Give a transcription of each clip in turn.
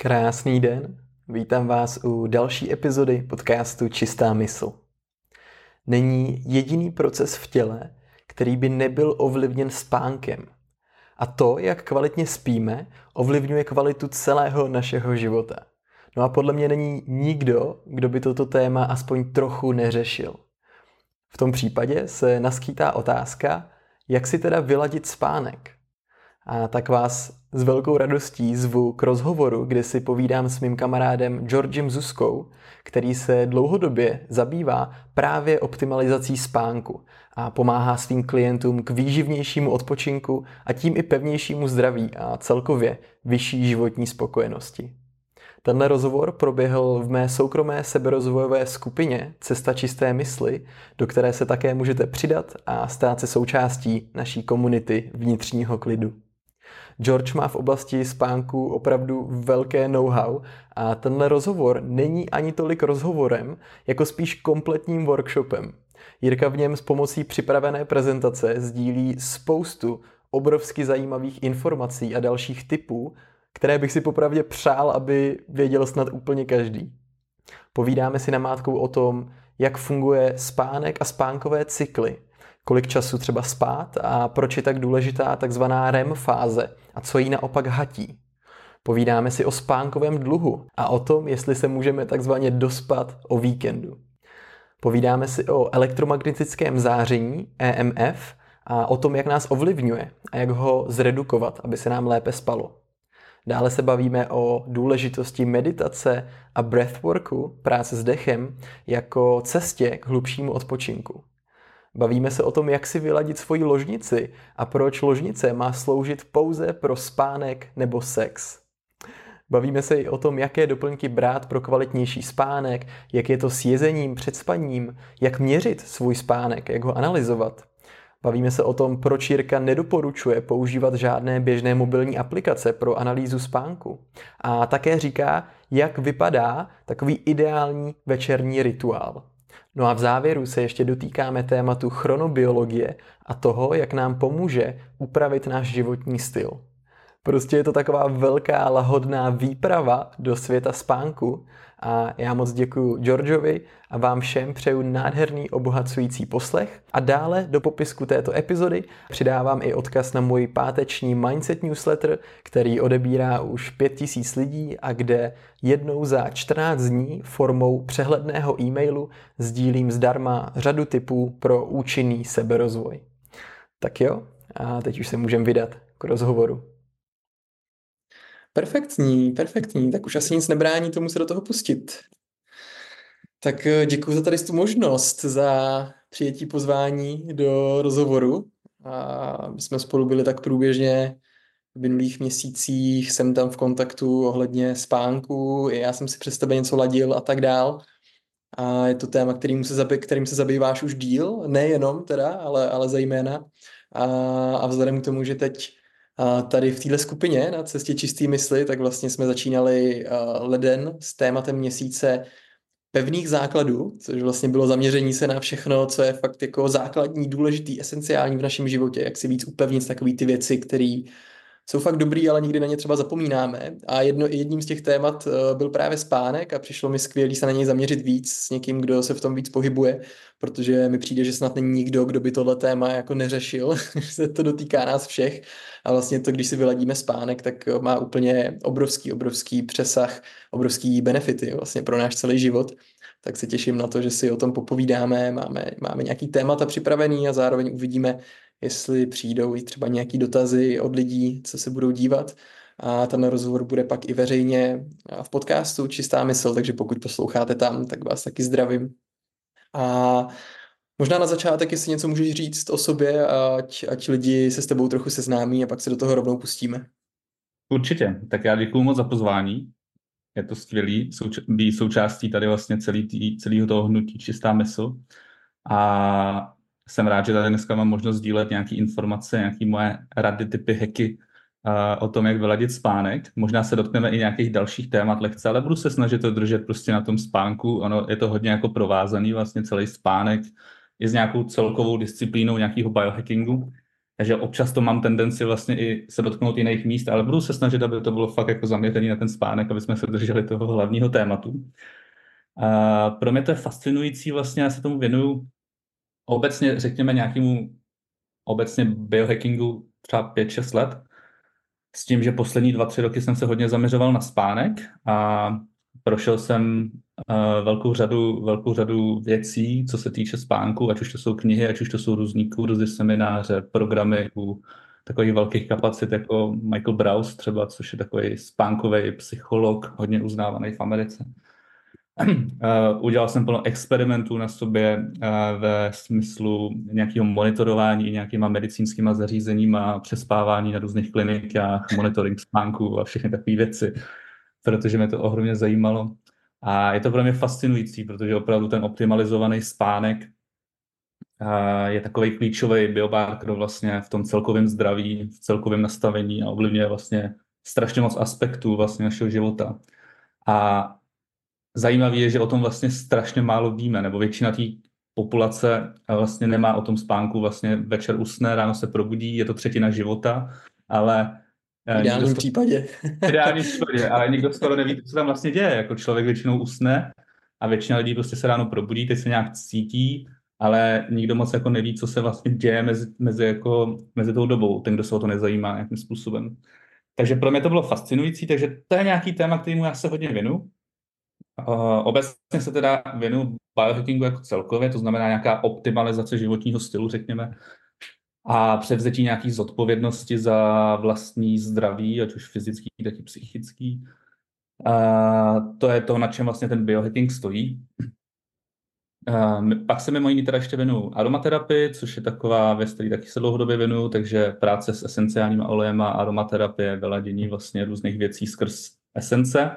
Krásný den, vítám vás u další epizody podcastu Čistá mysl. Není jediný proces v těle, který by nebyl ovlivněn spánkem. A to, jak kvalitně spíme, ovlivňuje kvalitu celého našeho života. No a podle mě není nikdo, kdo by toto téma aspoň trochu neřešil. V tom případě se naskýtá otázka, jak si teda vyladit spánek. A tak vás s velkou radostí zvu k rozhovoru, kde si povídám s mým kamarádem Georgem Zuskou, který se dlouhodobě zabývá právě optimalizací spánku a pomáhá svým klientům k výživnějšímu odpočinku a tím i pevnějšímu zdraví a celkově vyšší životní spokojenosti. Tenhle rozhovor proběhl v mé soukromé seberozvojové skupině Cesta čisté mysli, do které se také můžete přidat a stát se součástí naší komunity vnitřního klidu. George má v oblasti spánku opravdu velké know-how a tenhle rozhovor není ani tolik rozhovorem, jako spíš kompletním workshopem. Jirka v něm s pomocí připravené prezentace sdílí spoustu obrovsky zajímavých informací a dalších typů, které bych si popravdě přál, aby věděl snad úplně každý. Povídáme si namátkou o tom, jak funguje spánek a spánkové cykly, kolik času třeba spát a proč je tak důležitá takzvaná REM fáze a co jí naopak hatí. Povídáme si o spánkovém dluhu a o tom, jestli se můžeme takzvaně dospat o víkendu. Povídáme si o elektromagnetickém záření EMF a o tom, jak nás ovlivňuje a jak ho zredukovat, aby se nám lépe spalo. Dále se bavíme o důležitosti meditace a breathworku, práce s dechem, jako cestě k hlubšímu odpočinku. Bavíme se o tom, jak si vyladit svoji ložnici a proč ložnice má sloužit pouze pro spánek nebo sex. Bavíme se i o tom, jaké doplňky brát pro kvalitnější spánek, jak je to s jezením před spaním, jak měřit svůj spánek, jak ho analyzovat. Bavíme se o tom, proč Jirka nedoporučuje používat žádné běžné mobilní aplikace pro analýzu spánku. A také říká, jak vypadá takový ideální večerní rituál. No a v závěru se ještě dotýkáme tématu chronobiologie a toho, jak nám pomůže upravit náš životní styl. Prostě je to taková velká lahodná výprava do světa spánku a já moc děkuji Georgeovi a vám všem přeju nádherný obohacující poslech a dále do popisku této epizody přidávám i odkaz na můj páteční Mindset newsletter, který odebírá už 5000 lidí a kde jednou za 14 dní formou přehledného e-mailu sdílím zdarma řadu typů pro účinný seberozvoj. Tak jo, a teď už se můžeme vydat k rozhovoru. Perfektní, perfektní. Tak už asi nic nebrání tomu se do toho pustit. Tak eh, děkuji za tady tu možnost, za přijetí pozvání do rozhovoru. A my jsme spolu byli tak průběžně v minulých měsících, jsem tam v kontaktu ohledně spánku, já jsem si přes tebe něco ladil a tak dál. A je to téma, kterým se, zabý, kterým se zabýváš už díl, nejenom teda, ale, ale zejména. A, a vzhledem k tomu, že teď a tady v téhle skupině na cestě čistý mysli, tak vlastně jsme začínali leden s tématem měsíce pevných základů, což vlastně bylo zaměření se na všechno, co je fakt jako základní, důležitý, esenciální v našem životě, jak si víc upevnit takové ty věci, které jsou fakt dobrý, ale nikdy na ně třeba zapomínáme. A jedno, jedním z těch témat eh, byl právě spánek a přišlo mi skvělý se na něj zaměřit víc s někým, kdo se v tom víc pohybuje, protože mi přijde, že snad není nikdo, kdo by tohle téma jako neřešil, že se to dotýká nás všech. A vlastně to, když si vyladíme spánek, tak má úplně obrovský, obrovský přesah, obrovský benefity vlastně pro náš celý život tak se těším na to, že si o tom popovídáme, máme, máme nějaký témata připravený a zároveň uvidíme, jestli přijdou i třeba nějaký dotazy od lidí, co se budou dívat. A ten rozhovor bude pak i veřejně v podcastu Čistá mysl, takže pokud posloucháte tam, tak vás taky zdravím. A možná na začátek, jestli něco můžeš říct o sobě, ať, ať lidi se s tebou trochu seznámí a pak se do toho rovnou pustíme. Určitě. Tak já děkuji moc za pozvání. Je to skvělý souč- být součástí tady vlastně celý tý, celého toho hnutí Čistá mysl. A jsem rád, že tady dneska mám možnost sdílet nějaké informace, nějaké moje rady, typy, heky uh, o tom, jak vyladit spánek. Možná se dotkneme i nějakých dalších témat lehce, ale budu se snažit to držet prostě na tom spánku. Ono je to hodně jako provázaný vlastně celý spánek je s nějakou celkovou disciplínou nějakého biohackingu. takže občas to mám tendenci vlastně i se dotknout jiných míst, ale budu se snažit, aby to bylo fakt jako zaměřené na ten spánek, aby jsme se drželi toho hlavního tématu. A pro mě to je fascinující, vlastně já se tomu věnuju obecně, řekněme, nějakému obecně biohackingu třeba 5-6 let, s tím, že poslední dva, tři roky jsem se hodně zaměřoval na spánek a prošel jsem uh, velkou, řadu, velkou řadu věcí, co se týče spánku, ať už to jsou knihy, ať už to jsou různý kurzy, semináře, programy u takových velkých kapacit jako Michael Browse třeba, což je takový spánkový psycholog, hodně uznávaný v Americe. Uh, udělal jsem plno experimentů na sobě uh, ve smyslu nějakého monitorování nějakýma medicínskýma zařízeníma, přespávání na různých klinikách, monitoring spánku a všechny takové věci, protože mě to ohromně zajímalo. A je to pro mě fascinující, protože opravdu ten optimalizovaný spánek uh, je takový klíčový biomarker vlastně v tom celkovém zdraví, v celkovém nastavení a ovlivňuje vlastně strašně moc aspektů vlastně našeho života. A zajímavé je, že o tom vlastně strašně málo víme, nebo většina té populace vlastně nemá o tom spánku, vlastně večer usne, ráno se probudí, je to třetina života, ale v eh, ideálním skoro, případě. V ideálním případě, ale nikdo skoro neví, co tam vlastně děje. Jako člověk většinou usne a většina lidí prostě se ráno probudí, teď se nějak cítí, ale nikdo moc jako neví, co se vlastně děje mezi, mezi, jako, mezi tou dobou, ten, kdo se o to nezajímá nějakým způsobem. Takže pro mě to bylo fascinující, takže to je nějaký téma, kterému já se hodně věnu. Uh, obecně se teda věnu biohackingu jako celkově, to znamená nějaká optimalizace životního stylu, řekněme, a převzetí nějaký zodpovědnosti za vlastní zdraví, ať už fyzický, tak i psychický. Uh, to je to, na čem vlastně ten biohacking stojí. Uh, pak se mimo jiný teda ještě věnuju aromaterapii, což je taková věc, který taky se dlouhodobě věnuju, takže práce s esenciálníma olejema, aromaterapie, vyladění vlastně různých věcí skrz esence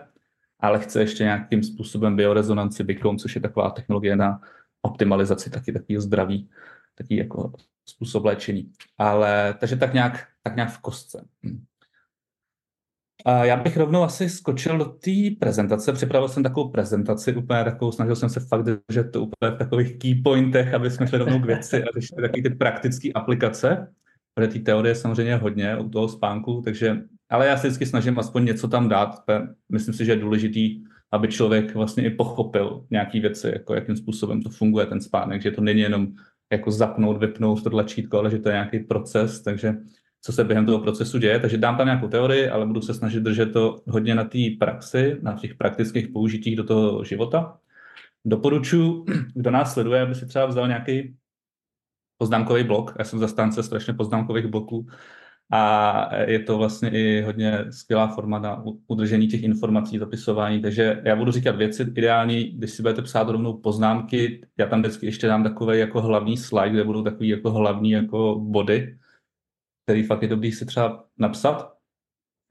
ale chce ještě nějakým způsobem biorezonanci Bicom, což je taková technologie na optimalizaci taky takového zdraví, taký jako způsob léčení. Ale, takže tak nějak, tak nějak v kostce. Hm. A já bych rovnou asi skočil do té prezentace. Připravil jsem takovou prezentaci, úplně takovou, snažil jsem se fakt držet to úplně v takových key pointech, aby jsme šli rovnou k věci a řešili takové ty praktické aplikace. Protože té teorie samozřejmě hodně u toho spánku, takže ale já se vždycky snažím aspoň něco tam dát. Myslím si, že je důležitý, aby člověk vlastně i pochopil nějaký věci, jako jakým způsobem to funguje ten spánek, že to není jenom jako zapnout, vypnout to tlačítko, ale že to je nějaký proces, takže co se během toho procesu děje. Takže dám tam nějakou teorii, ale budu se snažit držet to hodně na té praxi, na těch praktických použitích do toho života. Doporučuji, kdo nás sleduje, aby si třeba vzal nějaký poznámkový blok. Já jsem zastánce strašně poznámkových bloků, a je to vlastně i hodně skvělá forma na udržení těch informací, zapisování. Takže já budu říkat věci ideální, když si budete psát rovnou poznámky, já tam vždycky ještě dám takový jako hlavní slide, kde budou takový jako hlavní jako body, který fakt je dobrý si třeba napsat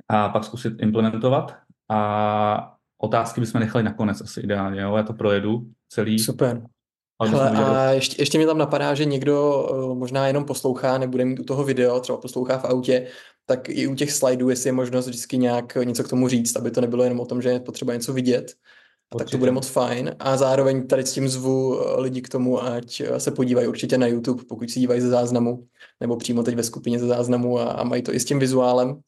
a pak zkusit implementovat. A otázky bychom nechali nakonec asi ideálně, jo? já to projedu celý. Super. Hele, a ještě, ještě mi tam napadá, že někdo uh, možná jenom poslouchá, nebude mít u toho video, třeba poslouchá v autě, tak i u těch slajdů, jestli je možnost vždycky nějak něco k tomu říct, aby to nebylo jenom o tom, že je potřeba něco vidět, a tak to bude moc fajn. A zároveň tady s tím zvu eh, lidi k tomu, ať eh, se podívají určitě na YouTube, pokud si dívají ze záznamu, nebo přímo teď ve skupině ze záznamu a, a mají to i s tím vizuálem.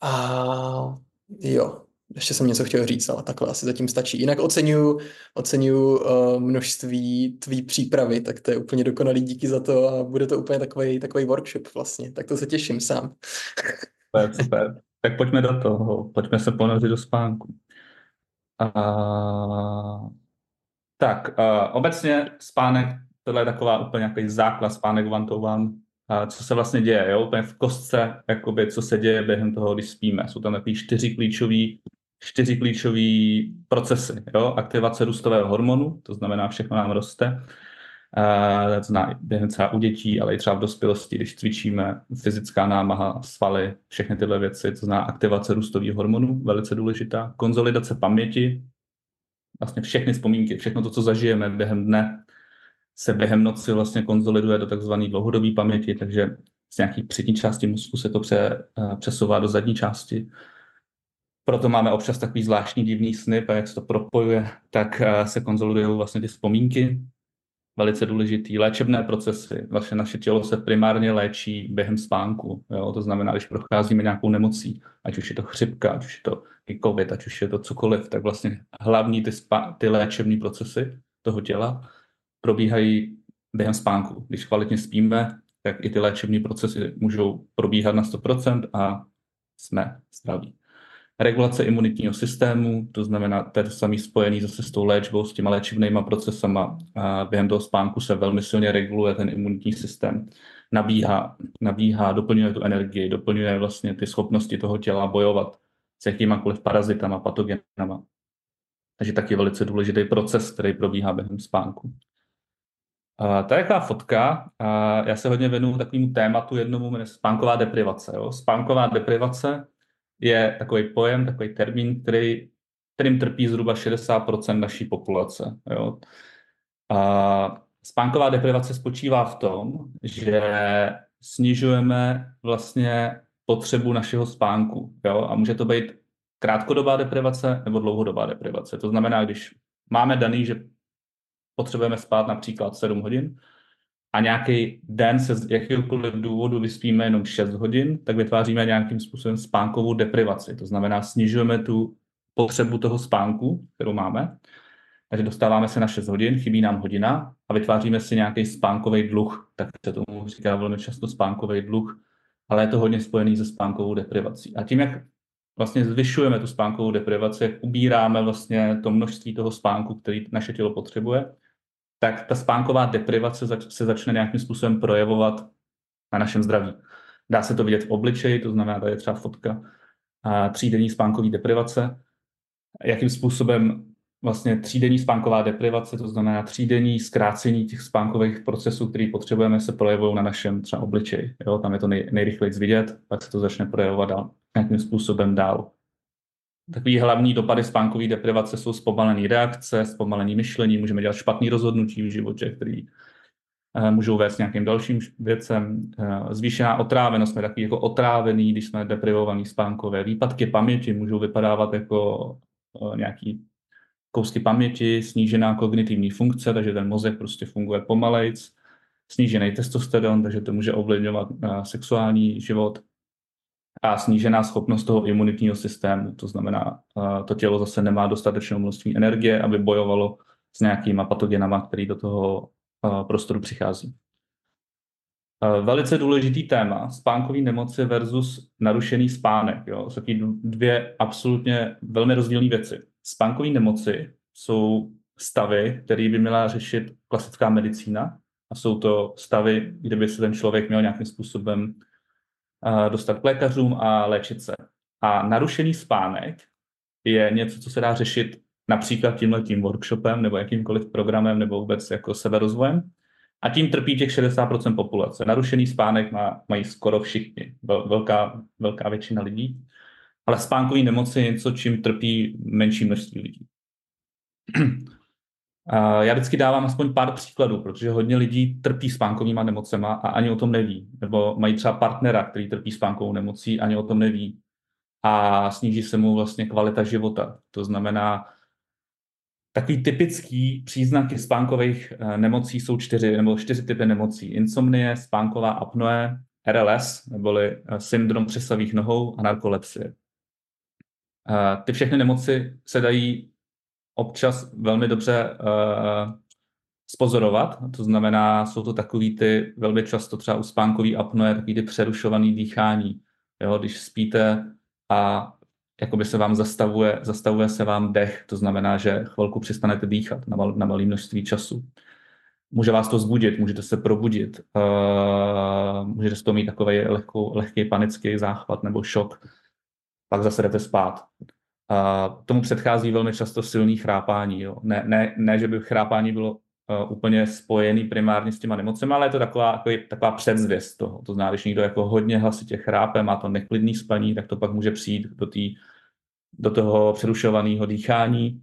A jo, ještě jsem něco chtěl říct, ale takhle asi zatím stačí. Jinak oceňuju, oceňuju uh, množství tvý přípravy, tak to je úplně dokonalý, díky za to a bude to úplně takový takový workshop vlastně, tak to se těším sám. Super, super. Tak pojďme do toho, pojďme se ponořit do spánku. Uh, tak, uh, obecně spánek, tohle je taková úplně nějaký základ, spánek one to one, co se vlastně děje, jo? úplně v kostce, jakoby, co se děje během toho, když spíme. Jsou tam takový čtyři klíčové čtyři klíčové procesy. Jo? Aktivace růstového hormonu, to znamená, všechno nám roste. Uh, to znamená během třeba u dětí, ale i třeba v dospělosti, když cvičíme, fyzická námaha, svaly, všechny tyhle věci, to znamená aktivace růstového hormonu, velice důležitá. Konzolidace paměti, vlastně všechny vzpomínky, všechno to, co zažijeme během dne, se během noci vlastně konzoliduje do takzvané dlouhodobé paměti, takže z nějaký přední části mozku se to pře, přesouvá do zadní části proto máme občas takový zvláštní divný sny, a jak se to propojuje, tak eh, se konzolidují vlastně ty vzpomínky. velice důležitý. Léčebné procesy. Vlastně naše tělo se primárně léčí během spánku. Jo? To znamená, když procházíme nějakou nemocí, ať už je to chřipka, ať už je to i covid, ať už je to cokoliv, tak vlastně hlavní ty, spa- ty léčebné procesy toho těla probíhají během spánku. Když kvalitně spíme, tak i ty léčebné procesy můžou probíhat na 100% a jsme zdraví regulace imunitního systému, to znamená, to je to samý spojený zase s tou léčbou, s těma léčebnýma procesama. A během toho spánku se velmi silně reguluje ten imunitní systém. Nabíhá, nabíhá, doplňuje tu energii, doplňuje vlastně ty schopnosti toho těla bojovat s jakýmakoliv parazitama, patogenama. Takže taky velice důležitý proces, který probíhá během spánku. Uh, to je jaká fotka. Uh, já se hodně věnuju takovému tématu jednomu, jmenuje spánková deprivace. Jo? Spánková deprivace je takový pojem, takový termín, který, kterým trpí zhruba 60% naší populace. Jo. A spánková deprivace spočívá v tom, že snižujeme vlastně potřebu našeho spánku. Jo? A může to být krátkodobá deprivace nebo dlouhodobá deprivace. To znamená, když máme daný, že potřebujeme spát například 7 hodin, a nějaký den se z jakéhokoliv důvodu vyspíme jenom 6 hodin, tak vytváříme nějakým způsobem spánkovou deprivaci. To znamená, snižujeme tu potřebu toho spánku, kterou máme. Takže dostáváme se na 6 hodin, chybí nám hodina a vytváříme si nějaký spánkový dluh. Tak se tomu říká velmi často spánkový dluh, ale je to hodně spojený se spánkovou deprivací. A tím, jak vlastně zvyšujeme tu spánkovou deprivaci, jak ubíráme vlastně to množství toho spánku, který naše tělo potřebuje, tak ta spánková deprivace se začne nějakým způsobem projevovat na našem zdraví. Dá se to vidět v obličeji, to znamená, tady je třeba fotka a třídenní spánkový deprivace. Jakým způsobem vlastně třídenní spánková deprivace, to znamená třídenní zkrácení těch spánkových procesů, které potřebujeme, se projevují na našem třeba obličeji. Jo? Tam je to nej, nejrychleji vidět, pak se to začne projevovat dál, nějakým způsobem dál. Takový hlavní dopady spánkové deprivace jsou zpomalené reakce, zpomalené myšlení, můžeme dělat špatné rozhodnutí v životě, který eh, můžou vést nějakým dalším věcem. Eh, zvýšená otrávenost, jsme takový jako otrávený, když jsme deprivovaní spánkové. Výpadky paměti můžou vypadávat jako eh, nějaký kousky paměti, snížená kognitivní funkce, takže ten mozek prostě funguje pomalejc, snížený testosteron, takže to může ovlivňovat sexuální život a snížená schopnost toho imunitního systému. To znamená, to tělo zase nemá dostatečné množství energie, aby bojovalo s nějakýma patogenama, který do toho prostoru přichází. Velice důležitý téma, spánkový nemoci versus narušený spánek. Jo. Jsou dvě absolutně velmi rozdílné věci. Spánkové nemoci jsou stavy, které by měla řešit klasická medicína a jsou to stavy, kde by se ten člověk měl nějakým způsobem dostat k lékařům a léčit se. A narušený spánek je něco, co se dá řešit například tímhle tím workshopem nebo jakýmkoliv programem nebo vůbec jako seberozvojem. A tím trpí těch 60% populace. Narušený spánek má, mají skoro všichni, velká, velká většina lidí. Ale spánkový nemoci je něco, čím trpí menší množství lidí. Já vždycky dávám aspoň pár příkladů, protože hodně lidí trpí spánkovými nemocema a ani o tom neví. Nebo mají třeba partnera, který trpí spánkovou nemocí, ani o tom neví. A sníží se mu vlastně kvalita života. To znamená, takový typický příznaky spánkových eh, nemocí jsou čtyři, nebo čtyři typy nemocí. Insomnie, spánková apnoe, RLS, neboli eh, syndrom přesavých nohou a narkolepsie. Eh, ty všechny nemoci se dají občas velmi dobře uh, spozorovat. To znamená, jsou to takový ty velmi často třeba u spánkový apnoe, takový ty přerušovaný dýchání. Jo, když spíte a jakoby se vám zastavuje, zastavuje se vám dech, to znamená, že chvilku přestanete dýchat na, mal, na malé množství času. Může vás to zbudit, můžete se probudit, uh, můžete z toho mít takový lehký panický záchvat nebo šok, pak zase jdete spát. A tomu předchází velmi často silný chrápání. Jo. Ne, ne, ne, že by chrápání bylo uh, úplně spojený primárně s těma nemocemi, ale je to taková, takový, taková předzvěst toho. To znamená, když někdo jako hodně hlasitě chrápe, má to neklidný spaní, tak to pak může přijít do, tý, do toho přerušovaného dýchání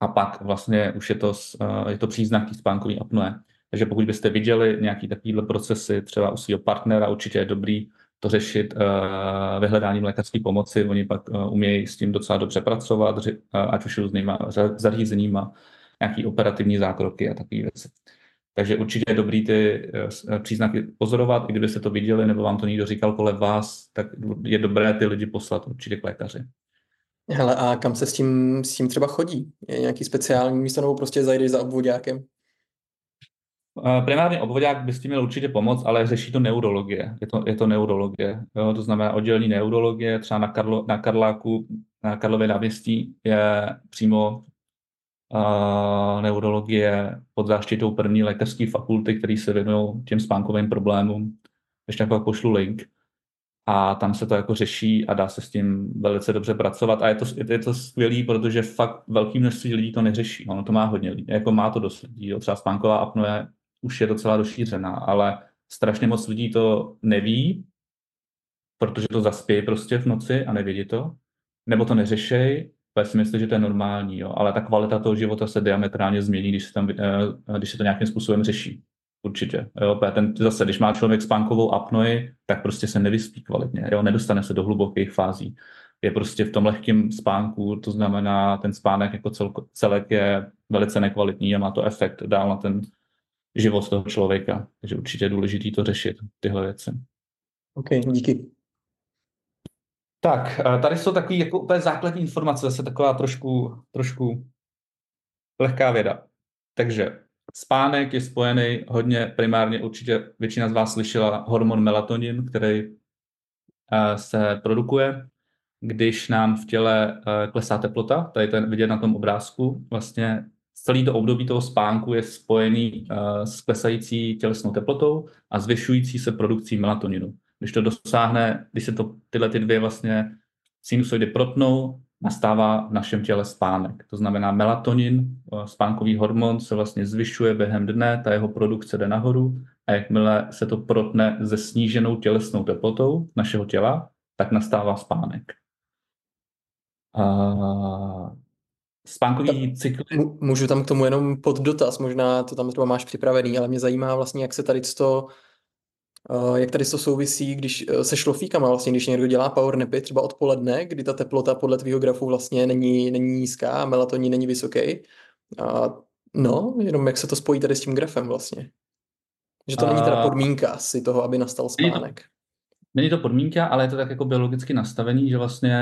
a pak vlastně už je to, uh, je to příznak spánkový apnoe. Takže pokud byste viděli nějaký takovýhle procesy třeba u svého partnera, určitě je dobrý to řešit uh, vyhledáním lékařské pomoci. Oni pak uh, umějí s tím docela dobře pracovat, uh, ať už různýma zařízeníma, nějaký operativní zákroky a takové věci. Takže určitě je dobrý ty eh, příznaky pozorovat, i kdybyste to viděli, nebo vám to někdo říkal kolem vás, tak je dobré ty lidi poslat určitě k lékaři. Hele, a kam se s tím, s tím třeba chodí? Je nějaký speciální místo, nebo prostě zajdeš za obvodákem? Eh, primárně obvodák by s tím měl určitě pomoct, ale řeší to neurologie. Je to, je to neurologie. Jo? To znamená oddělení neurologie, třeba na, Karlo, na Karláku, na Karlově náměstí je přímo uh, neurologie pod záštitou první lékařské fakulty, který se věnují těm spánkovým problémům. Ještě jako pošlu link. A tam se to jako řeší a dá se s tím velice dobře pracovat. A je to, je to skvělý, protože fakt velký množství lidí to neřeší. Ono to má hodně lidí. Jako má to dost lidí. Jo? Třeba spánková apnoe už je docela rozšířená, ale strašně moc lidí to neví, protože to zaspějí prostě v noci a nevědí to, nebo to neřešej, já si myslím, že to je normální, jo, ale ta kvalita toho života se diametrálně změní, když se, tam, eh, když se to nějakým způsobem řeší. Určitě. Jo, ten, zase, když má člověk spánkovou apnoji, tak prostě se nevyspí kvalitně, jo, nedostane se do hlubokých fází. Je prostě v tom lehkém spánku, to znamená, ten spánek jako celko, celek je velice nekvalitní a má to efekt dál na ten život toho člověka. Takže určitě je důležité to řešit, tyhle věci. OK, díky. Tak, tady jsou takové jako úplně základní informace, zase taková trošku, trošku lehká věda. Takže spánek je spojený hodně primárně, určitě většina z vás slyšela hormon melatonin, který se produkuje, když nám v těle klesá teplota, tady to je vidět na tom obrázku, vlastně celý to období toho spánku je spojený uh, s klesající tělesnou teplotou a zvyšující se produkcí melatoninu. Když to dosáhne, když se to tyhle ty dvě vlastně sinusoidy protnou, nastává v našem těle spánek. To znamená melatonin, uh, spánkový hormon, se vlastně zvyšuje během dne, ta jeho produkce jde nahoru a jakmile se to protne ze sníženou tělesnou teplotou našeho těla, tak nastává spánek. Uh, spánkový cykl. Můžu tam k tomu jenom pod dotaz, možná to tam třeba máš připravený, ale mě zajímá vlastně, jak se tady to Uh, jak tady to souvisí, když uh, se šlofíkama vlastně, když někdo dělá power napy třeba odpoledne, kdy ta teplota podle tvýho grafu vlastně není, není nízká a melatonin není vysoký. Uh, no, jenom jak se to spojí tady s tím grafem vlastně. Že to není teda podmínka si toho, aby nastal spánek. Není to podmínka, ale je to tak jako biologicky nastavený, že vlastně,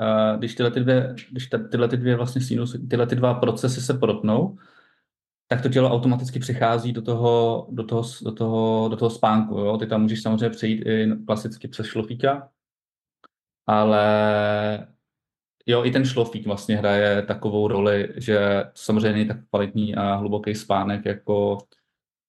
uh, když tyhle, ty dvě, když tyhle ty dvě vlastně sinus, tyhle ty dva procesy se protnou, tak to tělo automaticky přichází do toho, do toho, do toho, do toho spánku. Jo? Ty tam můžeš samozřejmě přejít i klasicky přes šlofíka, ale jo, i ten šlofík vlastně hraje takovou roli, že samozřejmě není tak kvalitní a hluboký spánek jako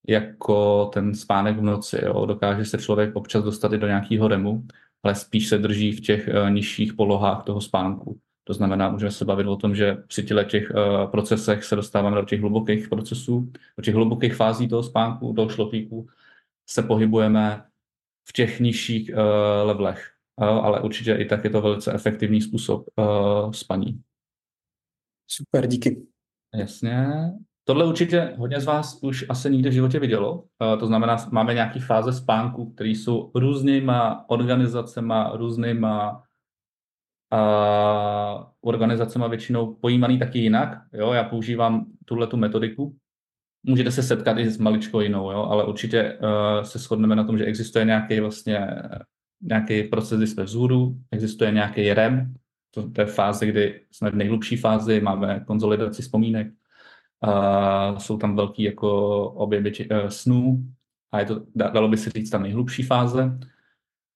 jako ten spánek v noci. Jo. Dokáže se člověk občas dostat i do nějakého remu, ale spíš se drží v těch uh, nižších polohách toho spánku. To znamená, můžeme se bavit o tom, že při těle těch uh, procesech se dostáváme do těch hlubokých procesů, do těch hlubokých fází toho spánku, toho šlopíku, se pohybujeme v těch nižších uh, levelech. Uh, ale určitě i tak je to velice efektivní způsob uh, spaní. Super, díky. Jasně. Tohle určitě hodně z vás už asi nikdy v životě vidělo. To znamená, máme nějaké fáze spánku, které jsou různýma organizacema, různýma a organizacema většinou pojímaný taky jinak. Jo? Já používám tuhle tu metodiku. Můžete se setkat i s maličkou jinou, jo? ale určitě uh, se shodneme na tom, že existuje nějaký vlastně nějaký proces, kdy jsme vzhůru, existuje nějaký REM, to, to je fáze, kdy jsme v nejhlubší fázi, máme konzolidaci vzpomínek, a jsou tam velký jako objemy uh, snů a je to, dalo by se říct, ta nejhlubší fáze.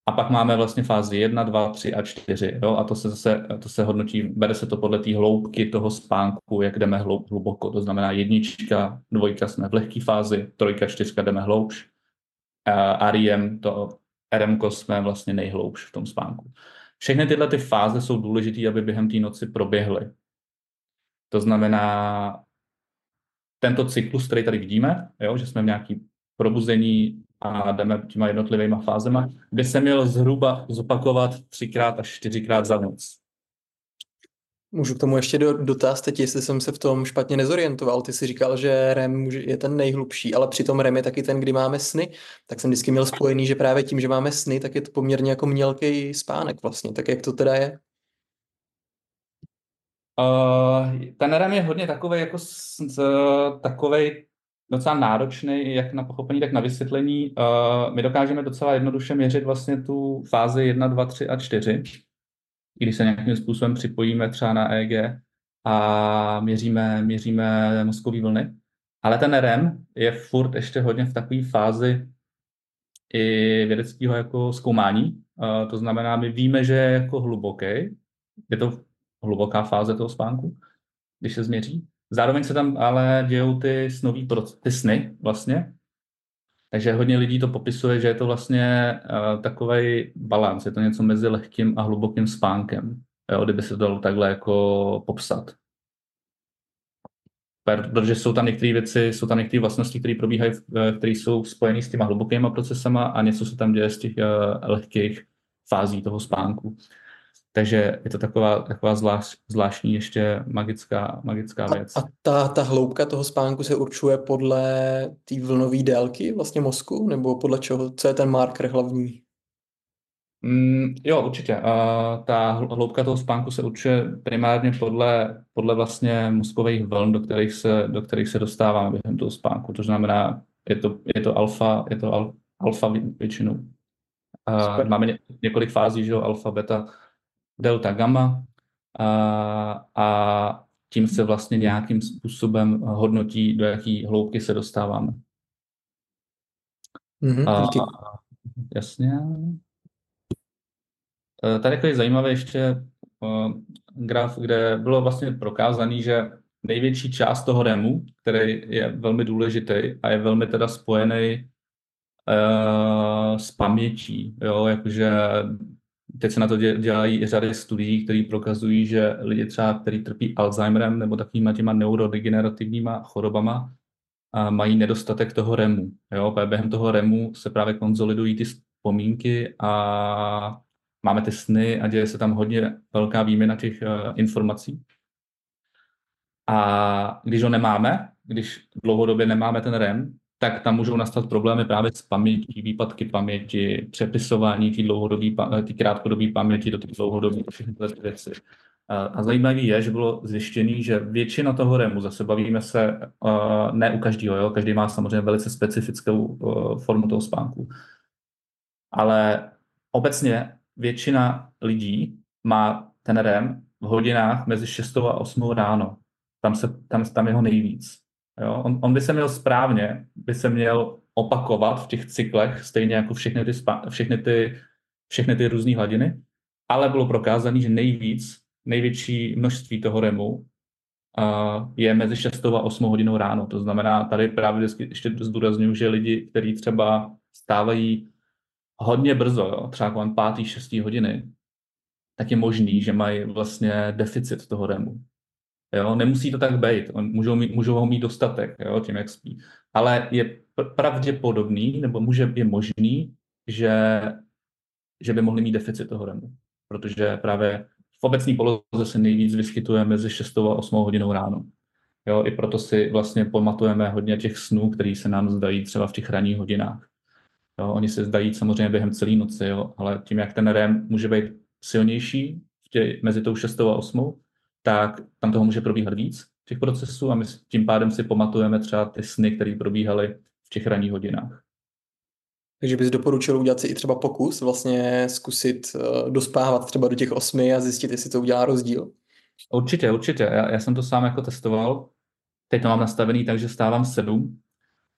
A pak máme vlastně fázi 1, 2, 3 a 4. Jo? A to se zase to se hodnotí, bere se to podle té hloubky toho spánku, jak jdeme hloub, hluboko. To znamená jednička, dvojka jsme v lehké fázi, trojka, čtyřka jdeme hloubš. A REM, to RM jsme vlastně nejhloubš v tom spánku. Všechny tyhle ty fáze jsou důležité, aby během té noci proběhly. To znamená, tento cyklus, který tady vidíme, jo, že jsme v nějaký probuzení a jdeme těma jednotlivými fázema, by se měl zhruba zopakovat třikrát až čtyřikrát za noc. Můžu k tomu ještě do, dotaz teď, jestli jsem se v tom špatně nezorientoval. Ty jsi říkal, že REM je ten nejhlubší, ale přitom REM je taky ten, kdy máme sny. Tak jsem vždycky měl spojený, že právě tím, že máme sny, tak je to poměrně jako mělký spánek vlastně. Tak jak to teda je? Uh, ten REM je hodně takový jako takový docela náročný jak na pochopení, tak na vysvětlení. Uh, my dokážeme docela jednoduše měřit vlastně tu fázi 1, 2, 3 a 4, když se nějakým způsobem připojíme třeba na EEG a měříme, měříme mozkové vlny. Ale ten REM je furt ještě hodně v takové fázi i vědeckého jako zkoumání. Uh, to znamená, my víme, že je jako hluboký, je to hluboká fáze toho spánku, když se změří. Zároveň se tam ale dějou ty snový ty sny vlastně. Takže hodně lidí to popisuje, že je to vlastně uh, takový balans, je to něco mezi lehkým a hlubokým spánkem, jo, kdyby se to dalo takhle jako popsat. Protože jsou tam některé věci, jsou tam některé vlastnosti, které probíhají, eh, které jsou spojené s těma hlubokýma procesama a něco se tam děje z těch uh, lehkých fází toho spánku. Takže je to taková, taková zvlášť, zvláštní ještě magická, magická věc. A, a ta, ta hloubka toho spánku se určuje podle té vlnové délky vlastně mozku, nebo podle čeho? Co je ten marker hlavní? Mm, jo, určitě. Uh, ta hloubka toho spánku se určuje primárně podle, podle vlastně mozkových vln, do kterých se, do kterých se dostáváme během toho spánku. To znamená, je to, je to alfa, je to al, alfa většinou. Uh, máme ně, několik fází, že jo, alfa, beta, delta, gamma a, a tím se vlastně nějakým způsobem hodnotí, do jaký hloubky se dostáváme. Mm-hmm, a, jasně. E, tady je zajímavý ještě uh, graf, kde bylo vlastně prokázaný, že největší část toho REMu, který je velmi důležitý a je velmi teda spojený uh, s pamětí, jo, jakože teď se na to dělají řady studií, které prokazují, že lidi třeba, kteří trpí Alzheimerem nebo takovýma těma neurodegenerativníma chorobama, a mají nedostatek toho REMu. Jo? Během toho REMu se právě konzolidují ty vzpomínky a máme ty sny a děje se tam hodně velká výměna těch uh, informací. A když ho nemáme, když dlouhodobě nemáme ten REM, tak tam můžou nastat problémy právě s pamětí, výpadky paměti, přepisování té dlouhodobé, té krátkodobé paměti do těch dlouhodobých všechny ty věci. A zajímavé je, že bylo zjištěné, že většina toho REMu, zase bavíme se ne u každého, jo? každý má samozřejmě velice specifickou formu toho spánku, ale obecně většina lidí má ten REM v hodinách mezi 6 a 8 ráno. Tam, se, tam, tam je ho nejvíc. Jo? On, on by se měl správně, by se měl opakovat v těch cyklech, stejně jako všechny ty, spa, všechny ty, všechny ty různé hladiny, ale bylo prokázané, že nejvíc, největší množství toho REMu uh, je mezi 6 a 8 hodinou ráno. To znamená, tady právě ještě zdůraznuju, že lidi, kteří třeba stávají hodně brzo, jo, třeba kolem 5. 6. hodiny, tak je možný, že mají vlastně deficit toho REMu. Jo? Nemusí to tak být, můžou, mít, můžou ho mít dostatek jo, tím, jak spí. Ale je pravděpodobný, nebo může, je možný, že, že by mohli mít deficit toho REMu. Protože právě v obecné poloze se nejvíc vyskytuje mezi 6 a 8 hodinou ráno. Jo, I proto si vlastně pamatujeme hodně těch snů, které se nám zdají třeba v těch ranních hodinách. Jo, oni se zdají samozřejmě během celé noci, jo, ale tím, jak ten REM může být silnější tě, mezi tou 6 a 8, tak tam toho může probíhat víc těch procesů a my tím pádem si pamatujeme třeba ty sny, které probíhaly v těch ranních hodinách. Takže bys doporučil udělat si i třeba pokus, vlastně zkusit uh, dospávat třeba do těch osmi a zjistit, jestli to udělá rozdíl? Určitě, určitě. Já, já jsem to sám jako testoval. Teď to mám nastavený tak, že stávám sedm.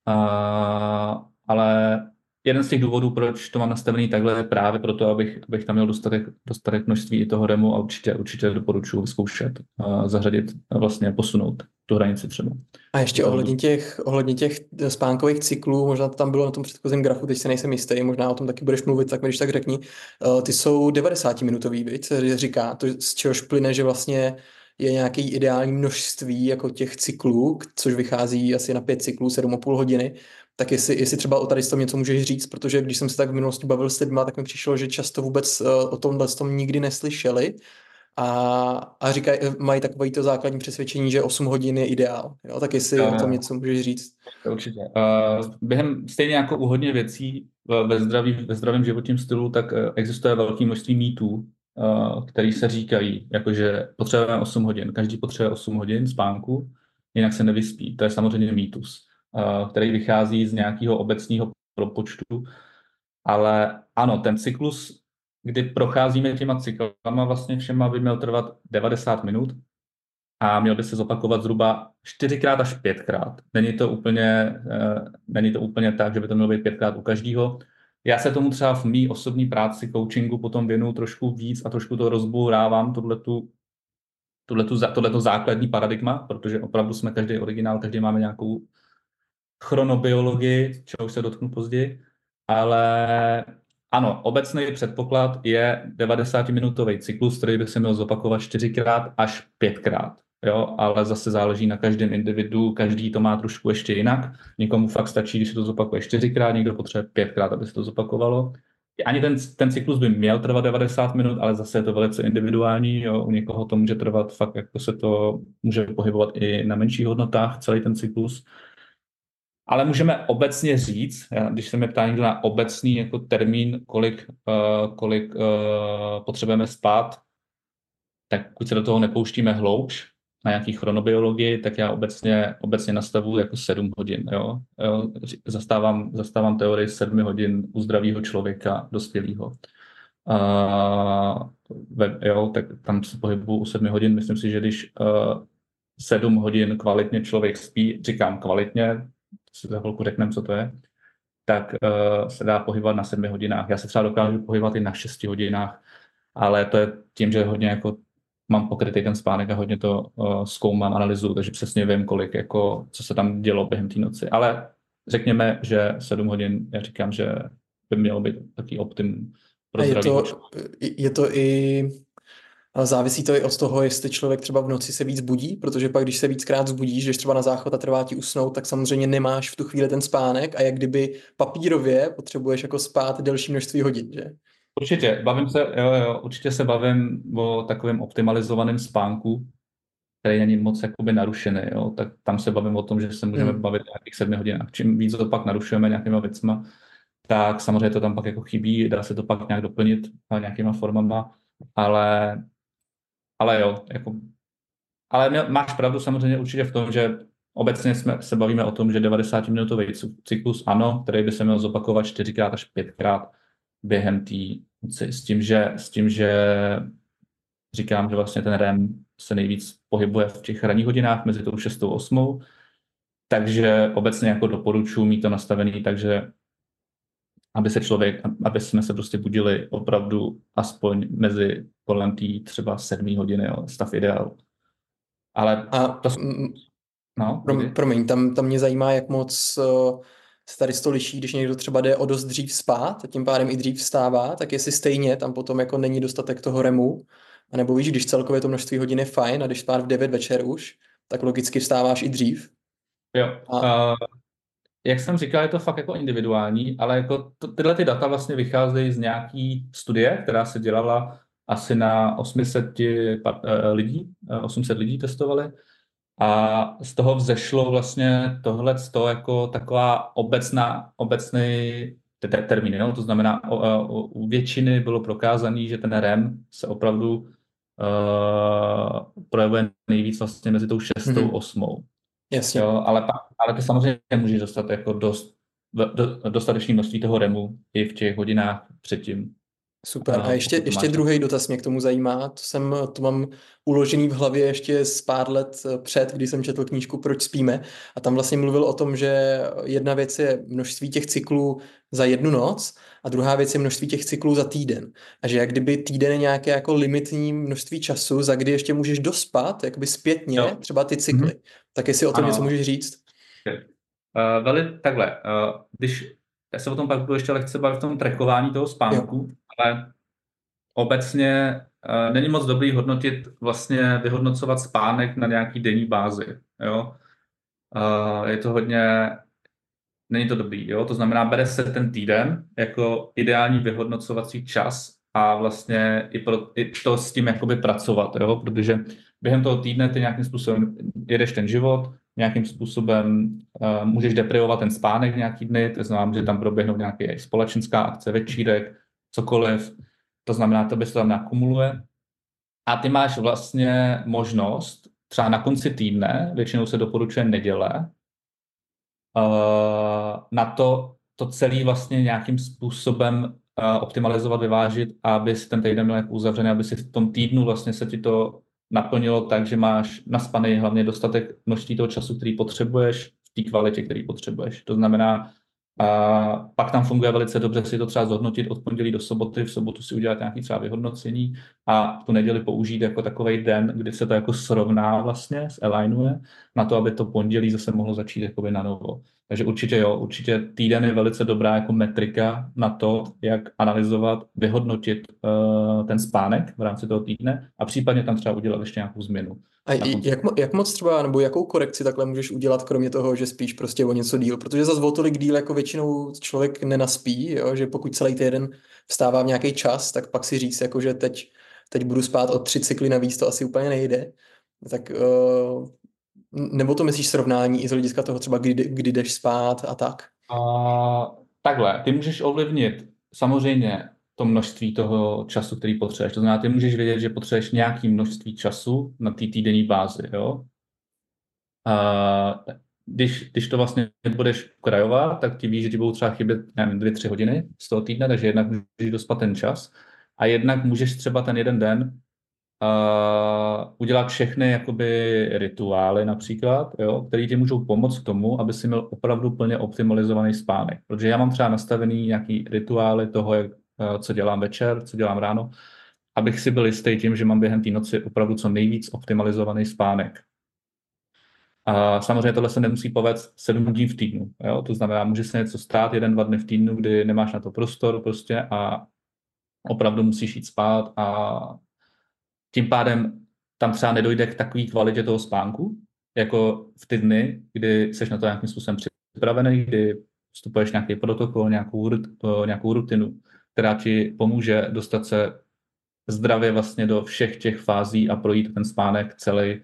Uh, ale jeden z těch důvodů, proč to mám nastavený takhle, je právě proto, abych, abych tam měl dostatek, dostatek množství i toho REMu a určitě, určitě doporučuji vyzkoušet a zařadit a vlastně posunout tu hranici třeba. A ještě ohledně těch, ohledně těch spánkových cyklů, možná to tam bylo na tom předchozím grafu, teď se nejsem jistý, možná o tom taky budeš mluvit, tak mi když tak řekni. Eh, ty jsou 90-minutový, víc, říká, to, z čehož plyne, že vlastně je nějaký ideální množství jako těch cyklů, což vychází asi na pět cyklů, 7,5 hodiny, tak jestli, jestli třeba o tady tom něco můžeš říct, protože když jsem se tak v minulosti bavil s lidmi, tak mi přišlo, že často vůbec eh, o tomhle tom nikdy neslyšeli a, a říkají, mají takové to základní přesvědčení, že 8 hodin je ideál. Jo? Tak jestli uh, o tom něco můžeš říct. Určitě. Uh, během stejně jako u hodně věcí ve, zdraví, ve zdravém životním stylu, tak eh, existuje velké množství mýtů, uh, který se říkají, jakože potřebujeme 8 hodin. Každý potřebuje 8 hodin spánku, jinak se nevyspí. To je samozřejmě mýtus. Který vychází z nějakého obecního propočtu. Ale ano, ten cyklus, kdy procházíme těma cyklama vlastně všema, by měl trvat 90 minut a měl by se zopakovat zhruba čtyřikrát až pětkrát. Není to úplně, uh, není to úplně tak, že by to mělo být pětkrát u každého. Já se tomu třeba v mý osobní práci, coachingu potom věnuju trošku víc a trošku to rozbourávám, tohletu, tohleto základní paradigma, protože opravdu jsme každý originál, každý máme nějakou chronobiologii, čeho se dotknu později, ale ano, obecný předpoklad je 90-minutový cyklus, který by se měl zopakovat čtyřikrát až pětkrát jo, ale zase záleží na každém individu, každý to má trošku ještě jinak. Někomu fakt stačí, když se to zopakuje čtyřikrát, někdo potřebuje pětkrát, aby se to zopakovalo. Ani ten, ten cyklus by měl trvat 90 minut, ale zase je to velice individuální. Jo. U někoho to může trvat fakt, jako se to může pohybovat i na menších hodnotách, celý ten cyklus. Ale můžeme obecně říct, když se mě ptá někdo na obecný jako termín, kolik, uh, kolik uh, potřebujeme spát, tak pokud se do toho nepouštíme hloubš, na nějaký chronobiologii, tak já obecně, obecně nastavuji jako 7 hodin. Jo? Zastávám, zastávám teorii 7 hodin u zdravého člověka, dospělého. Jo, tak tam se pohybuju u 7 hodin. Myslím si, že když uh, 7 hodin kvalitně člověk spí, říkám kvalitně, si za chvilku řekneme, co to je, tak uh, se dá pohybovat na 7 hodinách. Já se třeba dokážu pohybovat i na 6 hodinách, ale to je tím, že hodně jako mám pokrytý ten spánek a hodně to uh, zkoumám, analyzuju, takže přesně vím, kolik, jako, co se tam dělo během té noci. Ale řekněme, že 7 hodin, já říkám, že by mělo být taký optim pro je to, je to i Závisí to i od toho, jestli člověk třeba v noci se víc budí, protože pak, když se víckrát zbudíš, když třeba na záchod a trvá ti usnout, tak samozřejmě nemáš v tu chvíli ten spánek a jak kdyby papírově potřebuješ jako spát delší množství hodin, že? Určitě, bavím se, jo, jo, určitě se bavím o takovém optimalizovaném spánku, který není moc jakoby narušený, jo, tak tam se bavím o tom, že se můžeme hmm. bavit nějakých sedmi hodinách. Čím víc to pak narušujeme nějakýma věcma, tak samozřejmě to tam pak jako chybí, dá se to pak nějak doplnit nějakýma formama, ale, ale jo, jako, ale máš pravdu samozřejmě určitě v tom, že obecně jsme, se bavíme o tom, že 90-minutový cyklus, ano, který by se měl zopakovat čtyřikrát až pětkrát během té s tím, že, s tím, že říkám, že vlastně ten REM se nejvíc pohybuje v těch ranních hodinách mezi tou 6 a 8. Takže obecně jako doporučuji mít to nastavený, takže aby se člověk, aby jsme se prostě budili opravdu aspoň mezi kolem té třeba sedmý hodiny, jo, stav ideál. Ale a, to... No, promiň, tam, tam mě zajímá, jak moc uh, se tady to liší, když někdo třeba jde o dost dřív spát a tím pádem i dřív vstává, tak jestli stejně tam potom jako není dostatek toho remu, a nebo víš, když celkově to množství hodin je fajn a když spát v 9 večer už, tak logicky vstáváš i dřív. Jo. A... Uh, jak jsem říkal, je to fakt jako individuální, ale jako to, tyhle ty data vlastně vycházejí z nějaký studie, která se dělala asi na 800 uh, lidí, 800 lidí testovali a z toho vzešlo vlastně tohle to jako taková obecná, obecný termín. Jo? To znamená, u většiny bylo prokázané, že ten REM se opravdu uh, projevuje nejvíc vlastně mezi tou šestou mm-hmm. osmou. Jasně. Jo? Ale, ale to samozřejmě může dostat jako dost, do, dostatečné množství toho REMu i v těch hodinách předtím. Super. A ještě, ještě druhý dotaz mě k tomu zajímá. To, jsem, to mám uložený v hlavě ještě z pár let eh, před, kdy jsem četl knížku Proč spíme. A tam vlastně mluvil o tom, že jedna věc je množství těch cyklů za jednu noc a druhá věc je množství těch cyklů za týden. A že jak kdyby týden je nějaké jako limitní množství času, za kdy ještě můžeš dospat, jakoby zpětně, jo. třeba ty cykly. Mm-hmm. Tak jestli o tom ano. něco můžeš říct. Uh, veli, takhle, uh, když já se o tom pak budu ještě lehce bavit v tom trackování toho spánku, jo. ale obecně uh, není moc dobrý hodnotit, vlastně vyhodnocovat spánek na nějaký denní bázi. Jo? Uh, je to hodně, není to dobrý. Jo? To znamená, bere se ten týden jako ideální vyhodnocovací čas a vlastně i, pro, i to s tím jakoby pracovat, jo? protože během toho týdne ty nějakým způsobem jedeš ten život, nějakým způsobem uh, můžeš deprivovat ten spánek nějaký dny, to znamená, že tam proběhnou nějaké společenská akce, večírek, cokoliv, to znamená, to se tam nakumuluje. A ty máš vlastně možnost, třeba na konci týdne, většinou se doporučuje neděle, na to, to celé vlastně nějakým způsobem uh, optimalizovat, vyvážit, aby si ten týden měl uzavřený, aby si v tom týdnu vlastně se ti to naplnilo tak, že máš naspaný hlavně dostatek množství toho času, který potřebuješ v té kvalitě, který potřebuješ. To znamená, a pak tam funguje velice dobře si to třeba zhodnotit od pondělí do soboty, v sobotu si udělat nějaký třeba vyhodnocení a tu neděli použít jako takový den, kdy se to jako srovná vlastně, alignuje, na to, aby to pondělí zase mohlo začít jakoby na novo. Takže určitě jo, určitě týden je velice dobrá jako metrika na to, jak analyzovat, vyhodnotit uh, ten spánek v rámci toho týdne a případně tam třeba udělat ještě nějakou změnu. A jak, jak moc třeba, nebo jakou korekci takhle můžeš udělat, kromě toho, že spíš prostě o něco díl? Protože za o tolik díl jako většinou člověk nenaspí, jo? že pokud celý týden vstává v nějaký čas, tak pak si říct, jako, že teď, teď budu spát o tři cykly navíc, to asi úplně nejde. Tak uh, nebo to myslíš srovnání i z hlediska toho třeba, kdy, kdy jdeš spát a tak? Uh, takhle, ty můžeš ovlivnit samozřejmě to množství toho času, který potřebuješ. To znamená, ty můžeš vědět, že potřebuješ nějaký množství času na té týdenní bázi, jo? A když, když to vlastně budeš krajovat, tak ti víš, že ti budou třeba chybět, nevím, dvě, tři hodiny z toho týdne, takže jednak můžeš dospat ten čas a jednak můžeš třeba ten jeden den uh, udělat všechny jakoby rituály například, jo, které ti můžou pomoct k tomu, aby si měl opravdu plně optimalizovaný spánek. Protože já mám třeba nastavený nějaký rituály toho, jak Eh, co dělám večer, co dělám ráno, abych si byl jistý tím, že mám během té noci opravdu co nejvíc optimalizovaný spánek. A samozřejmě tohle se nemusí povést sedm dní v týdnu. Jo? To znamená, může se něco stát jeden, dva dny v týdnu, kdy nemáš na to prostor prostě a opravdu musíš jít spát a tím pádem tam třeba nedojde k takové kvalitě toho spánku, jako v ty dny, kdy jsi na to nějakým způsobem připravený, kdy vstupuješ nějaký protokol, nějakou, nějakou rutinu která ti pomůže dostat se zdravě vlastně do všech těch fází a projít ten spánek celý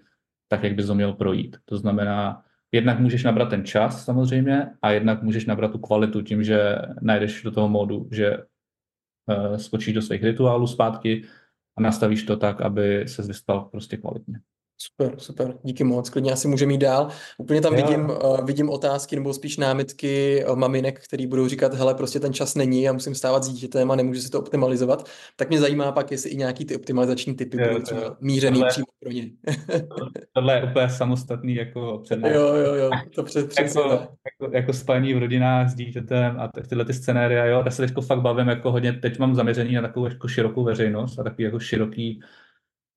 tak, jak bys ho měl projít. To znamená, jednak můžeš nabrat ten čas samozřejmě a jednak můžeš nabrat tu kvalitu tím, že najdeš do toho módu, že uh, skočíš do svých rituálů zpátky a nastavíš to tak, aby se vyspal prostě kvalitně. Super, super, díky moc, klidně asi můžeme jít dál. Úplně tam vidím, uh, vidím otázky nebo spíš námitky uh, maminek, který budou říkat, hele, prostě ten čas není, já musím stávat s dítětem a nemůžu si to optimalizovat. Tak mě zajímá pak, jestli i nějaký ty optimalizační typy budou třeba mířený tohle, přímo pro ně. tohle je úplně samostatný jako přednáška. Jo, jo, jo, to před, přesně jako, jako, jako spaní v rodinách s dítětem a tyhle ty scénária, jo, já se teď fakt bavím jako hodně, teď mám zaměření na takovou jako širokou veřejnost a takový jako široký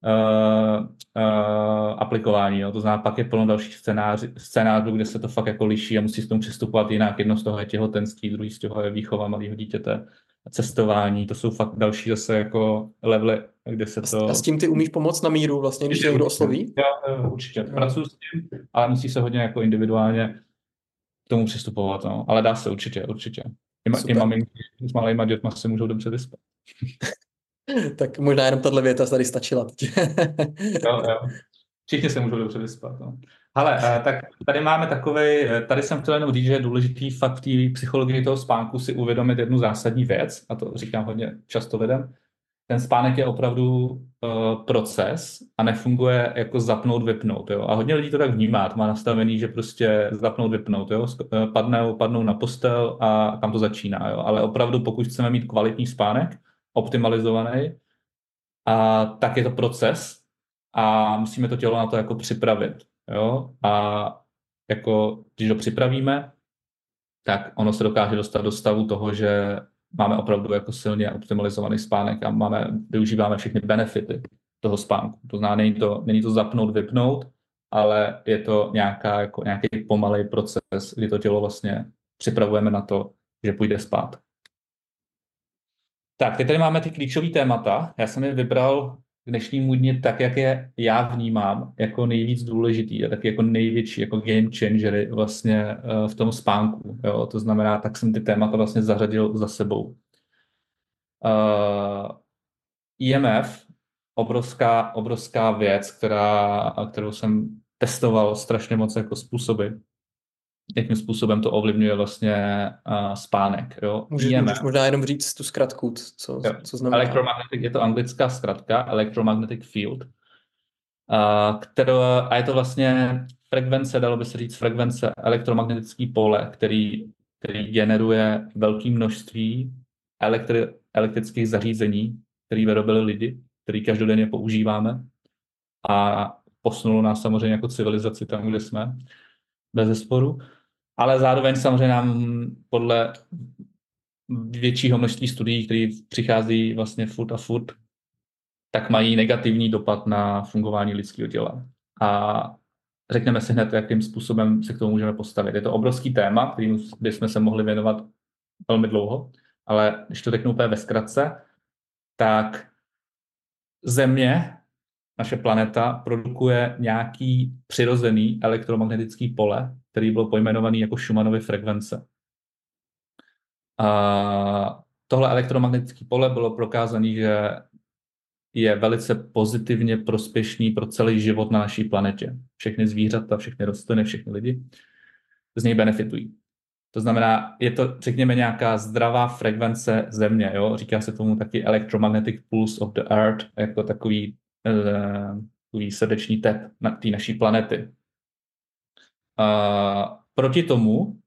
uh, uh, aplikování. Jo. To znamená, pak je plno dalších scénářů, scénářů, kde se to fakt jako liší a musí s tomu přistupovat jinak. Jedno z toho je těhotenství, druhý z toho je výchova malého dítěte, cestování. To jsou fakt další zase jako levely, kde se to... A s tím ty umíš pomoct na míru vlastně, když tě někdo osloví? Já určitě. Pracuji s tím, ale musí se hodně jako individuálně k tomu přistupovat. No. Ale dá se určitě, určitě. I, i maminky s malýma dětma se můžou dobře vyspat. tak možná jenom tahle věta tady stačila. jo, jo. Všichni se můžou dobře vyspat. No. Ale eh, tak tady máme takový, eh, tady jsem chtěl jenom říct, že je důležitý fakt v psychologii toho spánku si uvědomit jednu zásadní věc, a to říkám hodně často lidem. Ten spánek je opravdu uh, proces a nefunguje jako zapnout, vypnout. Jo? A hodně lidí to tak vnímá, to má nastavený, že prostě zapnout, vypnout. Jo? Padnou, padnou na postel a tam to začíná. Jo? Ale opravdu, pokud chceme mít kvalitní spánek, optimalizovaný, a tak je to proces a musíme to tělo na to jako připravit. Jo? A jako, když ho připravíme, tak ono se dokáže dostat do stavu toho, že máme opravdu jako silně optimalizovaný spánek a máme, využíváme všechny benefity toho spánku. To znamená, není to, není to zapnout, vypnout, ale je to nějaká, jako nějaký pomalý proces, kdy to tělo vlastně připravujeme na to, že půjde spát. Tak, teď tady máme ty klíčové témata. Já jsem je vybral k dnešnímu dni tak, jak je já vnímám jako nejvíc důležitý a tak jako největší jako game changery vlastně uh, v tom spánku. Jo? To znamená, tak jsem ty témata vlastně zařadil za sebou. Uh, eh, IMF, obrovská, obrovská věc, která, kterou jsem testoval strašně moc jako způsoby jakým způsobem to ovlivňuje vlastně uh, spánek. Jo? Můžeš, můžeš možná jenom říct tu zkratku, co, jo. co znamená. Electromagnetic je to anglická zkratka, electromagnetic field, uh, kterou, a je to vlastně frekvence, dalo by se říct frekvence elektromagnetický pole, který, který generuje velké množství elektri, elektrických zařízení, které vyrobili lidi, který každodenně používáme a posunulo nás samozřejmě jako civilizaci tam, kde jsme, bez sporu. Ale zároveň samozřejmě nám podle většího množství studií, které přichází vlastně furt a furt, tak mají negativní dopad na fungování lidského těla. A řekneme si hned, jakým způsobem se k tomu můžeme postavit. Je to obrovský téma, kterým bychom se mohli věnovat velmi dlouho, ale když to řeknu úplně ve zkratce, tak Země, naše planeta, produkuje nějaký přirozený elektromagnetický pole, který byl pojmenovaný jako Schumannovy frekvence. A tohle elektromagnetické pole bylo prokázané, že je velice pozitivně prospěšný pro celý život na naší planetě. Všechny zvířata, všechny rostliny, všechny lidi z něj benefitují. To znamená, je to, řekněme, nějaká zdravá frekvence Země. Jo? Říká se tomu taky electromagnetic pulse of the Earth, jako takový, uh, takový srdeční tep na té naší planety. Uh, proti tomu,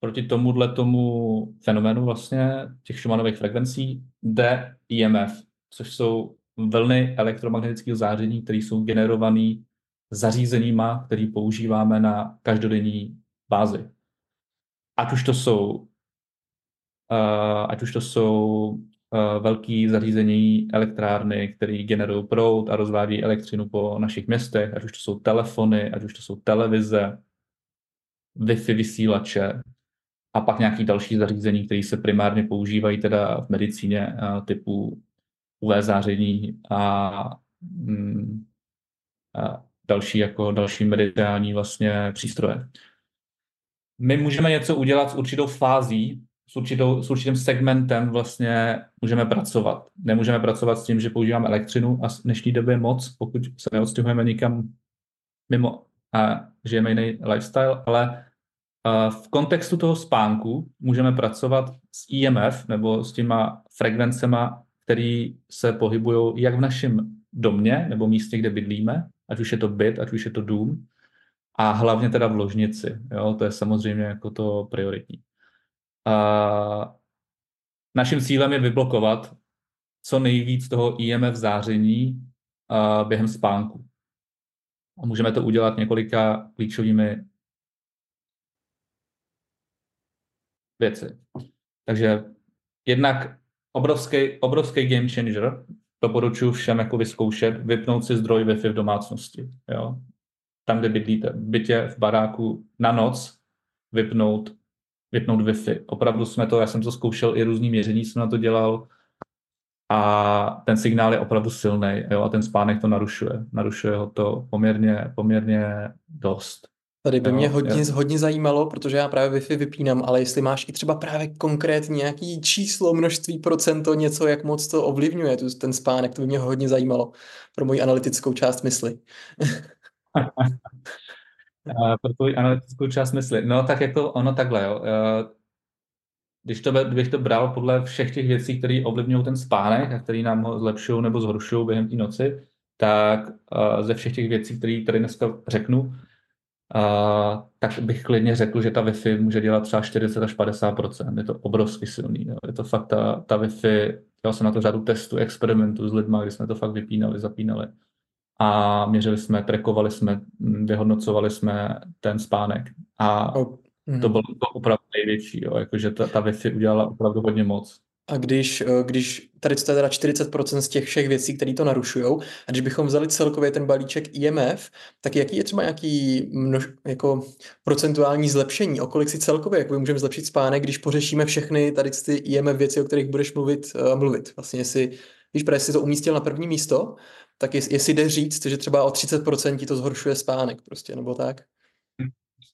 proti tomuhle tomu fenoménu vlastně těch Schumannových frekvencí jde IMF, což jsou vlny elektromagnetického záření, které jsou generované zařízeníma, které používáme na každodenní bázi. Ať už to jsou, uh, ať už to jsou uh, velký zařízení elektrárny, které generují proud a rozvádí elektřinu po našich městech, ať už to jsou telefony, ať už to jsou televize, Wi-Fi vysílače a pak nějaký další zařízení, které se primárně používají teda v medicíně uh, typu UV záření a, mm, a další jako další mediální vlastně přístroje my můžeme něco udělat s určitou fází, s, určitou, s určitým segmentem vlastně můžeme pracovat. Nemůžeme pracovat s tím, že používáme elektřinu a v dnešní době moc, pokud se neodstěhujeme nikam mimo a žijeme jiný lifestyle, ale v kontextu toho spánku můžeme pracovat s IMF nebo s těma frekvencema, které se pohybují jak v našem domě nebo místě, kde bydlíme, ať už je to byt, ať už je to dům, a hlavně teda v ložnici. Jo? To je samozřejmě jako to prioritní. A naším cílem je vyblokovat co nejvíc toho IMF záření a během spánku. A můžeme to udělat několika klíčovými věci. Takže jednak obrovský, obrovský game changer, doporučuji všem jako vyzkoušet, vypnout si zdroj Wi-Fi v domácnosti. Jo? tam, kde bydlíte, v bytě, v baráku, na noc vypnout, vypnout Wi-Fi. Opravdu jsme to, já jsem to zkoušel, i různý měření jsem na to dělal a ten signál je opravdu silný jo, a ten spánek to narušuje. Narušuje ho to poměrně, poměrně dost. Tady by jo, mě hodně, jo. hodně zajímalo, protože já právě Wi-Fi vypínám, ale jestli máš i třeba právě konkrétně nějaký číslo, množství, procento, něco, jak moc to ovlivňuje ten spánek, to by mě hodně zajímalo pro moji analytickou část mysli. pro tvou analytickou část mysli. No tak jako ono takhle, jo. Když to, bych to bral podle všech těch věcí, které ovlivňují ten spánek a které nám ho zlepšují nebo zhoršují během té noci, tak ze všech těch věcí, které tady dneska řeknu, Uh, tak bych klidně řekl, že ta Wi-Fi může dělat třeba 40 až 50% Je to obrovsky silný. Jo. Je to fakt ta, ta Wi-Fi, dělal jsem na to řadu testů, experimentů s lidmi, kdy jsme to fakt vypínali, zapínali a měřili jsme, trekovali jsme, vyhodnocovali jsme ten spánek. A oh. to bylo to opravdu největší, jo. Jakože ta, ta Wi-Fi udělala opravdu hodně moc. A když, eh, když tady to je teda 40% z těch všech věcí, které to narušují, a když bychom vzali celkově ten balíček IMF, tak jaký je třeba nějaký množ, jako procentuální zlepšení? O kolik si celkově jak můžeme zlepšit spánek, když pořešíme všechny tady ty IMF věci, o kterých budeš mluvit, uh, mluvit? Vlastně jestli, když právě si to umístil na první místo, tak jest, jestli jde říct, že třeba o 30% ti to zhoršuje spánek prostě, nebo tak?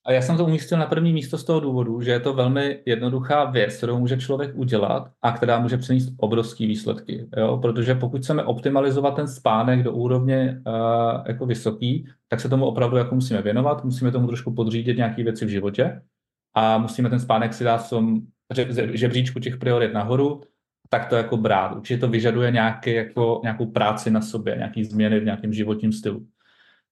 A já jsem to umístil na první místo z toho důvodu, že je to velmi jednoduchá věc, kterou může člověk udělat a která může přinést obrovské výsledky. Jo? Protože pokud chceme optimalizovat ten spánek do úrovně uh, jako vysoký, tak se tomu opravdu jako musíme věnovat, musíme tomu trošku podřídit nějaké věci v životě a musíme ten spánek si dát v tom žebříčku těch priorit nahoru tak to jako brát. Určitě to vyžaduje nějaký, jako, nějakou práci na sobě, nějaký změny v nějakém životním stylu.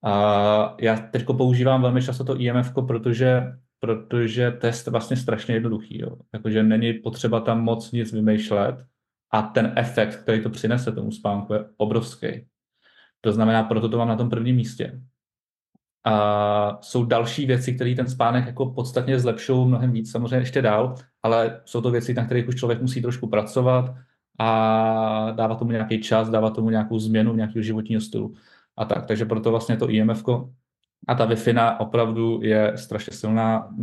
A já teď používám velmi často to IMF, protože, protože test vlastně strašně jednoduchý. Jo. Jakože není potřeba tam moc nic vymýšlet a ten efekt, který to přinese tomu spánku, je obrovský. To znamená, proto to mám na tom prvním místě. A jsou další věci, které ten spánek jako podstatně zlepšují mnohem víc, samozřejmě ještě dál, ale jsou to věci, na kterých už člověk musí trošku pracovat a dávat tomu nějaký čas, dávat tomu nějakou změnu nějakého životního stylu a tak. Takže proto vlastně to IMF a ta wi opravdu je strašně silná.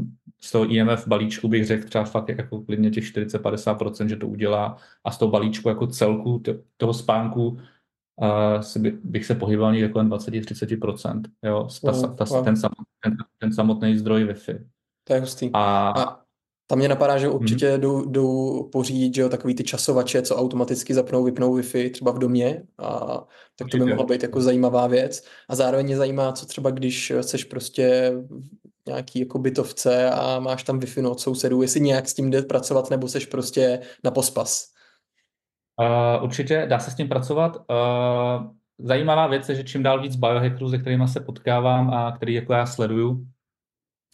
Z toho IMF balíčku bych řekl třeba fakt jako klidně těch 40-50%, že to udělá a z toho balíčku jako celku toho spánku uh, si by, bych se pohyboval někde kolem 20-30%. Jo, ta, ta, wow. Ten, samotný, ten, ten samotný zdroj Wi-Fi. To je hustý. A, a tam mě napadá, že určitě hmm. jdou, jdou pořídit, že jo, takový ty časovače, co automaticky zapnou, vypnou Wi-Fi třeba v domě a tak to by mohla být jako zajímavá věc. A zároveň mě zajímá, co třeba, když seš prostě nějaký jako bytovce a máš tam Wi-Fi od sousedů, jestli nějak s tím jde pracovat, nebo seš prostě na pospas. Uh, určitě dá se s tím pracovat. Uh, zajímavá věc je, že čím dál víc biohackerů, se kterými se potkávám a který jako já sleduju,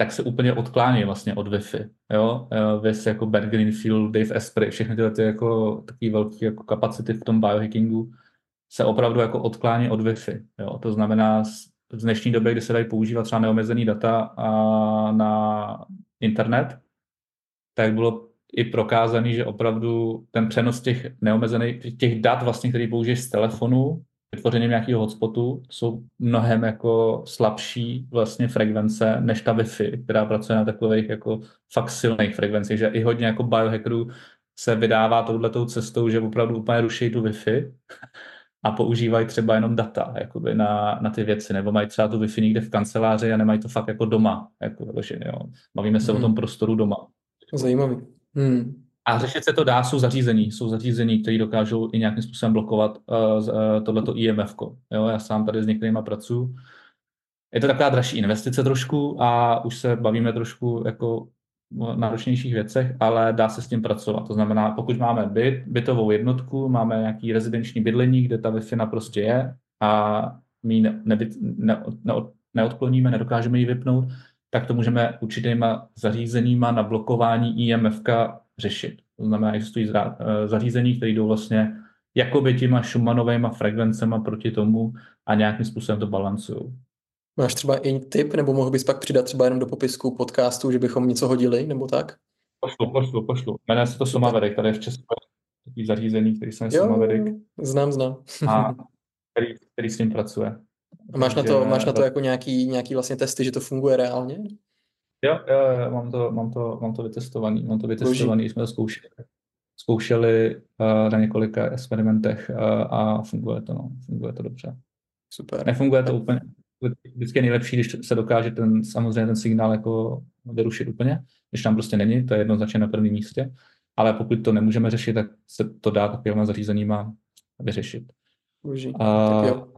tak se úplně odklání vlastně od Wi-Fi. Jo? Věc jako Bert Greenfield, Dave Asprey, všechny tyhle ty jako takový velké jako kapacity v tom biohackingu se opravdu jako odklání od Wi-Fi. Jo? To znamená, v dnešní době, kdy se dají používat třeba neomezený data na internet, tak bylo i prokázaný, že opravdu ten přenos těch neomezených, těch dat vlastně, který použiješ z telefonu, vytvořením nějakého hotspotu, jsou mnohem jako slabší vlastně frekvence než ta Wi-Fi, která pracuje na takových jako fakt silných frekvencích, že i hodně jako biohackerů se vydává touhletou cestou, že opravdu úplně ruší tu Wi-Fi a používají třeba jenom data jakoby na, na ty věci, nebo mají třeba tu Wi-Fi někde v kanceláři a nemají to fakt jako doma. Jako, že, jo. Bavíme se hmm. o tom prostoru doma. Zajímavý. Hmm. A řešit se to dá, jsou zařízení, jsou zařízení, které dokážou i nějakým způsobem blokovat uh, tohleto IMF. -ko. Jo, já sám tady s některými pracuji. Je to taková dražší investice trošku a už se bavíme trošku jako náročnějších věcech, ale dá se s tím pracovat. To znamená, pokud máme byt, bytovou jednotku, máme nějaký rezidenční bydlení, kde ta Wi-Fi prostě je a my ji ne, ne, ne, ne, neodkloníme, nedokážeme ji vypnout, tak to můžeme určitýma zařízeníma na blokování IMF řešit. To znamená, existují eh, zařízení, které jdou vlastně jakoby těma Schumannovými frekvencema proti tomu a nějakým způsobem to balancují. Máš třeba i tip, nebo mohl bys pak přidat třeba jenom do popisku podcastu, že bychom něco hodili, nebo tak? Pošlu, pošlu, pošlu. Jmenuje se to Somavedek, tady je v Česku takový zařízení, který se jmenuje Somavedek. Znám, znám. a který, který s tím pracuje. A máš na to, máš na to jako nějaký, nějaký vlastně testy, že to funguje reálně? Jo, jo, jo mám, to, mám, to, mám to vytestovaný, mám to vytestovaný, jsme to zkoušeli, zkoušeli uh, na několika experimentech uh, a funguje to, no, funguje to dobře. Super. Nefunguje to úplně, vždycky je nejlepší, když se dokáže ten, samozřejmě ten signál jako vyrušit úplně, když tam prostě není, to je jednoznačně na prvním místě, ale pokud to nemůžeme řešit, tak se to dá takovýma zařízeníma vyřešit. Boží. Uh, tak jo.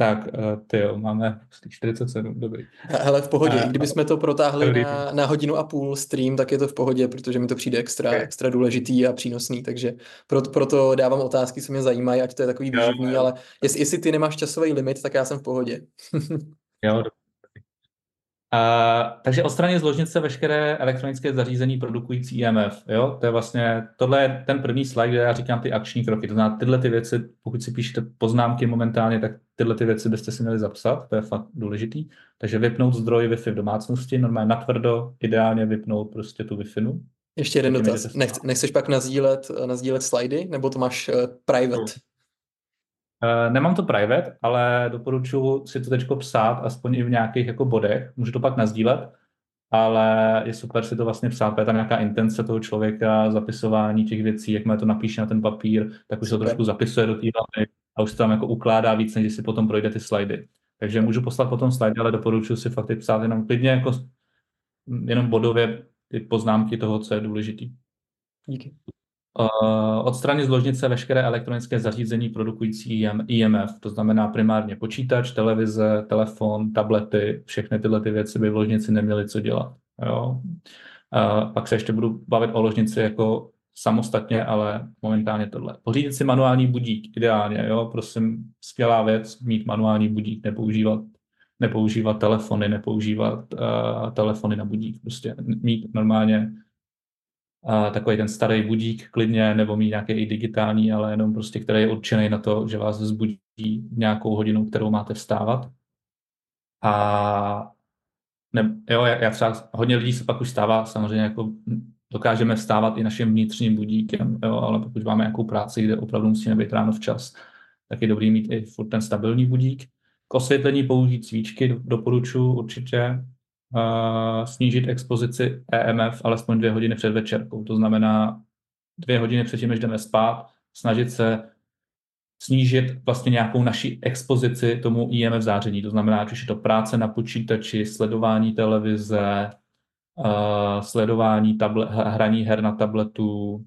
Tak, eh, ty jo, máme 47, dobrý. Hele, v pohodě, uh, kdybychom to protáhli na, na hodinu a půl stream, tak je to v pohodě, protože mi to přijde extra, okay. extra důležitý a přínosný, takže proto, proto dávám otázky, co mě zajímají, ať to je takový výživný, ale jestli, jestli ty nemáš časový limit, tak já jsem v pohodě. jo, a, takže odstranit z ložnice veškeré elektronické zařízení produkující IMF. Jo? To je vlastně, tohle je ten první slide, kde já říkám ty akční kroky. To znamená, tyhle ty věci, pokud si píšete poznámky momentálně, tak tyhle ty věci byste si měli zapsat, to je fakt důležitý. Takže vypnout zdroj Wi-Fi v domácnosti, normálně natvrdo, ideálně vypnout prostě tu Wi-Fi. Ještě jeden dotaz. Nech, nechceš pak nazdílet, nazdílet slidy, nebo to máš uh, private? Uh, nemám to private, ale doporučuji si to teď psát, aspoň i v nějakých jako bodech. Můžu to pak nazdílet, ale je super si to vlastně psát, je tam nějaká intence toho člověka, zapisování těch věcí, jak má to napíše na ten papír, tak už se to trošku zapisuje do té hlavy a už se tam jako ukládá víc, než si potom projde ty slajdy. Takže můžu poslat potom slajdy, ale doporučuji si fakt psát jenom klidně jako jenom bodově ty poznámky toho, co je důležitý. Díky. Uh, odstranit z ložnice veškeré elektronické zařízení produkující IMF, to znamená primárně počítač, televize, telefon, tablety, všechny tyhle ty věci by v ložnici neměly co dělat. Jo? Uh, pak se ještě budu bavit o ložnici jako samostatně, ale momentálně tohle. Pořídit si manuální budík, ideálně, jo, prosím, skvělá věc, mít manuální budík, nepoužívat, nepoužívat telefony, nepoužívat uh, telefony na budík, prostě mít normálně uh, takový ten starý budík klidně, nebo mít nějaký i digitální, ale jenom prostě, který je určený na to, že vás vzbudí nějakou hodinu, kterou máte vstávat. A ne, jo, já třeba hodně lidí se pak už stává samozřejmě jako dokážeme vstávat i naším vnitřním budíkem, jo, ale pokud máme nějakou práci, kde opravdu musíme být ráno včas, tak je dobrý mít i furt ten stabilní budík. K osvětlení použít svíčky doporučuji určitě. Uh, snížit expozici EMF alespoň dvě hodiny před večerkou. To znamená dvě hodiny předtím, než jdeme spát, snažit se snížit vlastně nějakou naší expozici tomu IMF záření. To znamená, že je to práce na počítači, sledování televize, sledování tablet, hraní her na tabletu,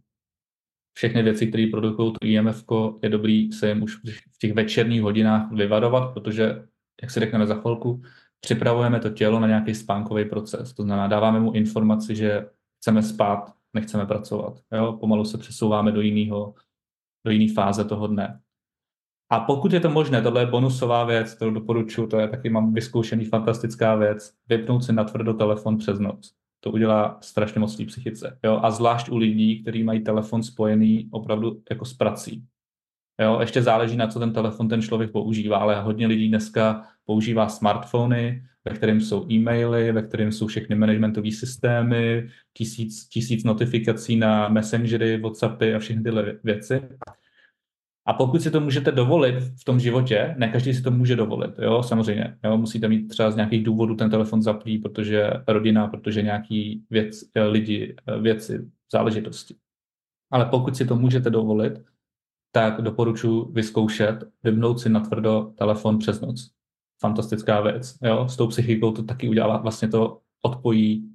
všechny věci, které produkují to IMF, je dobrý se jim už v těch večerních hodinách vyvarovat, protože, jak si řekneme za chvilku, připravujeme to tělo na nějaký spánkový proces. To znamená, dáváme mu informaci, že chceme spát, nechceme pracovat. Jo? Pomalu se přesouváme do jiného do jiné fáze toho dne. A pokud je to možné, tohle je bonusová věc, kterou doporučuji, to je taky mám vyzkoušený fantastická věc, vypnout si natvrdo telefon přes noc to udělá strašně moc té psychice. Jo? A zvlášť u lidí, kteří mají telefon spojený opravdu jako s prací. Jo? Ještě záleží, na co ten telefon ten člověk používá, ale hodně lidí dneska používá smartfony, ve kterém jsou e-maily, ve kterém jsou všechny managementové systémy, tisíc, tisíc notifikací na messengery, whatsappy a všechny tyhle věci. A pokud si to můžete dovolit v tom životě, ne každý si to může dovolit, jo, samozřejmě. Jo, musíte mít třeba z nějakých důvodů ten telefon zaplý, protože rodina, protože nějaký věc, eh, lidi, eh, věci, záležitosti. Ale pokud si to můžete dovolit, tak doporučuji vyzkoušet, vybnout si na tvrdo telefon přes noc. Fantastická věc. Jo? S tou psychikou to taky udělá, vlastně to odpojí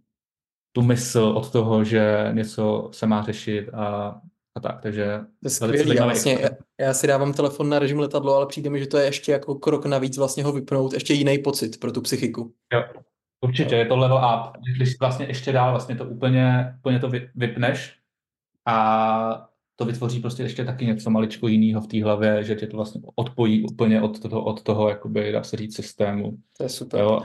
tu mysl od toho, že něco se má řešit a a tak, takže... To je skvělý, já, vlastně, já, já si dávám telefon na režim letadlo, ale přijde mi, že to je ještě jako krok navíc vlastně ho vypnout, ještě jiný pocit pro tu psychiku. Jo, určitě, je to level up, když vlastně ještě dál vlastně to úplně, úplně to vypneš a to vytvoří prostě ještě taky něco maličko jiného v té hlavě, že tě to vlastně odpojí úplně od toho, od toho jakoby, dá se říct, systému. To je super. Jo?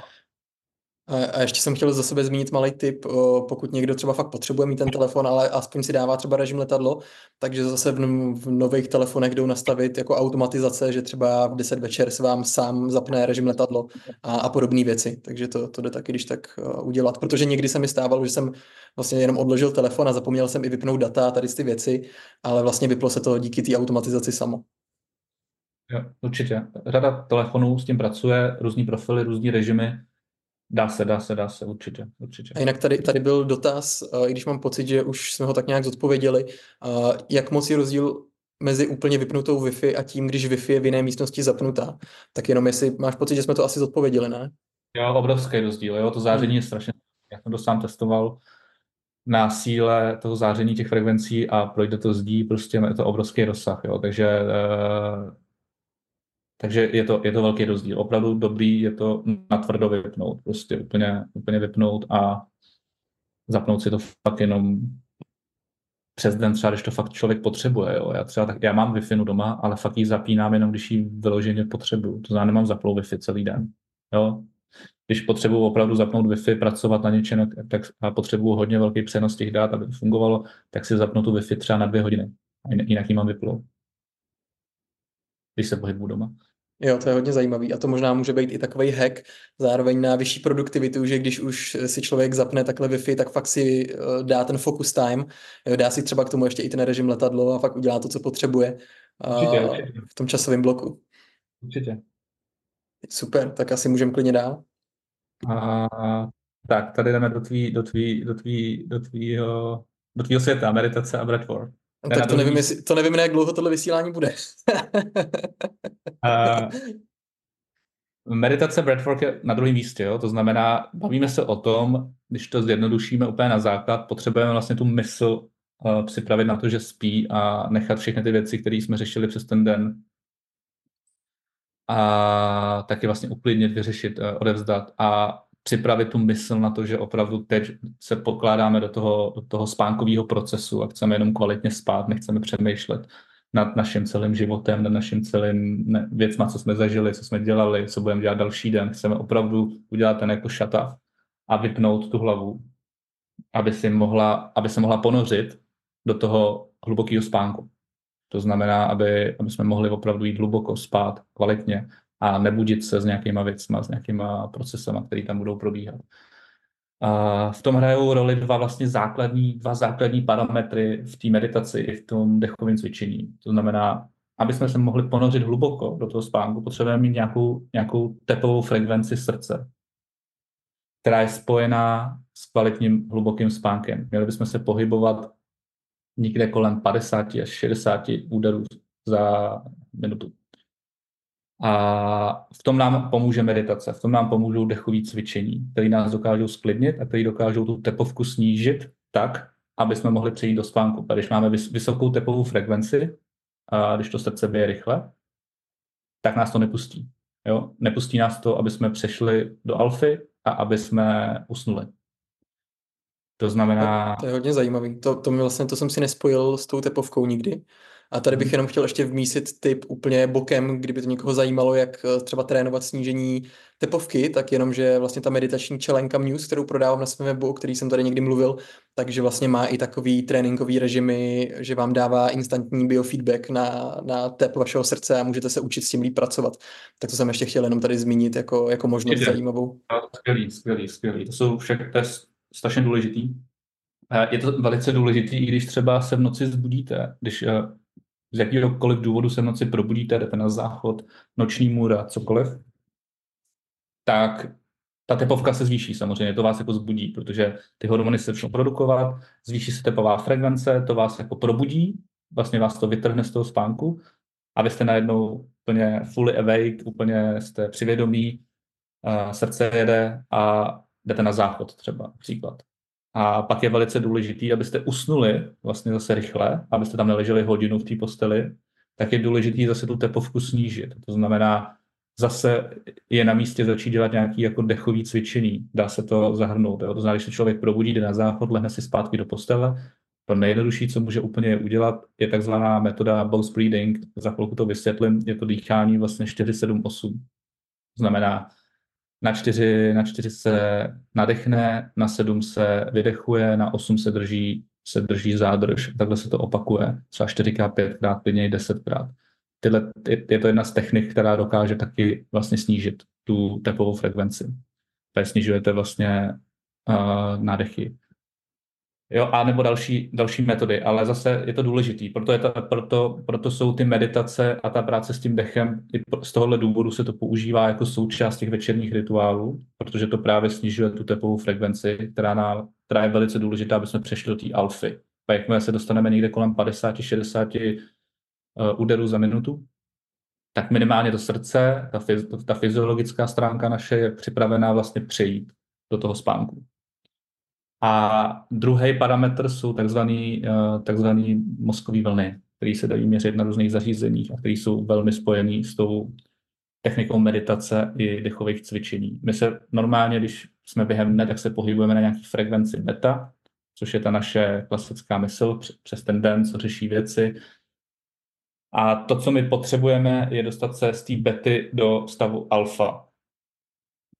A ještě jsem chtěl za sebe zmínit malý tip, pokud někdo třeba fakt potřebuje mít ten telefon, ale aspoň si dává třeba režim letadlo, takže zase v, v nových telefonech jdou nastavit jako automatizace, že třeba v 10 večer se vám sám zapne režim letadlo a, a podobné věci. Takže to, to jde taky, když tak udělat. Protože někdy se mi stávalo, že jsem vlastně jenom odložil telefon a zapomněl jsem i vypnout data a tady ty věci, ale vlastně vyplo se to díky té automatizaci samo. Jo, určitě. Řada telefonů s tím pracuje, různý profily, různý režimy Dá se, dá se, dá se, určitě, určitě. A jinak tady, tady byl dotaz, i když mám pocit, že už jsme ho tak nějak zodpověděli, jak moc je rozdíl mezi úplně vypnutou Wi-Fi a tím, když Wi-Fi je v jiné místnosti zapnutá. Tak jenom jestli máš pocit, že jsme to asi zodpověděli, ne? Jo, obrovský rozdíl, jo, to záření hmm. je strašně, já jsem to sám testoval na síle toho záření těch frekvencí a projde to zdí, prostě je to obrovský rozsah, jo, takže eh, takže je to, je to velký rozdíl. Opravdu dobrý je to natvrdo vypnout, prostě úplně, úplně vypnout a zapnout si to fakt jenom přes den třeba, když to fakt člověk potřebuje. Jo. Já třeba tak, já mám wi doma, ale fakt ji zapínám jenom, když ji vyloženě potřebuju. To znamená, nemám zaplou Wi-Fi celý den. Jo. Když potřebuju opravdu zapnout Wi-Fi, pracovat na něčem, tak a potřebuju hodně velký přenos těch dát, aby to fungovalo, tak si zapnu tu Wi-Fi třeba na dvě hodiny. Jinak ji mám vyplou. Když se pohybuju doma. Jo, to je hodně zajímavý a to možná může být i takový hack zároveň na vyšší produktivitu, že když už si člověk zapne takhle Wi-Fi, tak fakt si eh, dá ten focus time, dá si třeba k tomu ještě i ten režim letadlo a fakt udělá to, co potřebuje určitě, určitě. v tom časovém bloku. Určitě. Super, tak asi můžeme klidně dál. A, tak, tady jdeme do tvý, do tvý, do tvý, do tvýho, do tvýho světa, meditace a breathwork. No, tak to nevím, jestli, to nevím, jak dlouho tohle vysílání bude. uh, meditace breathwork je na druhém místě, jo? to znamená, bavíme se o tom, když to zjednodušíme úplně na základ, potřebujeme vlastně tu mysl uh, připravit na to, že spí a nechat všechny ty věci, které jsme řešili přes ten den, a taky vlastně uklidnit, vyřešit, uh, odevzdat. A připravit tu mysl na to, že opravdu teď se pokládáme do toho, do toho spánkového procesu a chceme jenom kvalitně spát, nechceme přemýšlet nad naším celým životem, nad naším celým ne, věcma, co jsme zažili, co jsme dělali, co budeme dělat další den. Chceme opravdu udělat ten jako off a vypnout tu hlavu, aby, si mohla, aby se mohla ponořit do toho hlubokého spánku. To znamená, aby, aby jsme mohli opravdu jít hluboko spát, kvalitně a nebudit se s nějakýma věcma, s nějakýma procesama, které tam budou probíhat. A v tom hrajou roli dva vlastně základní, dva základní parametry v té meditaci i v tom dechovém cvičení. To znamená, aby jsme se mohli ponořit hluboko do toho spánku, potřebujeme mít nějakou, nějakou tepovou frekvenci srdce, která je spojená s kvalitním hlubokým spánkem. Měli bychom se pohybovat někde kolem 50 až 60 úderů za minutu. A v tom nám pomůže meditace, v tom nám pomůžou dechové cvičení, které nás dokážou sklidnit a které dokážou tu tepovku snížit tak, aby jsme mohli přejít do spánku. A když máme vysokou tepovou frekvenci, a když to srdce bije rychle, tak nás to nepustí. Jo? Nepustí nás to, aby jsme přešli do alfy a aby jsme usnuli. To znamená... To, to je hodně zajímavý. To, to, vlastně, to jsem si nespojil s tou tepovkou nikdy. A tady bych mhm. jenom chtěl ještě vmísit typ úplně bokem, kdyby to někoho zajímalo, jak eh, třeba trénovat snížení tepovky, tak jenom, že vlastně ta meditační čelenka Muse, kterou prodávám na svém webu, o který jsem tady někdy mluvil, takže vlastně má i takový tréninkový režimy, že vám dává instantní biofeedback na, na tep vašeho srdce a můžete se učit s tím líp pracovat. Tak to jsem ještě chtěl jenom tady zmínit jako, jako možnost Jde. zajímavou. Skvělý, skvělý, skvělý. To jsou však to je strašně důležitý. Je to velice důležitý, i když třeba se v noci zbudíte, když eh, z jakýkoliv důvodu se v noci probudíte, jdete na záchod, noční můra, cokoliv, tak ta tepovka se zvýší samozřejmě, to vás jako zbudí, protože ty hormony se začnou produkovat, zvýší se tepová frekvence, to vás jako probudí, vlastně vás to vytrhne z toho spánku a vy jste najednou úplně fully awake, úplně jste přivědomí, srdce jede a jdete na záchod třeba, příklad. A pak je velice důležitý, abyste usnuli vlastně zase rychle, abyste tam neleželi hodinu v té posteli, tak je důležitý zase tu tepovku snížit. To znamená, zase je na místě začít dělat nějaký jako dechový cvičení. Dá se to zahrnout. Jo? To znamená, když se člověk probudí, jde na záchod, lehne si zpátky do postele, to nejjednodušší, co může úplně udělat, je takzvaná metoda Bose Breathing. Za chvilku to vysvětlím. Je to dýchání vlastně 4-7-8. To znamená, na čtyři, na čtyři se nadechne, na sedm se vydechuje, na osm se drží, se drží zádrž. Takhle se to opakuje, třeba čtyřikrát, pětkrát, klidně i desetkrát. Tyhle, je to jedna z technik, která dokáže taky vlastně snížit tu tepovou frekvenci. Tady snižujete vlastně uh, nádechy. Jo, a nebo další, další metody, ale zase je to důležitý, proto, je to, proto, proto jsou ty meditace a ta práce s tím dechem, i z tohohle důvodu se to používá jako součást těch večerních rituálů, protože to právě snižuje tu tepovou frekvenci, která, na, která je velice důležitá, aby jsme přešli do té alfy. A jakmile se dostaneme někde kolem 50-60 uh, úderů za minutu, tak minimálně to srdce, ta, ta fyziologická stránka naše je připravená vlastně přejít do toho spánku. A druhý parametr jsou takzvaný, eh, mozkový vlny, které se dají měřit na různých zařízeních a které jsou velmi spojený s tou technikou meditace i dechových cvičení. My se normálně, když jsme během dne, tak se pohybujeme na nějaký frekvenci beta, což je ta naše klasická mysl přes ten den, co řeší věci. A to, co my potřebujeme, je dostat se z té bety do stavu alfa,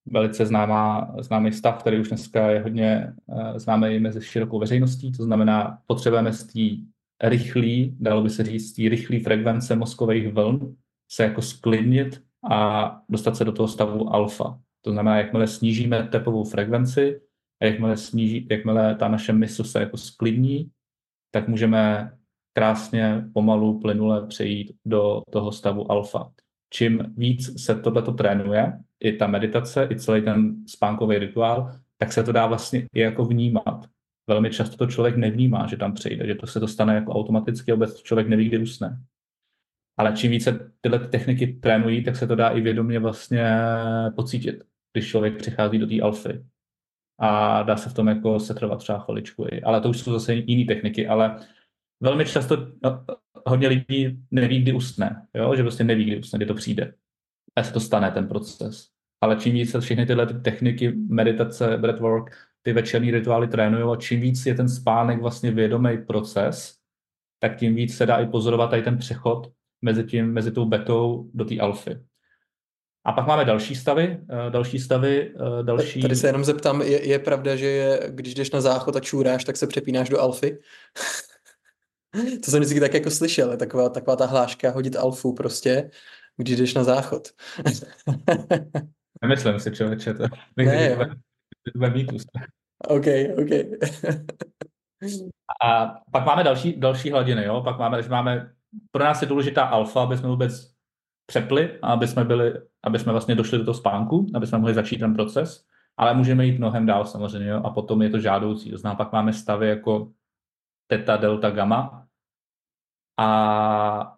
velice známá, známý stav, který už dneska je hodně uh, známý mezi širokou veřejností, to znamená, potřebujeme z té rychlý, dalo by se říct, té rychlé frekvence mozkových vln se jako sklidnit a dostat se do toho stavu alfa. To znamená, jakmile snížíme tepovou frekvenci a jakmile, sníží, jakmile ta naše mysl se jako sklidní, tak můžeme krásně, pomalu, plynule přejít do toho stavu alfa. Čím víc se tohleto trénuje, i ta meditace, i celý ten spánkový rituál, tak se to dá vlastně i jako vnímat. Velmi často to člověk nevnímá, že tam přejde, že to se to stane jako automaticky vůbec člověk neví, kdy usne. Ale čím více tyhle techniky trénují, tak se to dá i vědomě vlastně pocítit, když člověk přichází do té alfy. A dá se v tom jako setrvat třeba chviličku. Ale to už jsou zase jiné techniky, ale velmi často no, hodně lidí neví, kdy usne, jo? že prostě neví, kdy usne, kdy to přijde. A se to stane, ten proces. Ale čím víc se všechny tyhle techniky, meditace, breathwork, ty večerní rituály trénují a čím víc je ten spánek vlastně vědomý proces, tak tím víc se dá i pozorovat tady ten přechod mezi, tím, mezi tou betou do té alfy. A pak máme další stavy, eh, další stavy, eh, další... Tady se jenom zeptám, je, je pravda, že je, když jdeš na záchod a čůráš, tak se přepínáš do alfy? to jsem vždycky tak jako slyšel, taková, taková ta hláška hodit alfu prostě, když jdeš na záchod. Nemyslím si, člověče, to ne, je mýtus. OK, OK. a pak máme další, další hladiny, jo? Pak máme, že máme, pro nás je důležitá alfa, aby jsme vůbec přepli a aby jsme byli, aby jsme vlastně došli do toho spánku, aby jsme mohli začít ten proces, ale můžeme jít mnohem dál samozřejmě, jo? a potom je to žádoucí. To znamená, pak máme stavy jako teta, delta, gamma a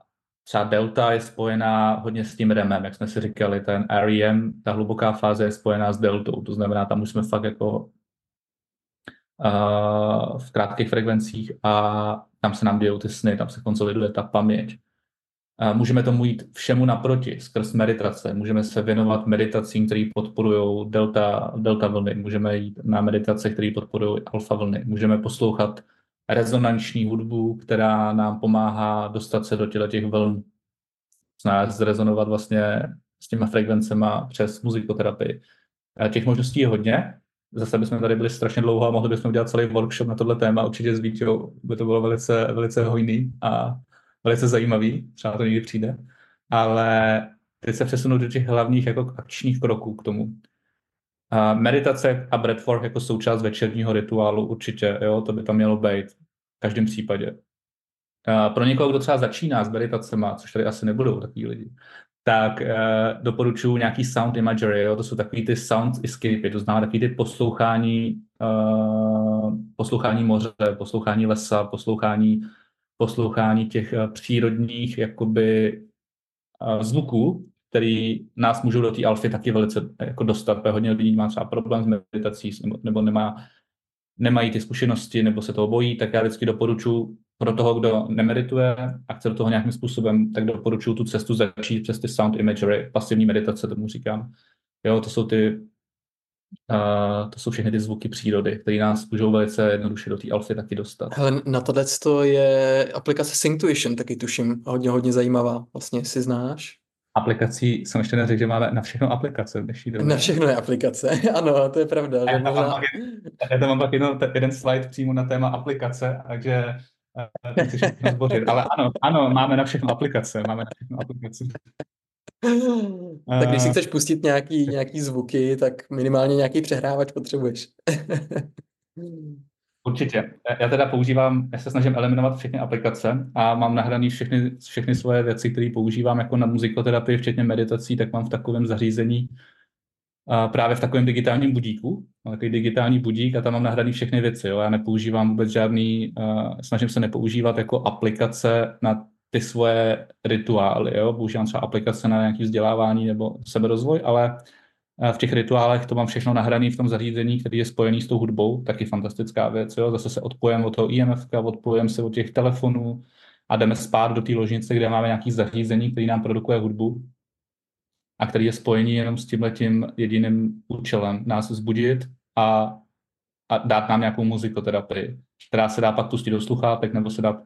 třeba delta je spojená hodně s tím REMem, jak jsme si říkali, ten REM, ta hluboká fáze je spojená s deltou, to znamená, tam už jsme fakt jako uh, v krátkých frekvencích a tam se nám dějou ty sny, tam se konsoliduje ta paměť. Uh, můžeme tomu jít všemu naproti, skrz meditace. Můžeme se věnovat meditacím, které podporují delta, delta vlny. Můžeme jít na meditace, které podporují alfa vlny. Můžeme poslouchat rezonanční hudbu, která nám pomáhá dostat se do těle těch vln. Zrezonovat vlastně s těma frekvencema přes muzikoterapii. Těch možností je hodně. Zase bychom tady byli strašně dlouho a mohli bychom udělat celý workshop na tohle téma. Určitě s Vítěou by to bylo velice, velice hojný a velice zajímavý. Třeba to někdy přijde. Ale teď se přesunu do těch hlavních jako akčních kroků k tomu. A meditace a breathwork jako součást večerního rituálu určitě, jo, to by tam mělo být v každém případě. A pro někoho, kdo třeba začíná s meditacemi, což tady asi nebudou takový lidi, tak uh, doporučuji nějaký sound imagery, jo? to jsou takový ty sound escape, to znamená takový ty poslouchání, uh, poslouchání moře, poslouchání lesa, poslouchání, poslouchání těch uh, přírodních jakoby uh, zvuků, který nás můžou do té alfy taky velice jako dostat, protože hodně lidí má třeba problém s meditací nebo, nebo nemá, nemají ty zkušenosti nebo se toho bojí, tak já vždycky doporučuji pro toho, kdo nemedituje a chce do toho nějakým způsobem, tak doporučuji tu cestu začít přes ty sound imagery, pasivní meditace, tomu říkám. Jo, to jsou ty Uh, to jsou všechny ty zvuky přírody, které nás můžou velice jednoduše do té alfy taky dostat. Hele, na tohle to je aplikace Synctuition, taky tuším, hodně, hodně zajímavá. Vlastně si znáš? Aplikací jsem ještě neřekl, že máme na všechno aplikace v dnešní době. Na všechno je aplikace, ano, to je pravda. Já, možná... mám já tam mám pak jenom jeden slide přímo na téma aplikace, takže všechno zbořit. Ale ano, ano, máme na všechno aplikace, máme na všechno aplikace. tak když si chceš pustit nějaký, nějaký zvuky, tak minimálně nějaký přehrávač potřebuješ. Určitě. Já teda používám, já se snažím eliminovat všechny aplikace a mám nahraný všechny, všechny svoje věci, které používám jako na muzikoterapii, včetně meditací, tak mám v takovém zařízení a právě v takovém digitálním budíku, mám takový digitální budík a tam mám nahraný všechny věci. Jo. Já nepoužívám vůbec žádný, snažím se nepoužívat jako aplikace na ty svoje rituály. Jo. Používám třeba aplikace na nějaké vzdělávání nebo seberozvoj, ale v těch rituálech to mám všechno nahrané v tom zařízení, který je spojený s tou hudbou, taky fantastická věc. Jo? Zase se odpojím od toho IMF, odpojím se od těch telefonů a jdeme spát do té ložnice, kde máme nějaký zařízení, který nám produkuje hudbu a který je spojený jenom s tímhletím jediným účelem nás vzbudit a, a dát nám nějakou muzikoterapii, která se dá pak pustit do sluchátek nebo se dá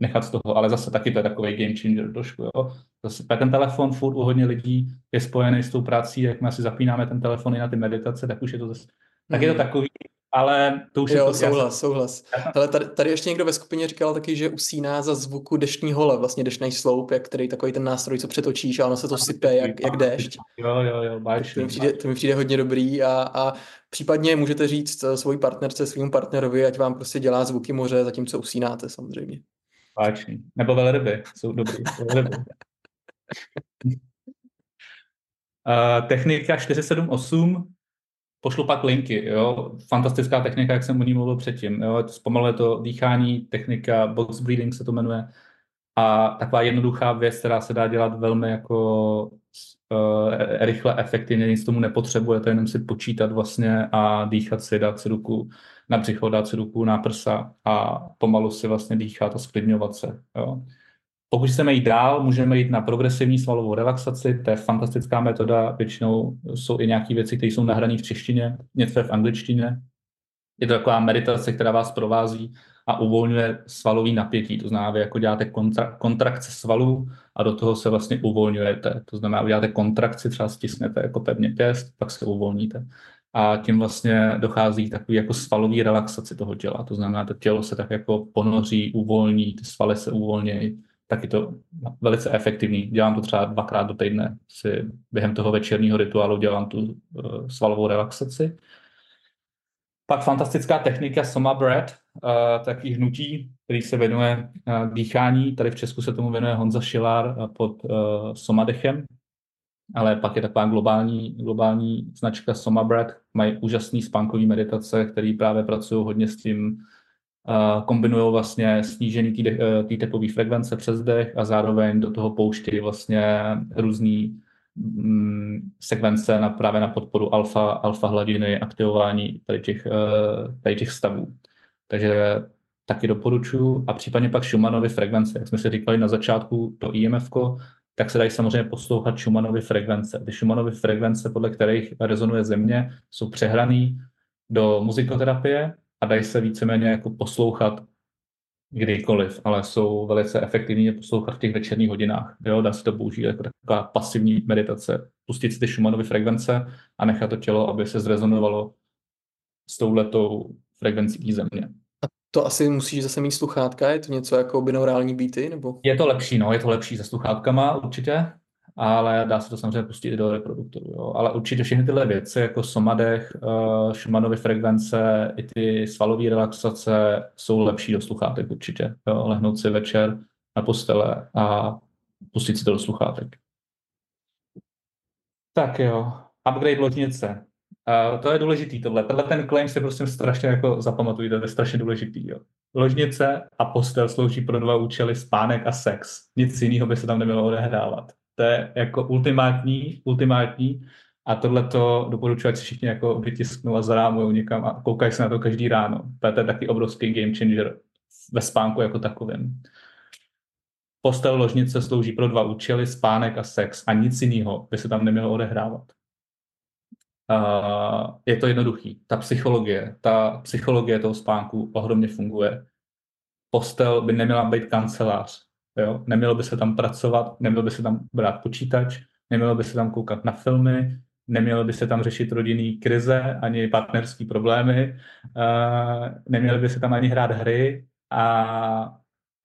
nechat z toho, ale zase taky to je takový game changer trošku, jo. Zase ten telefon furt u hodně lidí je spojený s tou prací, jak my si zapínáme ten telefon i na ty meditace, tak už je to zase, tak je to mhm. takový, ale to už jo, je to... souhlas, souhlas. Ale tady, tady ještě někdo ve skupině říkal taky, že usíná za zvuku deštní hole, vlastně deštný sloup, jak který takový ten nástroj, co přetočíš a ono se to sype jak, jak dešť. Jo, jo, jo, bájší, to, mi přijde, to mi přijde hodně dobrý a, a případně můžete říct eh, svojí partnerce, svým partnerovi, ať vám prostě dělá zvuky moře, zatímco usínáte samozřejmě. Páčný. Nebo velryby jsou dobrý. Velryby. uh, technika 478, pošlu pak linky, jo. Fantastická technika, jak jsem o ní mluvil předtím, jo. Zpomaluje to dýchání, technika box breathing se to jmenuje. A taková jednoduchá věc, která se dá dělat velmi jako uh, rychle, efektivně, nic tomu nepotřebujete, jenom si počítat vlastně a dýchat si, dát si ruku na břicho, dát si ruku na prsa a pomalu si vlastně dýchat a sklidňovat se. Jo. pokud chceme jít dál, můžeme jít na progresivní svalovou relaxaci, to je fantastická metoda, většinou jsou i nějaké věci, které jsou nahrané v češtině, něco v angličtině. Je to taková meditace, která vás provází a uvolňuje svalový napětí. To znamená, vy jako děláte kontra, kontrakce svalů a do toho se vlastně uvolňujete. To znamená, uděláte kontrakci, třeba stisknete jako pevně pěst, pak se uvolníte. A tím vlastně dochází takový jako svalový relaxaci toho těla. To znamená, to tělo se tak jako ponoří, uvolní, ty svaly se uvolnějí. Tak je to velice efektivní. Dělám to třeba dvakrát do týdne. Si během toho večerního rituálu dělám tu uh, svalovou relaxaci. Pak fantastická technika Soma Breath, uh, taky hnutí, který se věnuje uh, dýchání. Tady v Česku se tomu věnuje Honza Šilar uh, pod uh, Somadechem, ale pak je taková globální, globální značka Soma Breath. Mají úžasný spánkový meditace, který právě pracují hodně s tím, kombinují vlastně snížení té tepové frekvence přes dech a zároveň do toho pouštějí vlastně různý Mm, sekvence na, právě na podporu alfa, alfa hladiny, aktivování tady těch, eh, tady těch stavů. Takže taky doporučuji. A případně pak Schumannovy frekvence, jak jsme si říkali na začátku, to IMF, tak se dají samozřejmě poslouchat Schumannovy frekvence. Ty Schumannovy frekvence, podle kterých rezonuje země, jsou přehraný do muzikoterapie a dají se víceméně jako poslouchat kdykoliv, ale jsou velice efektivní poslouchat v těch večerních hodinách. Jo? Dá se to použít jako taková pasivní meditace. Pustit si ty Schumannovy frekvence a nechat to tělo, aby se zrezonovalo s touhletou frekvencí země. To asi musíš zase mít sluchátka? Je to něco jako binaurální beaty? Nebo? Je to lepší, no, je to lepší se sluchátkama určitě ale dá se to samozřejmě pustit i do reproduktoru. Jo. Ale určitě všechny tyhle věci, jako somadech, uh, Schumannovy frekvence, i ty svalové relaxace jsou lepší do sluchátek určitě. Jo. Lehnout si večer na postele a pustit si to do sluchátek. Tak jo, upgrade ložnice. Uh, to je důležitý tohle. Tenhle ten claim si prostě strašně jako zapamatujte, to je strašně důležitý. Jo. Ložnice a postel slouží pro dva účely spánek a sex. Nic jiného by se tam nemělo odehrávat. To je jako ultimátní, ultimátní a tohle to doporučuji, ať si všichni jako vytisknou a zarámují někam a koukají se na to každý ráno. To je taky obrovský game changer ve spánku jako takovém. Postel ložnice slouží pro dva účely, spánek a sex a nic jiného by se tam nemělo odehrávat. Je to jednoduchý. Ta psychologie, ta psychologie toho spánku ohromně funguje. Postel by neměla být kancelář. Jo? Nemělo by se tam pracovat, nemělo by se tam brát počítač, nemělo by se tam koukat na filmy, nemělo by se tam řešit rodinný krize ani partnerské problémy, uh, nemělo by se tam ani hrát hry a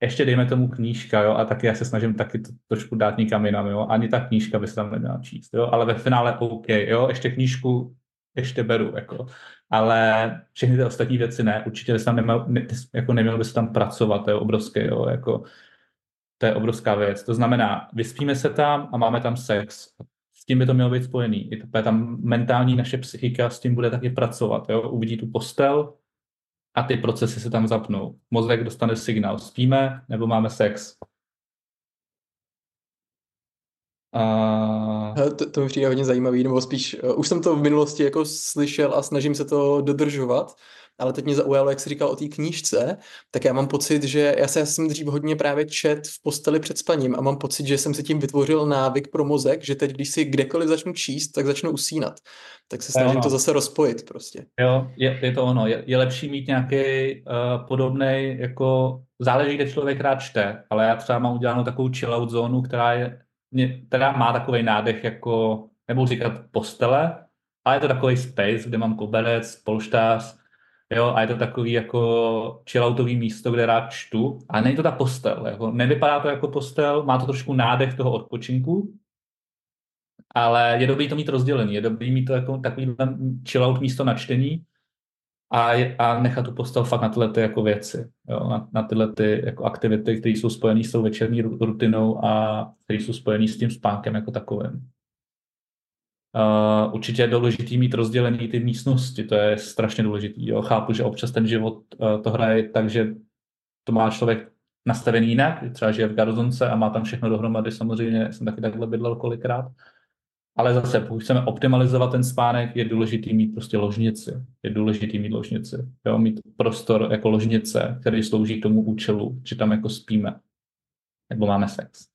ještě dejme tomu knížka, jo, a taky já se snažím taky to trošku dát někam jinam, jo, ani ta knížka by se tam neměla číst, jo, ale ve finále OK, jo, ještě knížku ještě beru, jako, ale všechny ty ostatní věci ne, určitě by se tam neměl, ne, jako nemělo by se tam pracovat, to je obrovské, jo, jako, to je obrovská věc. To znamená, vyspíme se tam a máme tam sex. S tím by to mělo být spojený. I to, tam mentální naše psychika s tím bude taky pracovat. Jo? Uvidí tu postel a ty procesy se tam zapnou. Mozek dostane signál, spíme nebo máme sex. A... To, to mi přijde hodně zajímavý, nebo spíš, uh, už jsem to v minulosti jako slyšel a snažím se to dodržovat, ale teď mě zaujalo, jak jsi říkal o té knížce, tak já mám pocit, že já, se, já jsem dřív hodně právě čet v posteli před spaním a mám pocit, že jsem si tím vytvořil návyk pro mozek, že teď, když si kdekoliv začnu číst, tak začnu usínat. Tak se snažím to zase rozpojit prostě. Jo, je, je to ono. Je, je lepší mít nějaký uh, podobný, jako záleží, kde člověk rád čte, ale já třeba mám udělanou takovou chill-out zónu, která, je, která má takový nádech jako, nebudu říkat postele, ale je to takový space, kde mám koberec, polštář, Jo, a je to takový jako chilloutový místo, kde rád čtu. A není to ta postel. Jako, nevypadá to jako postel, má to trošku nádech toho odpočinku, ale je dobrý to mít rozdělený. Je dobrý mít to jako takový chillout místo na čtení a, je, a nechat tu postel fakt na tyhle ty jako věci. Jo, na, na tyhle ty jako aktivity, které jsou spojené s tou večerní rutinou a které jsou spojené s tím spánkem jako takovým. Uh, určitě je důležité mít rozdělený ty místnosti, to je strašně důležitý. Jo. Chápu, že občas ten život uh, to hraje tak, že to má člověk nastavený jinak, třeba že je v garzonce a má tam všechno dohromady, samozřejmě jsem taky takhle bydlel kolikrát. Ale zase, pokud chceme optimalizovat ten spánek, je důležitý mít prostě ložnici. Je důležitý mít ložnici. Jo, mít prostor jako ložnice, který slouží k tomu účelu, že tam jako spíme. nebo máme sex.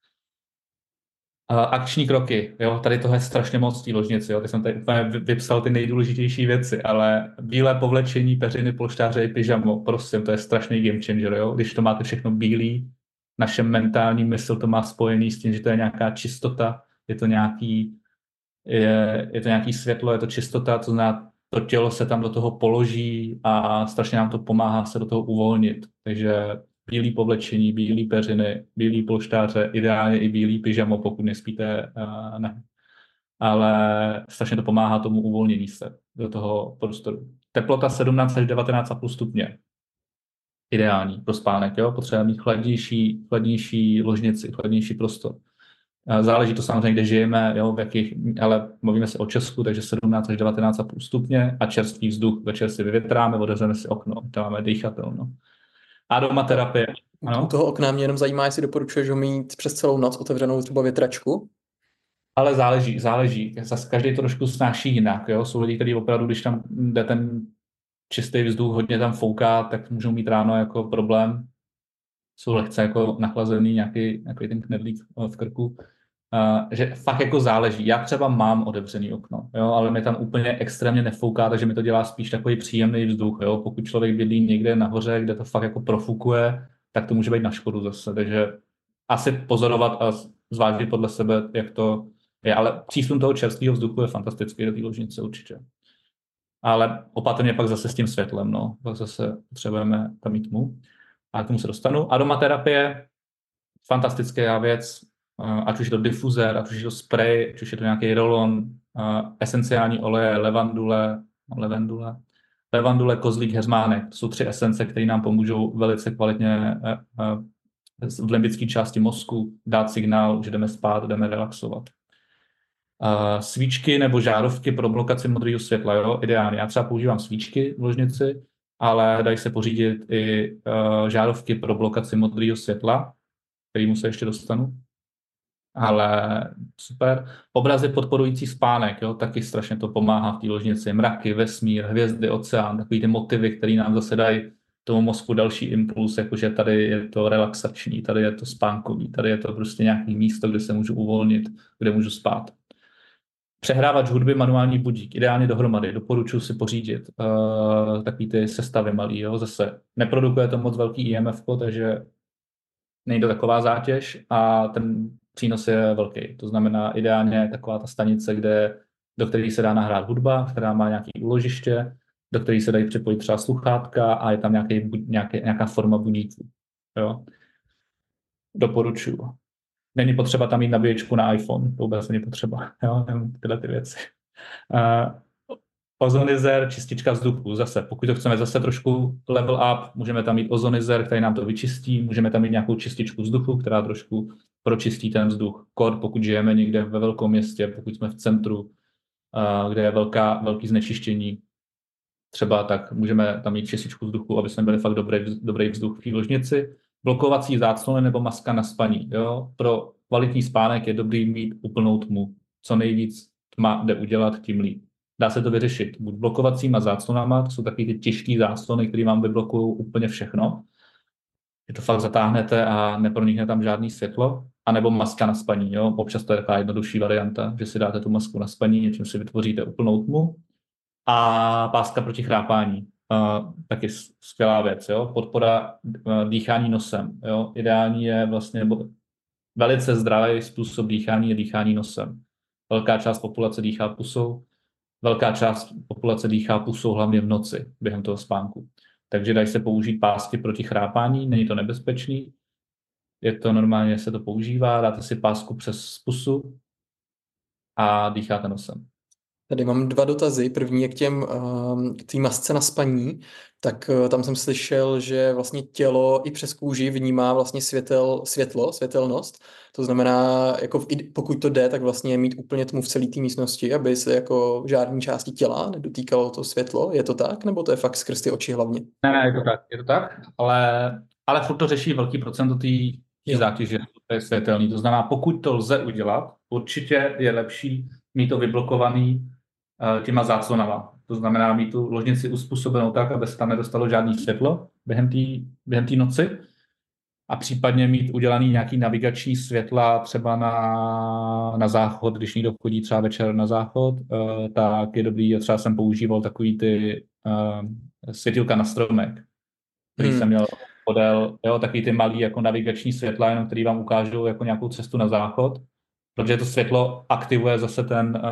Uh, akční kroky, jo, tady toho je strašně moc té ložnici, jo, teď jsem tady úplně vypsal ty nejdůležitější věci, ale bílé povlečení, peřiny, polštáře i pyžamo, prosím, to je strašný game changer, jo, když to máte všechno bílý, naše mentální mysl to má spojený s tím, že to je nějaká čistota, je to nějaký, je, je to nějaký světlo, je to čistota, to znamená, to tělo se tam do toho položí a strašně nám to pomáhá se do toho uvolnit. Takže bílý povlečení, bílý peřiny, bílý polštáře, ideálně i bílý pyžamo, pokud nespíte, uh, ne. Ale strašně to pomáhá tomu uvolnění se do toho prostoru. Teplota 17 až 19 stupně. Ideální pro spánek, jo? Potřebujeme mít chladnější, chladnější ložnici, chladnější prostor. Záleží to samozřejmě, kde žijeme, jo, v jakých, ale mluvíme se o Česku, takže 17 až 19,5 stupně a čerstvý vzduch. Večer si vyvětráme, otevřeme si okno, tam máme dýchatelno. Aromaterapie. Ano? U toho okna mě jenom zajímá, jestli doporučuješ ho mít přes celou noc otevřenou třeba větračku? Ale záleží, záleží. Zase každý to trošku snáší jinak. Jo? Jsou lidi, kteří opravdu, když tam jde ten čistý vzduch, hodně tam fouká, tak můžou mít ráno jako problém. Jsou lehce jako nachlazený nějaký, nějaký ten knedlík v krku. Uh, že fakt jako záleží. Já třeba mám otevřený okno, jo, ale mi tam úplně extrémně nefouká, takže mi to dělá spíš takový příjemný vzduch. Jo. Pokud člověk bydlí někde nahoře, kde to fakt jako profukuje, tak to může být na škodu zase. Takže asi pozorovat a zvážit podle sebe, jak to je. Ale přísun toho čerstvého vzduchu je fantastický do té ložnice určitě. Ale opatrně pak zase s tím světlem, no. Pak zase potřebujeme tam mít tmu. A k tomu se dostanu. Aromaterapie, fantastická věc, ať už je to difuzér, ať už je to spray, ať už je to nějaký rolon, esenciální oleje, levandule, levandule, levandule, kozlík, heřmánek. To jsou tři esence, které nám pomůžou velice kvalitně e, e, v limbické části mozku dát signál, že jdeme spát, jdeme relaxovat. Svíčky nebo žárovky pro blokaci modrého světla, jo, ideálně. Já třeba používám svíčky v ložnici, ale dají se pořídit i e, žárovky pro blokaci modrého světla, kterýmu se ještě dostanu ale super. Obrazy podporující spánek, jo, taky strašně to pomáhá v té ložnici. Mraky, vesmír, hvězdy, oceán, takový ty motivy, které nám zase dají tomu mozku další impuls, jakože tady je to relaxační, tady je to spánkový, tady je to prostě nějaký místo, kde se můžu uvolnit, kde můžu spát. Přehrávač hudby, manuální budík, ideálně dohromady, doporučuji si pořídit uh, takový ty sestavy malý, jo, zase neprodukuje to moc velký IMF, takže nejde taková zátěž a ten přínos je velký. To znamená ideálně taková ta stanice, kde, do které se dá nahrát hudba, která má nějaké úložiště, do které se dají připojit třeba sluchátka a je tam nějaký, nějaký, nějaká forma budíku. Jo? Doporučuju. Není potřeba tam mít nabíječku na iPhone, to vůbec není potřeba. Jo? Tyhle ty věci. Uh, ozonizer, čistička vzduchu, zase, pokud to chceme zase trošku level up, můžeme tam mít ozonizer, který nám to vyčistí, můžeme tam mít nějakou čističku vzduchu, která trošku pročistí ten vzduch. Kor, pokud žijeme někde ve velkém městě, pokud jsme v centru, kde je velká, velký znečištění, třeba tak můžeme tam mít čističku vzduchu, aby jsme byli fakt dobrý, dobrý vzduch v ložnici. Blokovací záclony nebo maska na spaní. Jo? Pro kvalitní spánek je dobrý mít úplnou tmu. Co nejvíc tma jde udělat, tím líp. Dá se to vyřešit buď blokovacíma záclonama, to jsou taky ty těžké záclony, které vám vyblokují úplně všechno, že to fakt zatáhnete a nepronikne tam žádný světlo, anebo maska na spaní. Jo? Občas to je taková jednodušší varianta, že si dáte tu masku na spaní, něčím si vytvoříte úplnou tmu a páska proti chrápání. Uh, taky skvělá věc. Jo? Podpora uh, dýchání nosem. Jo? Ideální je vlastně velice zdravý způsob dýchání je dýchání nosem. Velká část populace dýchá pusou, velká část populace dýchá pusou hlavně v noci během toho spánku. Takže dají se použít pásky proti chrápání, není to nebezpečný. Je to normálně, se to používá, dáte si pásku přes pusu a dýcháte nosem. Tady mám dva dotazy. První je k těm ehm, k té masce na spaní. Tak eh, tam jsem slyšel, že vlastně tělo i přes kůži vnímá vlastně světel, světlo, světelnost. To znamená, jako v, pokud to jde, tak vlastně mít úplně tmu v celé té místnosti, aby se jako žádné části těla nedotýkalo to světlo. Je to tak? Nebo to je fakt skrz ty oči hlavně? Ne, ne, je to tak. Je to tak, ale, ale furt to řeší velký procent té zátěže, to je světelný. To znamená, pokud to lze udělat, určitě je lepší mít to vyblokovaný těma záclonama. To znamená mít tu ložnici uspůsobenou tak, aby se tam nedostalo žádný světlo během té během noci. a případně mít udělaný nějaký navigační světla třeba na, na záchod, když někdo chodí třeba večer na záchod, uh, tak je dobrý, třeba jsem používal takový ty uh, světilka na stromek, který hmm. jsem měl podél, jo, taky ty malý jako navigační světla, jenom který vám ukážou jako nějakou cestu na záchod, protože to světlo aktivuje zase ten,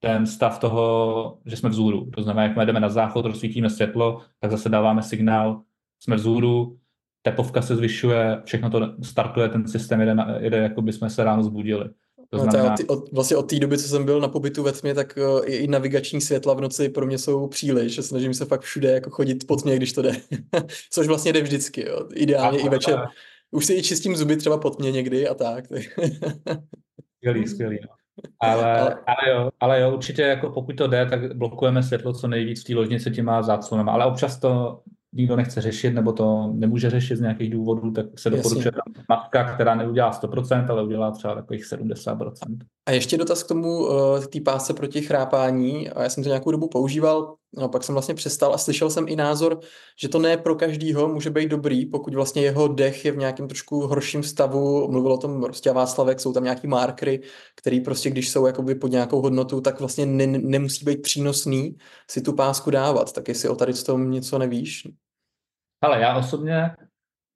ten stav toho, že jsme vzhůru. To znamená, jak jdeme na záchod, rozsvítíme světlo, tak zase dáváme signál, jsme vzhůru, tepovka se zvyšuje, všechno to startuje, ten systém jede, na, jede jako by jsme se ráno zbudili. To no, znamená... od, od, vlastně od té doby, co jsem byl na pobytu ve tmě, tak uh, i, i navigační světla v noci pro mě jsou příliš. Snažím se fakt všude jako chodit pod tmě, když to jde. Což vlastně jde vždycky, jo. Ideálně a, i večer. A... Už si i čistím zuby třeba pod tmě někdy a tak. skvělý, skvělý. No. Ale, ale, jo, ale jo, určitě jako pokud to jde, tak blokujeme světlo co nejvíc v té ložnici těma záclonama. Ale občas to nikdo nechce řešit, nebo to nemůže řešit z nějakých důvodů, tak se doporučuje matka, která neudělá 100%, ale udělá třeba takových 70%. A ještě dotaz k tomu, eh, té pásce proti chrápání. Já jsem to nějakou dobu používal, no pak jsem vlastně přestal a slyšel jsem i názor, že to ne pro každýho může být dobrý, pokud vlastně jeho dech je v nějakém trošku horším stavu. Mluvil o tom prostě Václavek, jsou tam nějaký markery, který prostě, když jsou jakoby pod nějakou hodnotu, tak vlastně ne, nemusí být přínosný si tu pásku dávat. Tak jestli o tady s tom něco nevíš? Ale já osobně,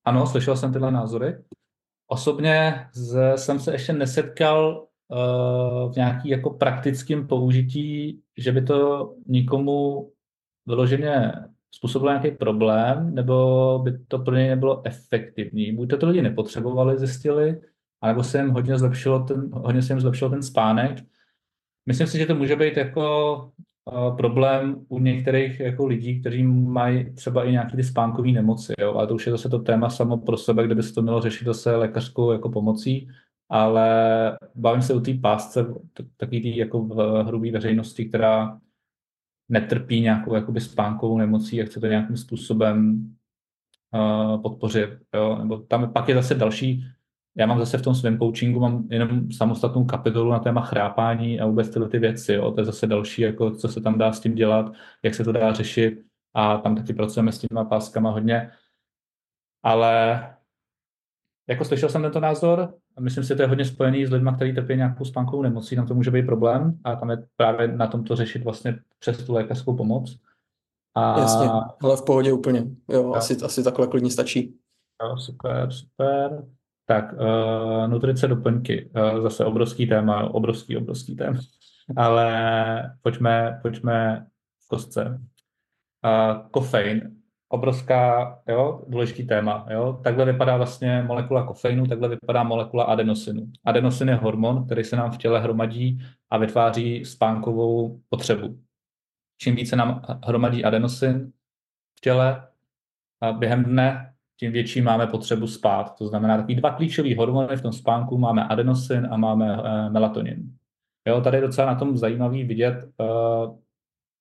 ano, slyšel jsem tyhle názory. Osobně z, jsem se ještě nesetkal v nějaký jako praktickém použití, že by to nikomu vyloženě způsobilo nějaký problém, nebo by to pro ně nebylo efektivní. Buď to, to lidi nepotřebovali, zjistili, anebo se jim hodně, zlepšilo ten, hodně se jim zlepšil ten spánek. Myslím si, že to může být jako problém u některých jako lidí, kteří mají třeba i nějaké ty spánkové nemoci, jo? ale to už je zase to téma samo pro sebe, kde by se to mělo řešit zase lékařskou jako pomocí, ale bavím se o té pásce, takový tý jako v hrubé veřejnosti, která netrpí nějakou jakoby spánkovou nemocí a chce to nějakým způsobem uh, podpořit. Jo? Nebo tam pak je zase další já mám zase v tom svém coachingu mám jenom samostatnou kapitolu na téma chrápání a vůbec tyhle ty věci. Jo. To je zase další, jako, co se tam dá s tím dělat, jak se to dá řešit a tam taky pracujeme s těma páskama hodně. Ale jako slyšel jsem tento názor, a myslím si, že to je hodně spojený s lidmi, kteří trpí nějakou spánkovou nemocí, tam to může být problém a tam je právě na tom to řešit vlastně přes tu lékařskou pomoc. A... Jasně, ale v pohodě úplně. Jo, asi, asi takhle klidně stačí. Jo, super, super. Tak, uh, nutrice doplňky, uh, zase obrovský téma, obrovský, obrovský téma, ale pojďme, pojďme v kostce. Uh, kofein, obrovská, jo, důležitý téma, jo. Takhle vypadá vlastně molekula kofeinu, takhle vypadá molekula adenosinu. Adenosin je hormon, který se nám v těle hromadí a vytváří spánkovou potřebu. Čím více nám hromadí adenosin v těle, a během dne tím větší máme potřebu spát. To znamená, takový dva klíčové hormony v tom spánku máme adenosin a máme uh, melatonin. Jo, tady je docela na tom zajímavý vidět, uh,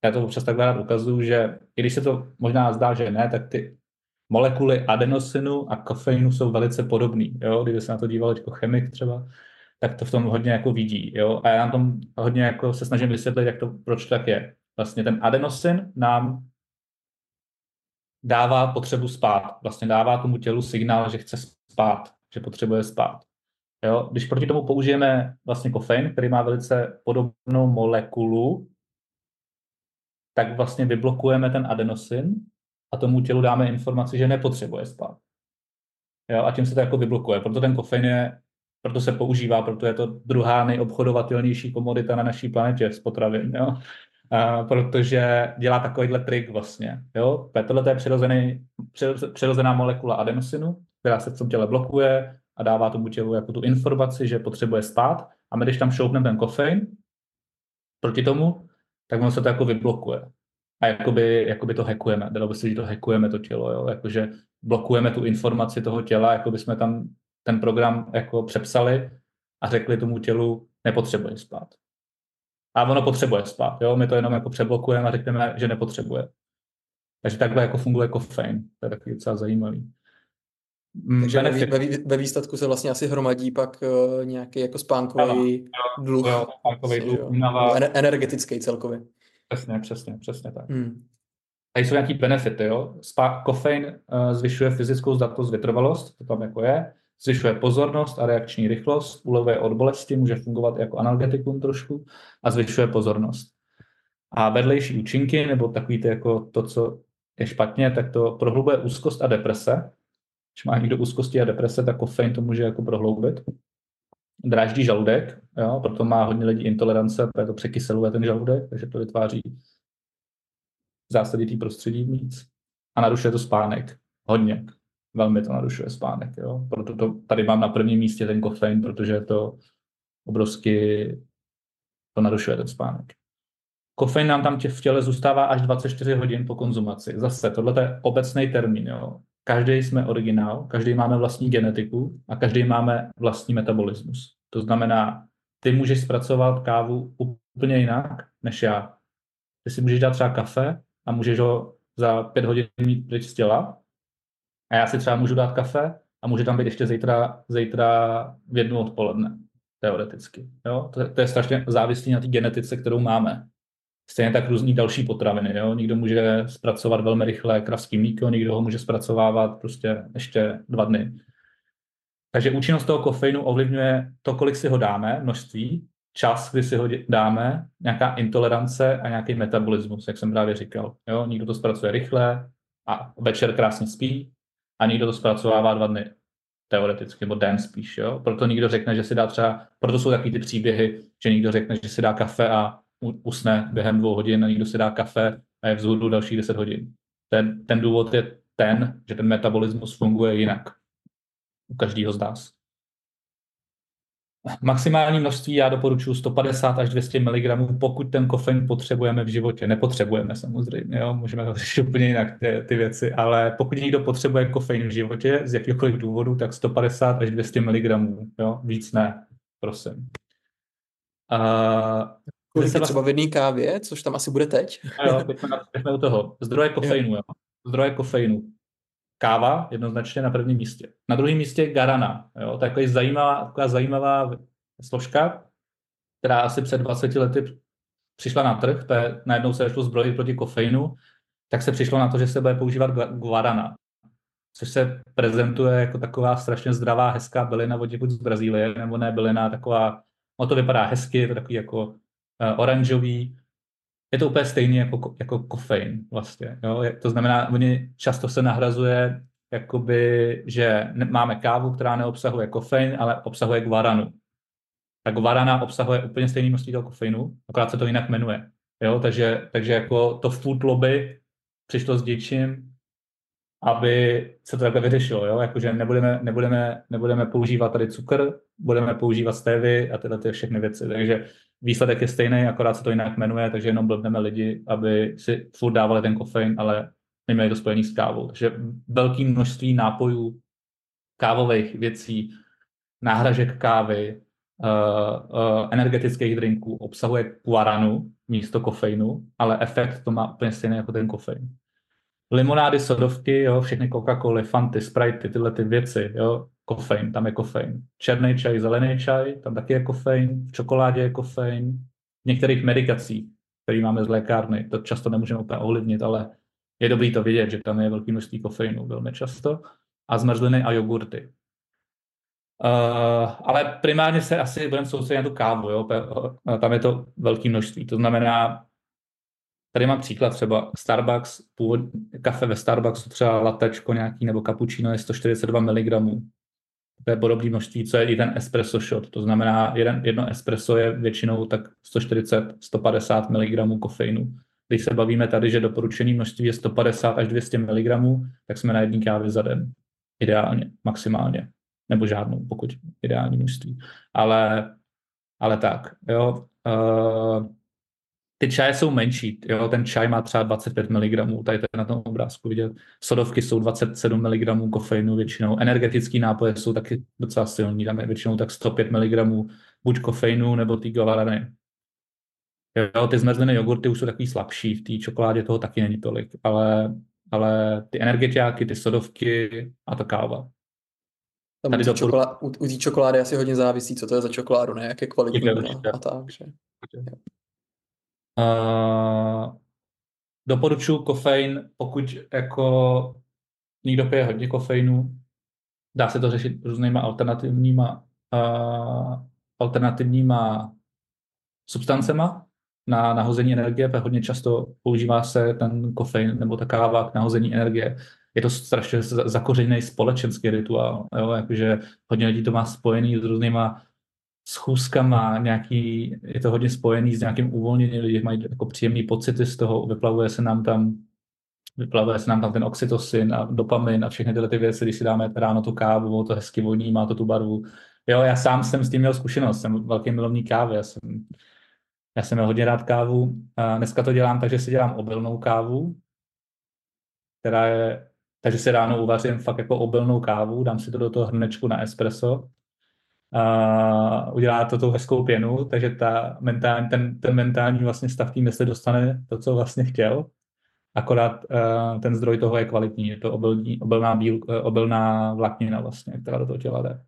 já to občas takhle rád ukazuju, že i když se to možná zdá, že ne, tak ty molekuly adenosinu a kofeinu jsou velice podobný. Jo? Kdyby se na to díval jako chemik třeba, tak to v tom hodně jako vidí. Jo? A já na tom hodně jako se snažím vysvětlit, jak to, proč tak je. Vlastně ten adenosin nám dává potřebu spát. Vlastně dává tomu tělu signál, že chce spát, že potřebuje spát. Jo? Když proti tomu použijeme vlastně kofein, který má velice podobnou molekulu, tak vlastně vyblokujeme ten adenosin a tomu tělu dáme informaci, že nepotřebuje spát. Jo? A tím se to jako vyblokuje. Proto ten kofein je, proto se používá, proto je to druhá nejobchodovatelnější komodita na naší planetě z potravin. Jo? protože dělá takovýhle trik vlastně. Jo? Tohle je přirozený, přirozená molekula adenosinu, která se v tom těle blokuje a dává tomu tělu jako tu informaci, že potřebuje spát. A my, když tam šoupneme ten kofein proti tomu, tak ono se to jako vyblokuje. A jakoby, jakoby to hackujeme. Dalo by se, že to hackujeme to tělo. Jo? Jakože blokujeme tu informaci toho těla, jako by jsme tam ten program jako přepsali a řekli tomu tělu, nepotřebuje spát. A ono potřebuje spát, jo? My to jenom jako přeblokujeme a řekneme, že nepotřebuje. Takže takhle jako funguje kofein. To je takový docela zajímavý. Mm, Takže ve, ve, ve výsledku se vlastně asi hromadí pak uh, nějaký jako spánkový jo, dluh. Jo, spánkový dluh, jo. energetický celkově. Přesně, přesně, přesně tak. Hmm. A jsou nějaký benefity, jo. Spa, kofein uh, zvyšuje fyzickou zdatnost, vytrvalost, to tam jako je, zvyšuje pozornost a reakční rychlost, ulevuje od bolesti, může fungovat jako analgetikum trošku a zvyšuje pozornost. A vedlejší účinky, nebo takový ty jako to, co je špatně, tak to prohlubuje úzkost a deprese. Když má někdo úzkosti a deprese, tak kofein to může jako prohloubit. Dráždí žaludek, jo, proto má hodně lidí intolerance, protože to překyseluje ten žaludek, takže to vytváří zásady té prostředí víc. A narušuje to spánek. Hodně. Velmi to narušuje spánek. Jo. Proto to tady mám na prvním místě ten kofein, protože to obrovsky to narušuje ten spánek. Kofein nám tam v těle zůstává až 24 hodin po konzumaci. Zase, tohle je obecný termín. Jo. Každý jsme originál, každý máme vlastní genetiku a každý máme vlastní metabolismus. To znamená, ty můžeš zpracovat kávu úplně jinak než já. Ty si můžeš dát třeba kafe a můžeš ho za pět hodin mít pryč z těla. A já si třeba můžu dát kafe a může tam být ještě zítra, zítra v jednu odpoledne, teoreticky. Jo? To, to je strašně závislý na té genetice, kterou máme. Stejně tak různý další potraviny. Jo? Někdo může zpracovat velmi rychle kravský mlíko, někdo ho může zpracovávat prostě ještě dva dny. Takže účinnost toho kofeinu ovlivňuje to, kolik si ho dáme, množství, čas, kdy si ho dáme, nějaká intolerance a nějaký metabolismus, jak jsem právě říkal. Jo? Někdo to zpracuje rychle a večer krásně spí a někdo to zpracovává dva dny teoreticky, nebo den spíš. Jo? Proto někdo řekne, že si dá třeba, proto jsou takový ty příběhy, že někdo řekne, že si dá kafe a usne během dvou hodin a někdo si dá kafe a je vzhůru dalších 10 hodin. Ten, ten důvod je ten, že ten metabolismus funguje jinak u každého z nás. Maximální množství já doporučuji 150 až 200 mg, pokud ten kofein potřebujeme v životě. Nepotřebujeme samozřejmě, jo? můžeme řešit úplně jinak ty, ty věci, ale pokud někdo potřebuje kofein v životě z jakýchkoliv důvodů, tak 150 až 200 mg, jo? víc ne, prosím. Uh, Kolik je třeba v jedné kávě, což tam asi bude teď? jo, teď jsme, teď jsme u toho. Zdroje kofeinu, jo. Zdroje kofeinu. Káva jednoznačně na prvním místě. Na druhém místě garana. Jo. To je takový zajímavá, taková zajímavá složka, která asi před 20 lety přišla na trh, to je, najednou se šlo zbrojit proti kofeinu, tak se přišlo na to, že se bude používat guarana, což se prezentuje jako taková strašně zdravá, hezká bylina od z Brazílie, nebo ne bylina, taková, no to vypadá hezky, je to takový jako oranžový, je to úplně stejný jako, jako kofein vlastně. Jo? To znamená, oni často se nahrazuje jakoby, že máme kávu, která neobsahuje kofein, ale obsahuje guaranu. Ta guarana obsahuje úplně stejný množství toho kofeinu, akorát se to jinak jmenuje. Jo? Takže, takže jako to food lobby přišlo s něčím, aby se to takhle vyřešilo, jo? Jakože nebudeme, nebudeme, nebudeme používat tady cukr, budeme používat stevy a tyhle ty všechny věci. Takže výsledek je stejný, akorát se to jinak jmenuje, takže jenom blbneme lidi, aby si furt dávali ten kofein, ale neměli to spojený s kávou. Takže velké množství nápojů, kávových věcí, náhražek kávy, uh, uh, energetických drinků obsahuje guaranu místo kofeinu, ale efekt to má úplně stejný jako ten kofein. Limonády, sodovky, jo, všechny Coca-Coly, Fanty, Sprite, tyhle ty věci, jo, kofein, tam je kofein. Černý čaj, zelený čaj, tam taky je kofein, v čokoládě je kofein, v některých medikacích, které máme z lékárny, to často nemůžeme úplně ovlivnit, ale je dobrý to vidět, že tam je velké množství kofeinu velmi často. A zmrzliny a jogurty. Uh, ale primárně se asi budeme soustředit na tu kávu, jo? tam je to velké množství. To znamená, tady mám příklad třeba Starbucks, původ, kafe ve Starbucksu, třeba latečko nějaký nebo cappuccino je 142 mg to je podobné množství, co je i ten espresso shot. To znamená, jeden, jedno espresso je většinou tak 140-150 mg kofeinu. Když se bavíme tady, že doporučené množství je 150 až 200 mg, tak jsme na jedný kávě za den. Ideálně, maximálně. Nebo žádnou, pokud ideální množství. Ale, ale tak, jo. Uh, ty čaje jsou menší, jo, ten čaj má třeba 25 mg, tady to je na tom obrázku vidět. Sodovky jsou 27 mg kofeinu většinou, energetický nápoje jsou taky docela silní, tam je většinou tak 105 mg buď kofeinu nebo ty guarany. Jo, ty zmrzlené jogurty už jsou takový slabší, v té čokoládě toho taky není tolik, ale, ale ty energetiáky, ty sodovky a ta káva. Tam Tady u, čokolády, u, u té čokolády asi hodně závisí, co to je za čokoládu, ne? Jak je kvalitní a tak. Že... Uh, doporučuji kofein, pokud jako někdo pije hodně kofeinu, dá se to řešit různýma alternativníma, uh, alternativníma substancema na nahození energie, protože hodně často používá se ten kofein nebo ta káva k nahození energie. Je to strašně zakořeněný společenský rituál, jo? jakože hodně lidí to má spojený s různýma schůzkama, nějaký, je to hodně spojený s nějakým uvolněním, lidi mají jako příjemný pocity z toho, vyplavuje se nám tam vyplavuje se nám tam ten oxytocin a dopamin a všechny tyhle ty věci, když si dáme ráno tu kávu, to hezky voní, má to tu barvu. Jo, já sám jsem s tím měl zkušenost, jsem velký milovník kávy, já jsem, já jsem měl hodně rád kávu. A dneska to dělám tak, že si dělám obilnou kávu, která je, takže si ráno uvařím fakt jako obilnou kávu, dám si to do toho hrnečku na espresso udělá to tou hezkou pěnu, takže ta mentální, ten, ten mentální vlastně stav tím mysli dostane to, co vlastně chtěl akorát uh, ten zdroj toho je kvalitní, je to obilní, obilná, bíl, uh, obilná vláknina vlastně, která do toho těla jde.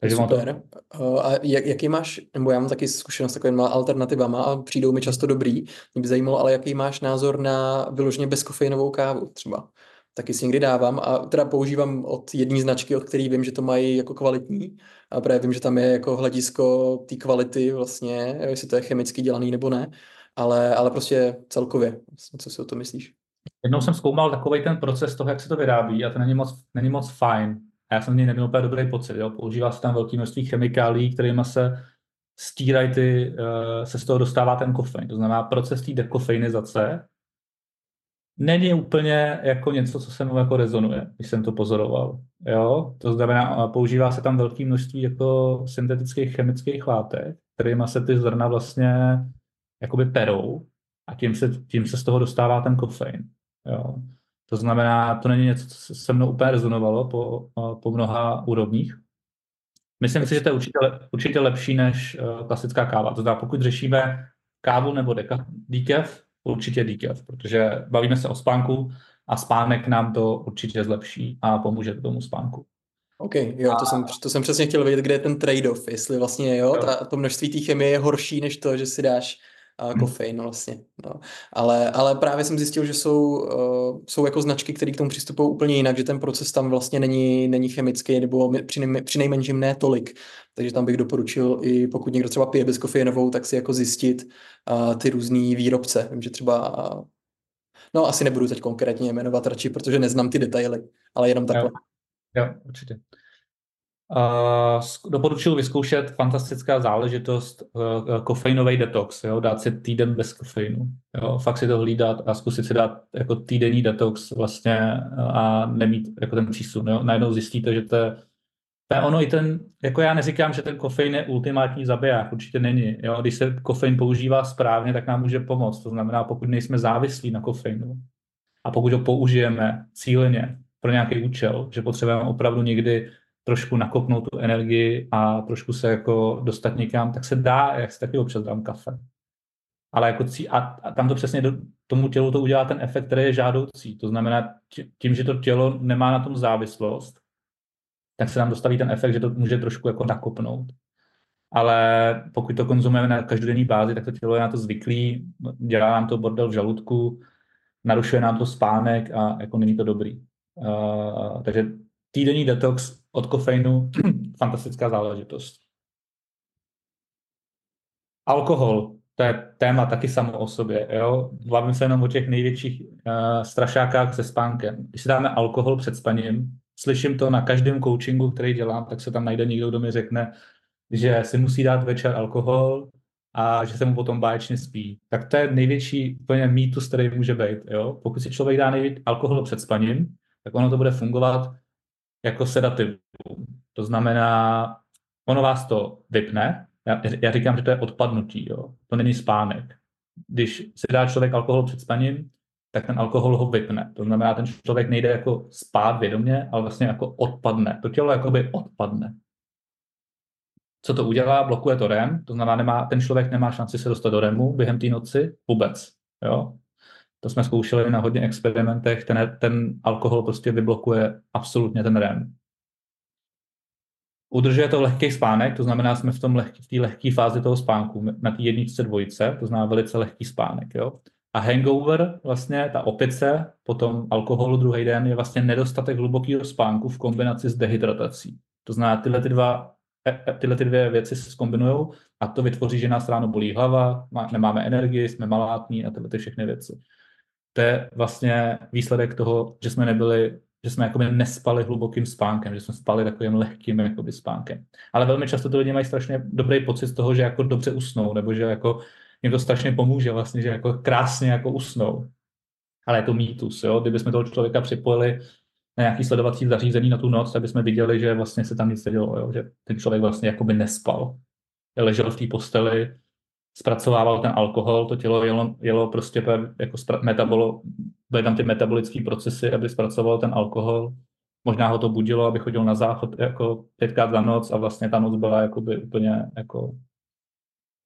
Takže Super. To... A jak, jaký máš, nebo já mám taky zkušenost s takovými alternativama a přijdou mi často dobrý. Mě by zajímalo, ale jaký máš názor na vyloženě bezkofeinovou kávu třeba? Taky si někdy dávám a teda používám od jedné značky, od které vím, že to mají jako kvalitní. A právě vím, že tam je jako hledisko té kvality vlastně, jestli to je chemicky dělaný nebo ne ale, ale prostě celkově, co si o to myslíš? Jednou jsem zkoumal takový ten proces toho, jak se to vyrábí a to není moc, není moc fajn. A já jsem něj neměl úplně dobrý pocit. Jo? Používá se tam velké množství chemikálí, kterými se stírají ty, uh, se z toho dostává ten kofein. To znamená, proces té dekofeinizace není úplně jako něco, co se mnou jako rezonuje, když jsem to pozoroval. Jo? To znamená, používá se tam velké množství jako syntetických chemických látek, kterými se ty zrna vlastně jakoby perou a tím se, tím se z toho dostává ten kofein. Jo. To znamená, to není něco, co se mnou úplně rezonovalo po, po mnoha úrovních. Myslím si, že to je určitě, určitě lepší než uh, klasická káva. To znamená, pokud řešíme kávu nebo deka, decaf, určitě decaf, protože bavíme se o spánku a spánek nám to určitě zlepší a pomůže tomu spánku. OK, jo, to, a... jsem, to jsem přesně chtěl vědět, kde je ten trade-off, jestli vlastně jo, jo. Ta, to množství té chemie je horší než to, že si dáš a hmm. kofein vlastně. No. Ale, ale právě jsem zjistil, že jsou, uh, jsou jako značky, které k tomu přistupují úplně jinak, že ten proces tam vlastně není, není chemický, nebo při nejmenším ne tolik. Takže tam bych doporučil i pokud někdo třeba pije bezkofeinovou, tak si jako zjistit uh, ty různý výrobce. Vím, že třeba uh, No, asi nebudu teď konkrétně jmenovat radši, protože neznám ty detaily, ale jenom takhle. Jo, jo určitě. Uh, doporučil vyzkoušet fantastická záležitost uh, kofeinový detox, jo, dát si týden bez kofeinu, jo, fakt si to hlídat a zkusit si dát jako týdenní detox vlastně a nemít jako ten přísun, jo. Najednou zjistíte, že to je, to je ono i ten, jako já neříkám, že ten kofein je ultimátní zabiják, určitě není, jo. Když se kofein používá správně, tak nám může pomoct, to znamená, pokud nejsme závislí na kofeinu a pokud ho použijeme cíleně pro nějaký účel, že potřebujeme opravdu někdy trošku nakopnout tu energii a trošku se jako dostat někam, tak se dá, jak si taky občas dám kafe. Ale jako cí, a, a tam to přesně do, tomu tělu to udělá ten efekt, který je žádoucí. To znamená, tím, že to tělo nemá na tom závislost, tak se nám dostaví ten efekt, že to může trošku jako nakopnout. Ale pokud to konzumujeme na každodenní bázi, tak to tělo je na to zvyklý, dělá nám to bordel v žaludku, narušuje nám to spánek a jako není to dobrý. Uh, takže týdenní detox od kofeinu, fantastická záležitost. Alkohol, to je téma taky samo o sobě. Jo? Bavím se jenom o těch největších uh, strašákách se spánkem. Když si dáme alkohol před spaním, slyším to na každém coachingu, který dělám, tak se tam najde někdo, kdo mi řekne, že si musí dát večer alkohol a že se mu potom báječně spí. Tak to je největší úplně mýtus, který může být. Jo? Pokud si člověk dá nejvíc alkohol před spaním, tak ono to bude fungovat jako sedativ. To znamená, ono vás to vypne. Já, já říkám, že to je odpadnutí, jo. to není spánek. Když si dá člověk alkohol před spaním, tak ten alkohol ho vypne. To znamená, ten člověk nejde jako spát vědomě, ale vlastně jako odpadne. To tělo jakoby odpadne. Co to udělá? Blokuje to REM, to znamená, nemá, ten člověk nemá šanci se dostat do REMu během té noci vůbec. Jo? To jsme zkoušeli na hodně experimentech, ten, ten alkohol prostě vyblokuje absolutně ten REM. Udržuje to lehký spánek, to znamená, jsme v tom lehký, v té lehké fázi toho spánku, na té jedničce dvojice, to znamená velice lehký spánek. Jo? A hangover, vlastně ta opice, potom alkoholu druhý den, je vlastně nedostatek hlubokého spánku v kombinaci s dehydratací. To znamená, tyhle, ty dva, e, e, tyhle ty dvě věci se skombinují a to vytvoří, že nás ráno bolí hlava, nemáme energii, jsme malátní a tyhle ty všechny věci. To je vlastně výsledek toho, že jsme nebyli že jsme jakoby nespali hlubokým spánkem, že jsme spali takovým lehkým jakoby spánkem. Ale velmi často ty lidi mají strašně dobrý pocit z toho, že jako dobře usnou, nebo že jako jim to strašně pomůže vlastně, že jako krásně jako usnou. Ale je to mýtus, jo? Kdybychom toho člověka připojili na nějaký sledovací zařízení na tu noc, tak bychom viděli, že vlastně se tam nic nedělo, jo? že ten člověk vlastně jakoby nespal. Ležel v té posteli, zpracovával ten alkohol, to tělo jelo, jelo prostě jako metabolo, byly tam ty metabolické procesy, aby zpracoval ten alkohol. Možná ho to budilo, aby chodil na záchod jako pětkrát za noc a vlastně ta noc byla jakoby úplně jako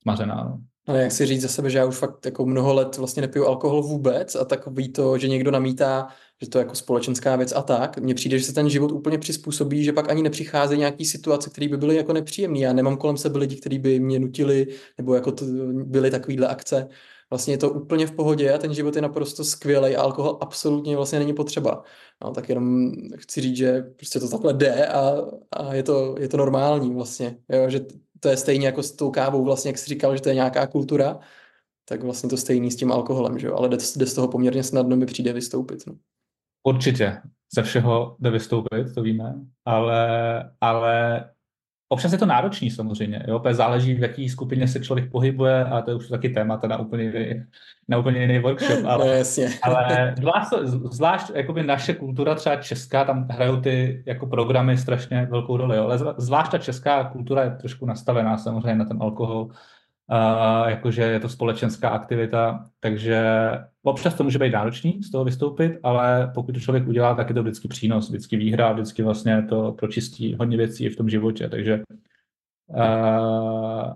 smařená. No. Ale jak si říct za sebe, že já už fakt jako mnoho let vlastně nepiju alkohol vůbec a takový to, že někdo namítá, že to je jako společenská věc a tak, mně přijde, že se ten život úplně přizpůsobí, že pak ani nepřicházejí nějaký situace, které by byly jako nepříjemné. Já nemám kolem sebe lidi, kteří by mě nutili, nebo jako to byly takovýhle akce. Vlastně je to úplně v pohodě a ten život je naprosto skvělý a alkohol absolutně vlastně není potřeba. No, tak jenom chci říct, že prostě to takhle jde a, a je, to, je to normální vlastně. Jo, že to je stejně jako s tou kávou, vlastně, jak jsi říkal, že to je nějaká kultura, tak vlastně to stejný s tím alkoholem, že jo? ale jde z toho poměrně snadno mi přijde vystoupit. No. Určitě, ze všeho jde vystoupit, to víme, ale, ale Občas je to náročný samozřejmě, jo? záleží, v jaký skupině se člověk pohybuje a to je už taky téma na úplně jiný, na úplně jiný workshop, ale, no, jasně. ale zvlášť, zvlášť jakoby naše kultura, třeba česká, tam hrajou ty jako programy strašně velkou roli, jo? ale zvlášť ta česká kultura je trošku nastavená samozřejmě na ten alkohol, uh, jakože je to společenská aktivita, takže občas to může být náročný z toho vystoupit, ale pokud to člověk udělá, tak je to vždycky přínos, vždycky výhra, vždycky vlastně to pročistí hodně věcí v tom životě, takže uh,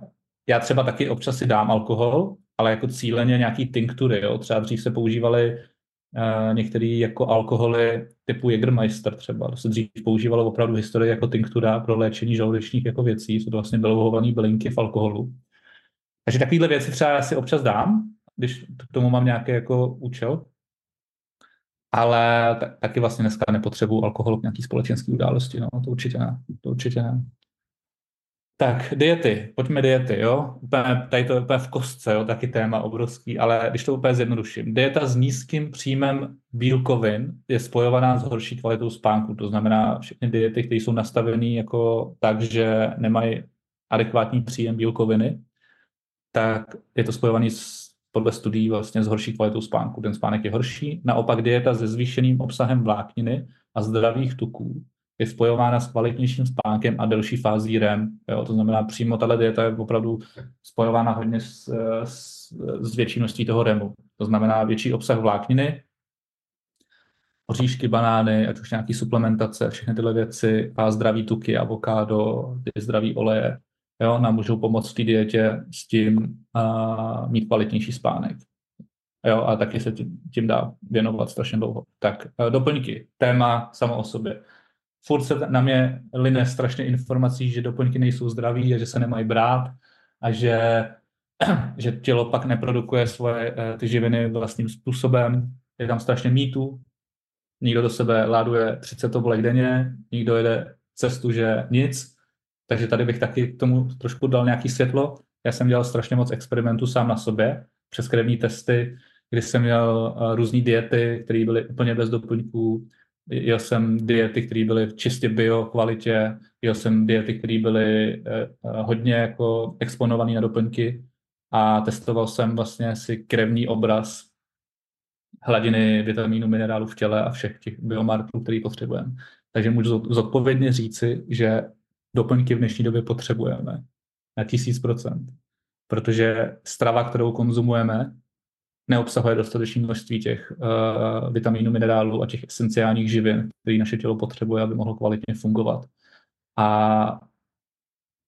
já třeba taky občas si dám alkohol, ale jako cíleně nějaký tinktury, jo? třeba dřív se používaly uh, některé jako alkoholy typu Jägermeister třeba, to se dřív používalo opravdu historii jako tinktura pro léčení žaludečních jako věcí, jsou to vlastně belouhované bylinky v alkoholu. Takže takovéhle věci třeba já si občas dám, když k tomu mám nějaký jako účel. Ale taky vlastně dneska nepotřebuji alkohol k nějaký společenský události, no, to určitě ne, to určitě ne. Tak, diety, pojďme diety, jo. Úplně, tady to je úplně v kostce, jo, taky téma obrovský, ale když to úplně zjednoduším. Dieta s nízkým příjmem bílkovin je spojovaná s horší kvalitou spánku. To znamená, všechny diety, které jsou nastavené jako tak, že nemají adekvátní příjem bílkoviny, tak je to spojovaný s, podle studií vlastně s horší kvalitou spánku. Ten spánek je horší. Naopak dieta se zvýšeným obsahem vlákniny a zdravých tuků je spojována s kvalitnějším spánkem a delší fází REM. Jo? To znamená, přímo tato dieta je opravdu spojována hodně s, s, s větší množství toho REMu. To znamená větší obsah vlákniny, oříšky, banány, ať už nějaký suplementace, všechny tyhle věci a zdraví tuky, avokádo, ty zdraví oleje, jo, nám můžou pomoct v té dietě s tím a, mít kvalitnější spánek. Jo, a taky se tím, tím dá věnovat strašně dlouho. Tak doplňky, téma samo o sobě. Furt se na mě line strašně informací, že doplňky nejsou zdraví a že se nemají brát a že, že tělo pak neprodukuje svoje e, ty živiny vlastním způsobem. Je tam strašně mýtů. Nikdo do sebe láduje 30 oblek denně, nikdo jede cestu, že nic. Takže tady bych taky tomu trošku dal nějaký světlo. Já jsem dělal strašně moc experimentů sám na sobě, přes krevní testy, kdy jsem měl uh, různé diety, které byly úplně bez doplňků. Jel jsem diety, které byly čistě bio kvalitě, jel jsem diety, které byly uh, hodně jako exponované na doplňky a testoval jsem vlastně si krevní obraz hladiny vitamínu, minerálu v těle a všech těch biomarkerů, který potřebujeme. Takže můžu zodpovědně říci, že doplňky v dnešní době potřebujeme na tisíc procent. Protože strava, kterou konzumujeme, neobsahuje dostatečné množství těch uh, vitamínů, minerálů a těch esenciálních živin, které naše tělo potřebuje, aby mohlo kvalitně fungovat. A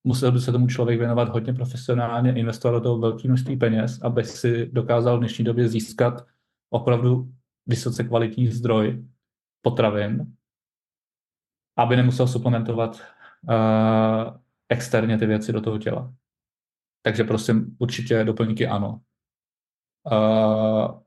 musel by se tomu člověk věnovat hodně profesionálně, investovat do toho velké množství peněz, aby si dokázal v dnešní době získat opravdu vysoce kvalitní zdroj potravin, aby nemusel suplementovat externě ty věci do toho těla. Takže prosím, určitě doplňky ano. Uh,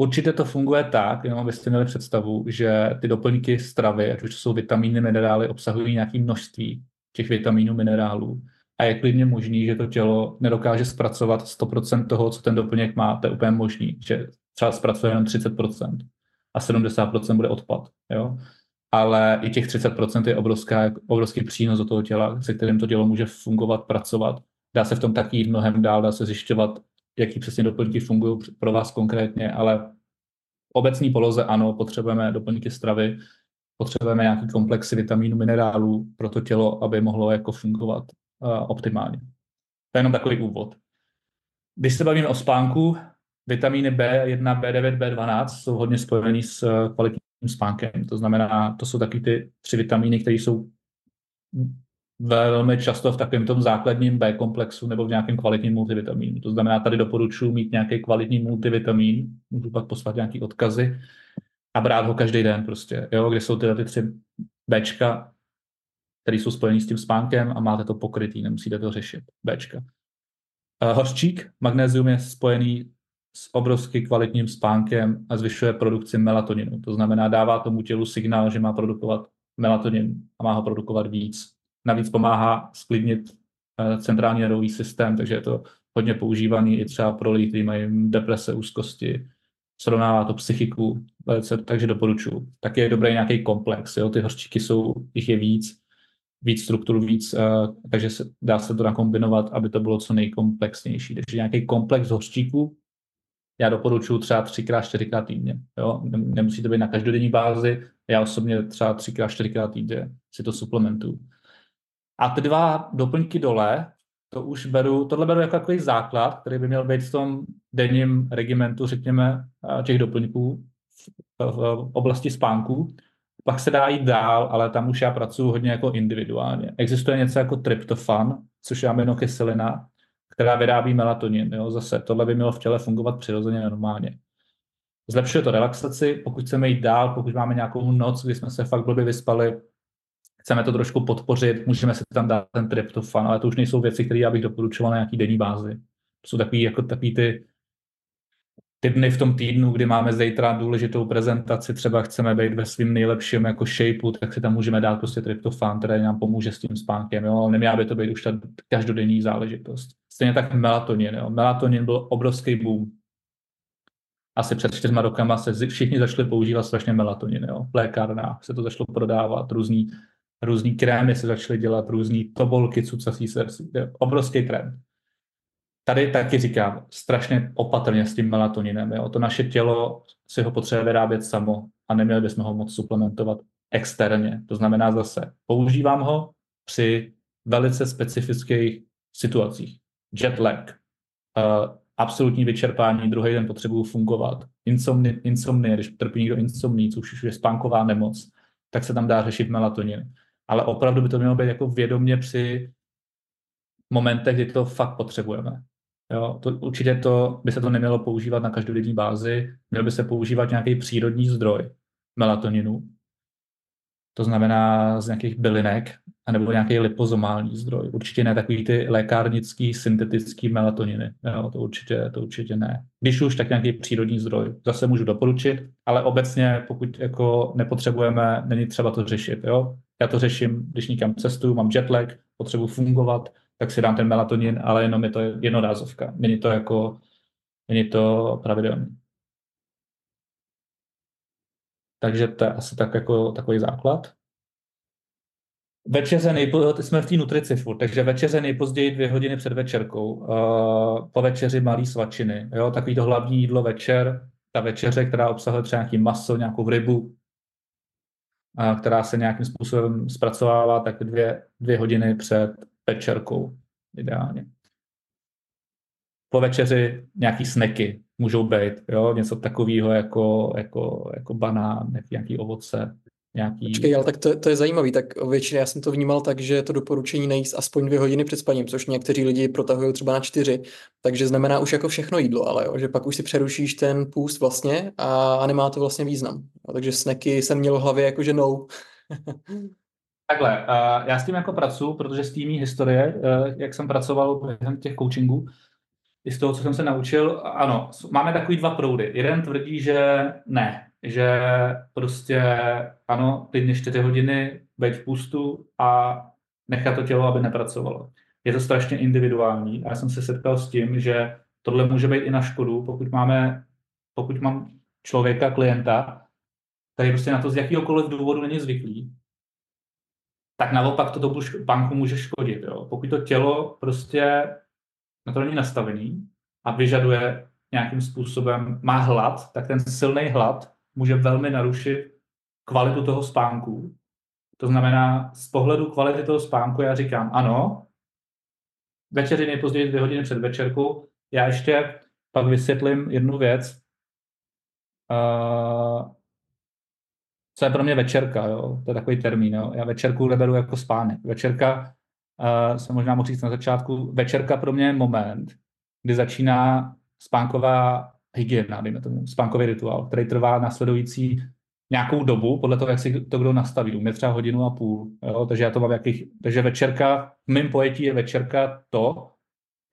Určitě to funguje tak, jenom abyste měli představu, že ty doplňky stravy, ať už to jsou vitamíny, minerály, obsahují nějaké množství těch vitamínů, minerálů. A je klidně možný, že to tělo nedokáže zpracovat 100% toho, co ten doplněk má. To je úplně možný, že třeba zpracuje jenom 30% a 70% bude odpad. Jo? Ale i těch 30% je obrovská, obrovský přínos do toho těla, se kterým to tělo může fungovat, pracovat. Dá se v tom taky jít mnohem dál, dá se zjišťovat, jaký přesně doplňky fungují pro vás konkrétně, ale v obecní poloze ano, potřebujeme doplňky stravy, potřebujeme nějaký komplexy vitamínů, minerálů pro to tělo, aby mohlo jako fungovat uh, optimálně. To je jenom takový úvod. Když se bavíme o spánku, vitamíny B1, B9, B12 jsou hodně spojený s eh, kvalitním spánkem. To znamená, to jsou taky ty tři vitamíny, které jsou velmi často v takovém tom základním B komplexu nebo v nějakém kvalitním multivitamínu. To znamená, tady doporučuji mít nějaký kvalitní multivitamin, můžu pak poslat nějaký odkazy a brát ho každý den prostě, jo, kde jsou tyhle ty tři Bčka, které jsou spojené s tím spánkem a máte to pokrytý, nemusíte to řešit, Bčka. Uh, hořčík, magnézium je spojený s obrovsky kvalitním spánkem a zvyšuje produkci melatoninu. To znamená, dává tomu tělu signál, že má produkovat melatonin a má ho produkovat víc. Navíc pomáhá sklidnit uh, centrální nervový systém, takže je to hodně používaný i třeba pro lidi, kteří mají deprese, úzkosti, srovnává to psychiku, velice, takže doporučuji. Taky je dobrý nějaký komplex, jo? ty hořčíky jsou, jich je víc, víc struktur, víc, uh, takže se, dá se to nakombinovat, aby to bylo co nejkomplexnější. Takže nějaký komplex hořčíků já doporučuji třeba třikrát, čtyřikrát týdně. Jo? Nemusí to být na každodenní bázi, já osobně třeba třikrát, čtyřikrát týdně si to suplementuju. A ty dva doplňky dole, to už beru, tohle beru jako takový základ, který by měl být v tom denním regimentu, řekněme, eh, těch doplňků v, oblasti spánku. Pak se dá jít dál, ale tam už já pracuji hodně jako individuálně. Existuje něco jako tryptofan, což je aminokyselina, která vyrábí melatonin. Jo? Zase tohle by mělo v těle fungovat přirozeně normálně. Zlepšuje to relaxaci, pokud chceme jít dál, pokud máme nějakou noc, kdy jsme se fakt blbě vyspali, chceme to trošku podpořit, můžeme si tam dát ten tryptofan, ale to už nejsou věci, které já bych doporučoval na nějaký denní bázi. To jsou takový, jako takový ty, ty dny v tom týdnu, kdy máme zítra důležitou prezentaci, třeba chceme být ve svým nejlepším jako shapeu, tak si tam můžeme dát prostě tryptofan, který nám pomůže s tím spánkem, jo? ale neměla by to být už ta každodenní záležitost. Stejně tak melatonin. Jo? Melatonin byl obrovský boom. Asi před čtyřma rokama se všichni začali používat strašně melatonin. Jo? V lékárnách se to začalo prodávat, různý různý krémy se začaly dělat, různý tobolky, cucací se, obrovský trend. Tady taky říkám, strašně opatrně s tím melatoninem. Jo. To naše tělo si ho potřebuje vyrábět samo a neměli bychom ho moc suplementovat externě. To znamená zase, používám ho při velice specifických situacích. Jet lag, uh, absolutní vyčerpání, druhý den potřebuju fungovat, insomnie, insomnie když trpí někdo insomní, což je spánková nemoc, tak se tam dá řešit melatonin. Ale opravdu by to mělo být jako vědomě při momentech, kdy to fakt potřebujeme. Jo, to, určitě to, by se to nemělo používat na každodenní bázi, měl by se používat nějaký přírodní zdroj melatoninu, to znamená z nějakých bylinek, anebo nějaký lipozomální zdroj. Určitě ne takový ty lékárnický, syntetický melatoniny. Jo, to, určitě, to určitě ne. Když už, tak nějaký přírodní zdroj. Zase můžu doporučit, ale obecně, pokud jako nepotřebujeme, není třeba to řešit. Jo? Já to řeším, když někam cestuju, mám jetlag, potřebuji fungovat, tak si dám ten melatonin, ale jenom je to jednorázovka. Není to jako, není to pravidelný. Takže to je asi tak jako takový základ. Večeře nejpo, jsme v té nutrici furt, takže večeře nejpozději dvě hodiny před večerkou. Uh, po večeři malý svačiny. Jo? Takový to hlavní jídlo večer, ta večeře, která obsahuje třeba nějaký maso, nějakou rybu, a která se nějakým způsobem zpracovává tak dvě, dvě hodiny před večerkou ideálně. Po večeři nějaký sneky můžou být, jo? něco takového jako, jako, jako banán, nějaký ovoce, nějaký... Počkej, ale tak to, to je zajímavý, tak většině já jsem to vnímal tak, že to doporučení najíst aspoň dvě hodiny před spaním, což někteří lidi protahují třeba na čtyři, takže znamená už jako všechno jídlo, ale jo, že pak už si přerušíš ten půst vlastně a, a nemá to vlastně význam. Jo, takže sneky jsem měl v hlavě jako že no. Takhle, uh, já s tím jako pracuji, protože z týmí historie, uh, jak jsem pracoval během těch coachingů, i z toho, co jsem se naučil, ano, máme takový dva proudy. Jeden tvrdí, že ne, že prostě ano, klidně 4 hodiny, být v pustu a nechat to tělo, aby nepracovalo. Je to strašně individuální. Já jsem se setkal s tím, že tohle může být i na škodu, pokud máme, pokud mám člověka, klienta, který prostě na to z jakýhokoliv důvodu není zvyklý, tak naopak to tomu banku může škodit. Jo. Pokud to tělo prostě na to není nastavený a vyžaduje nějakým způsobem, má hlad, tak ten silný hlad může velmi narušit kvalitu toho spánku. To znamená, z pohledu kvality toho spánku já říkám, ano, večeři nejpozději dvě hodiny před večerku. Já ještě pak vysvětlím jednu věc. Uh, co je pro mě večerka, jo? to je takový termín. Jo? Já večerku neberu jako spánek. Večerka, uh, jsem možná mohl říct na začátku, večerka pro mě je moment, kdy začíná spánková hygiena, dejme tomu, spánkový rituál, který trvá následující nějakou dobu, podle toho, jak si to kdo nastaví. U mě třeba hodinu a půl. Jo? Takže já to mám jakých, takže večerka, v mém pojetí je večerka to,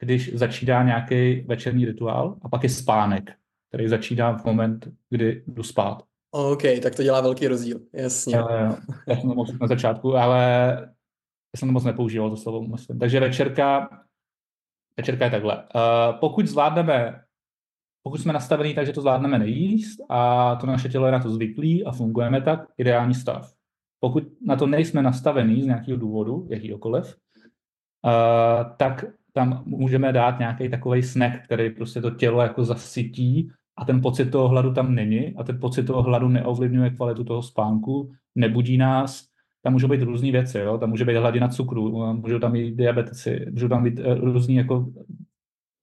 když začíná nějaký večerní rituál a pak je spánek, který začíná v moment, kdy jdu spát. OK, tak to dělá velký rozdíl, jasně. Uh, já jsem to na začátku, ale já jsem to moc nepoužíval, to slovo myslím. Takže večerka, večerka je takhle. Uh, pokud zvládneme, pokud jsme nastavení tak, že to zvládneme nejíst a to naše tělo je na to zvyklý a fungujeme tak, ideální stav. Pokud na to nejsme nastavení z nějakého důvodu, jakýkoliv, uh, tak tam můžeme dát nějaký takový snack, který prostě to tělo jako zasytí a ten pocit toho hladu tam není a ten pocit toho hladu neovlivňuje kvalitu toho spánku, nebudí nás, tam můžou být různé věci, jo? tam může být hladina cukru, můžou tam být diabetici, můžou tam být eh, různé jako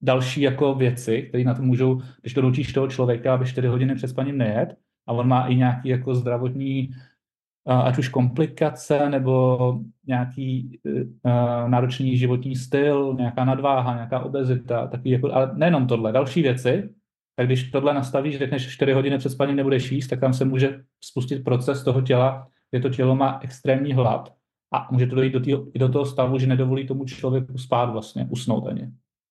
další jako věci, které na to můžou, když to nutíš toho člověka, aby 4 hodiny před spaním nejet, a on má i nějaký jako zdravotní ať už komplikace nebo nějaký uh, náročný životní styl, nějaká nadváha, nějaká obezita, taky jako, ale nejenom tohle, další věci, tak když tohle nastavíš, řekneš 4 hodiny před spaním nebudeš jíst, tak tam se může spustit proces toho těla, kde to tělo má extrémní hlad a může to dojít do, tý, i do toho stavu, že nedovolí tomu člověku spát vlastně, usnout ani.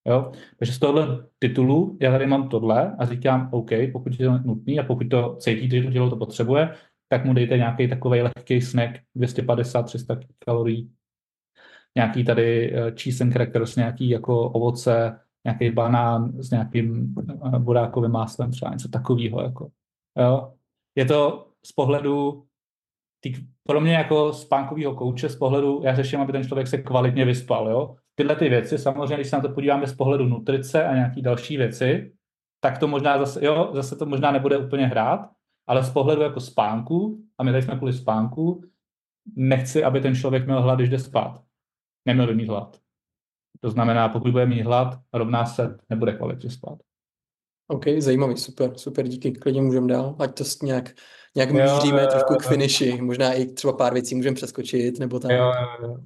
Jo? Takže z tohle titulu já tady mám tohle a říkám, OK, pokud je to nutný a pokud to cítíte, že to tělo to potřebuje, tak mu dejte nějaký takový lehký snack, 250-300 kalorií, nějaký tady eh, cheese and crackers, nějaký jako ovoce, nějaký banán s nějakým eh, máslem, třeba něco takového. Jako. Jo? Je to z pohledu tý, pro mě jako spánkového kouče, z pohledu, já řeším, aby ten člověk se kvalitně vyspal. Jo? Tyhle ty věci, samozřejmě, když se na to podíváme z pohledu nutrice a nějaký další věci, tak to možná zase, jo, zase to možná nebude úplně hrát, ale z pohledu jako spánku, a my tady jsme kvůli spánku, nechci, aby ten člověk měl hlad, když jde spát. Neměl by mít hlad. To znamená, pokud bude mít hlad, rovná se, nebude kvalitně spát. OK, zajímavý, super, super, díky, klidně můžeme dál, ať to nějak, nějak míříme trošku k finiši, možná i třeba pár věcí můžeme přeskočit, nebo tak. Jo, jo, jo.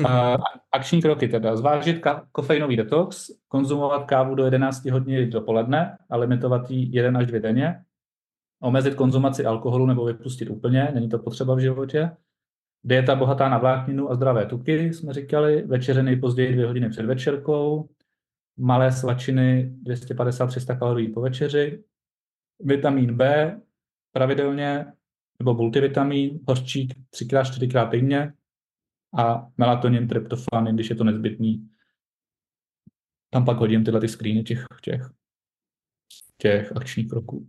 Uh, akční kroky teda. Zvážit ka- kofeinový detox, konzumovat kávu do 11 hodin dopoledne a limitovat ji 1 až 2 denně, omezit konzumaci alkoholu nebo vypustit úplně, není to potřeba v životě. Dieta bohatá na vlákninu a zdravé tuky, jsme říkali, večeře nejpozději dvě hodiny před večerkou, malé svačiny 250-300 kalorií po večeři, vitamin B pravidelně, nebo multivitamin, hořčík 3x-4x týdně a melatonin, tryptofan, když je to nezbytný. Tam pak hodím tyhle ty screeny těch, těch, těch akčních kroků.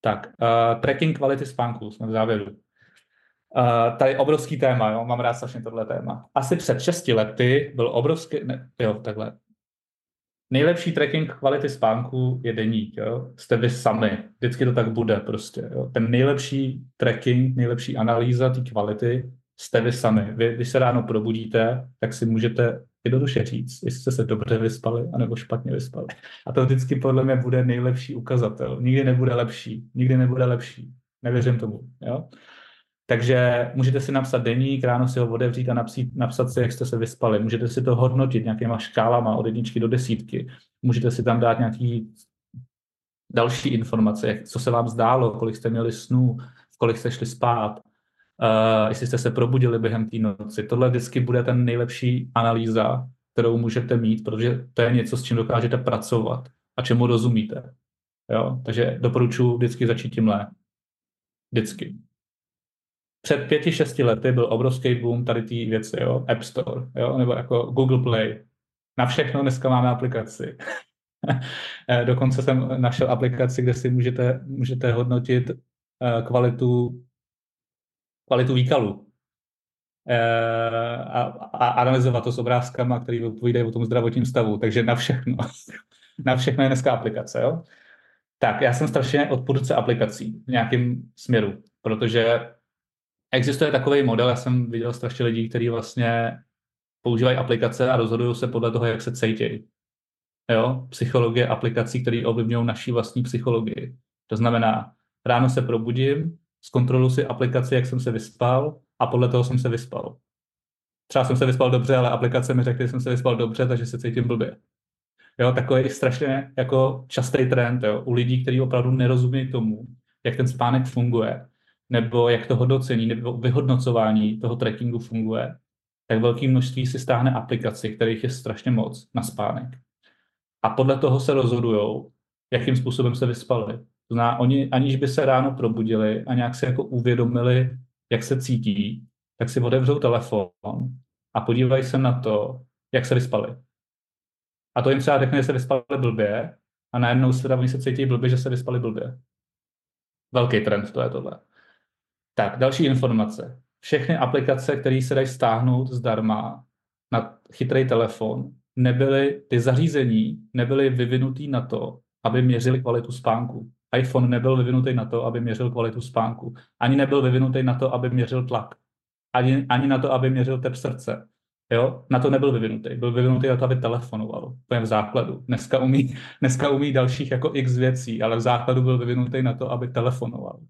Tak, uh, tracking kvality spánku, jsme v závěru. Uh, tady obrovský téma, jo? mám rád strašně tohle téma. Asi před 6 lety byl obrovský, ne, jo, takhle. Nejlepší tracking kvality spánku je deník, jo? Jste vy sami. Vždycky to tak bude prostě, jo? Ten nejlepší tracking, nejlepší analýza té kvality jste vy sami. Vy, když se ráno probudíte, tak si můžete jednoduše říct, jestli jste se dobře vyspali, anebo špatně vyspali. A to vždycky podle mě bude nejlepší ukazatel. Nikdy nebude lepší. Nikdy nebude lepší. Nevěřím tomu. Jo? Takže můžete si napsat deník, ráno si ho otevřít a napsat, napsat si, jak jste se vyspali. Můžete si to hodnotit nějakýma škálama od jedničky do desítky. Můžete si tam dát nějaký další informace, co se vám zdálo, kolik jste měli snů, v kolik jste šli spát, uh, jestli jste se probudili během té noci. Tohle vždycky bude ten nejlepší analýza kterou můžete mít, protože to je něco, s čím dokážete pracovat a čemu rozumíte. Jo? Takže doporučuji vždycky začít tímhle. Vždycky. Před pěti, šesti lety byl obrovský boom tady ty věci, jo? App Store, jo? nebo jako Google Play. Na všechno dneska máme aplikaci. Eh, dokonce jsem našel aplikaci, kde si můžete, můžete hodnotit eh, kvalitu, kvalitu výkalu eh, a, a analyzovat to s obrázkama, které odpovídají o tom zdravotním stavu. Takže na všechno. na všechno je dneska aplikace. Jo? Tak, já jsem strašně odpůrce aplikací v nějakém směru, protože existuje takový model, já jsem viděl strašně lidí, kteří vlastně používají aplikace a rozhodují se podle toho, jak se cítějí. Jo? Psychologie aplikací, které ovlivňují naší vlastní psychologii. To znamená, ráno se probudím, zkontroluji si aplikaci, jak jsem se vyspal a podle toho jsem se vyspal. Třeba jsem se vyspal dobře, ale aplikace mi řekly, že jsem se vyspal dobře, takže se cítím blbě. Jo, takový strašně jako častý trend jo, u lidí, kteří opravdu nerozumí tomu, jak ten spánek funguje, nebo jak to hodnocení nebo vyhodnocování toho trackingu funguje, tak velké množství si stáhne aplikaci, kterých je strašně moc na spánek. A podle toho se rozhodují, jakým způsobem se vyspali. To znamená, oni aniž by se ráno probudili a nějak se jako uvědomili, jak se cítí, tak si otevřou telefon a podívají se na to, jak se vyspali. A to jim třeba řekne, že se vyspali blbě a najednou se oni se cítí blbě, že se vyspali blbě. Velký trend to je tohle. Tak, další informace. Všechny aplikace, které se dají stáhnout zdarma na chytrý telefon, nebyly, ty zařízení nebyly vyvinutý na to, aby měřili kvalitu spánku. iPhone nebyl vyvinutý na to, aby měřil kvalitu spánku. Ani nebyl vyvinutý na to, aby měřil tlak. Ani, ani na to, aby měřil tep srdce. Jo? Na to nebyl vyvinutý. Byl vyvinutý na to, aby telefonoval. To je v základu. Dneska umí, dneska umí dalších jako x věcí, ale v základu byl vyvinutý na to, aby telefonoval.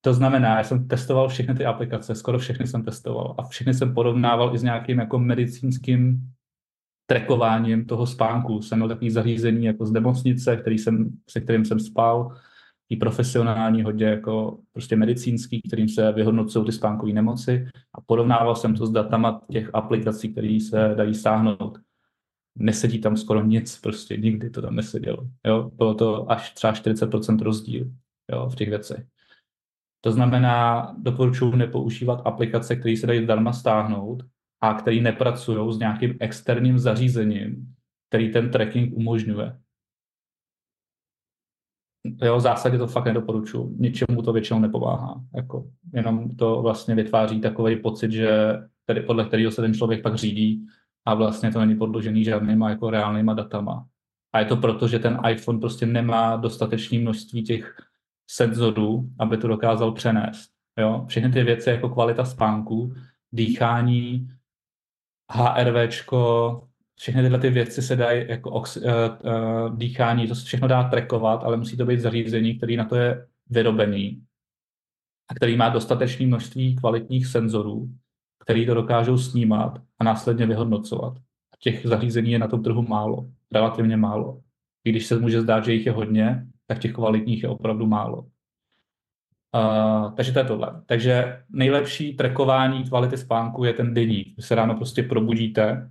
To znamená, já jsem testoval všechny ty aplikace, skoro všechny jsem testoval a všechny jsem porovnával i s nějakým jako medicínským trekováním toho spánku. Jsem měl takový zařízení jako z nemocnice, který jsem, se kterým jsem spal, i profesionální, hodně jako prostě medicínský, kterým se vyhodnocují ty spánkové nemoci a porovnával jsem to s datama těch aplikací, které se dají stáhnout. Nesedí tam skoro nic, prostě nikdy to tam nesedělo. Jo? Bylo to až třeba 40% rozdíl jo, v těch věcech. To znamená, doporučuji nepoužívat aplikace, které se dají zdarma stáhnout a které nepracují s nějakým externím zařízením, který ten tracking umožňuje. Jo, v zásadě to fakt nedoporučuji. Ničemu to většinou nepomáhá. Jako, jenom to vlastně vytváří takový pocit, že tedy podle kterého se ten člověk pak řídí a vlastně to není podložený žádnýma jako reálnýma datama. A je to proto, že ten iPhone prostě nemá dostatečné množství těch senzorů, aby to dokázal přenést. Jo? Všechny ty věci jako kvalita spánku, dýchání, HRVčko, všechny tyhle ty věci se dají jako ox, uh, uh, dýchání, to se všechno dá trackovat, ale musí to být zařízení, který na to je vyrobený a který má dostatečné množství kvalitních senzorů, který to dokážou snímat a následně vyhodnocovat. Těch zařízení je na tom trhu málo, relativně málo. I když se může zdát, že jich je hodně, tak těch kvalitních je opravdu málo. Uh, takže to je tohle. Takže nejlepší trekování kvality spánku je ten denní. Vy se ráno prostě probudíte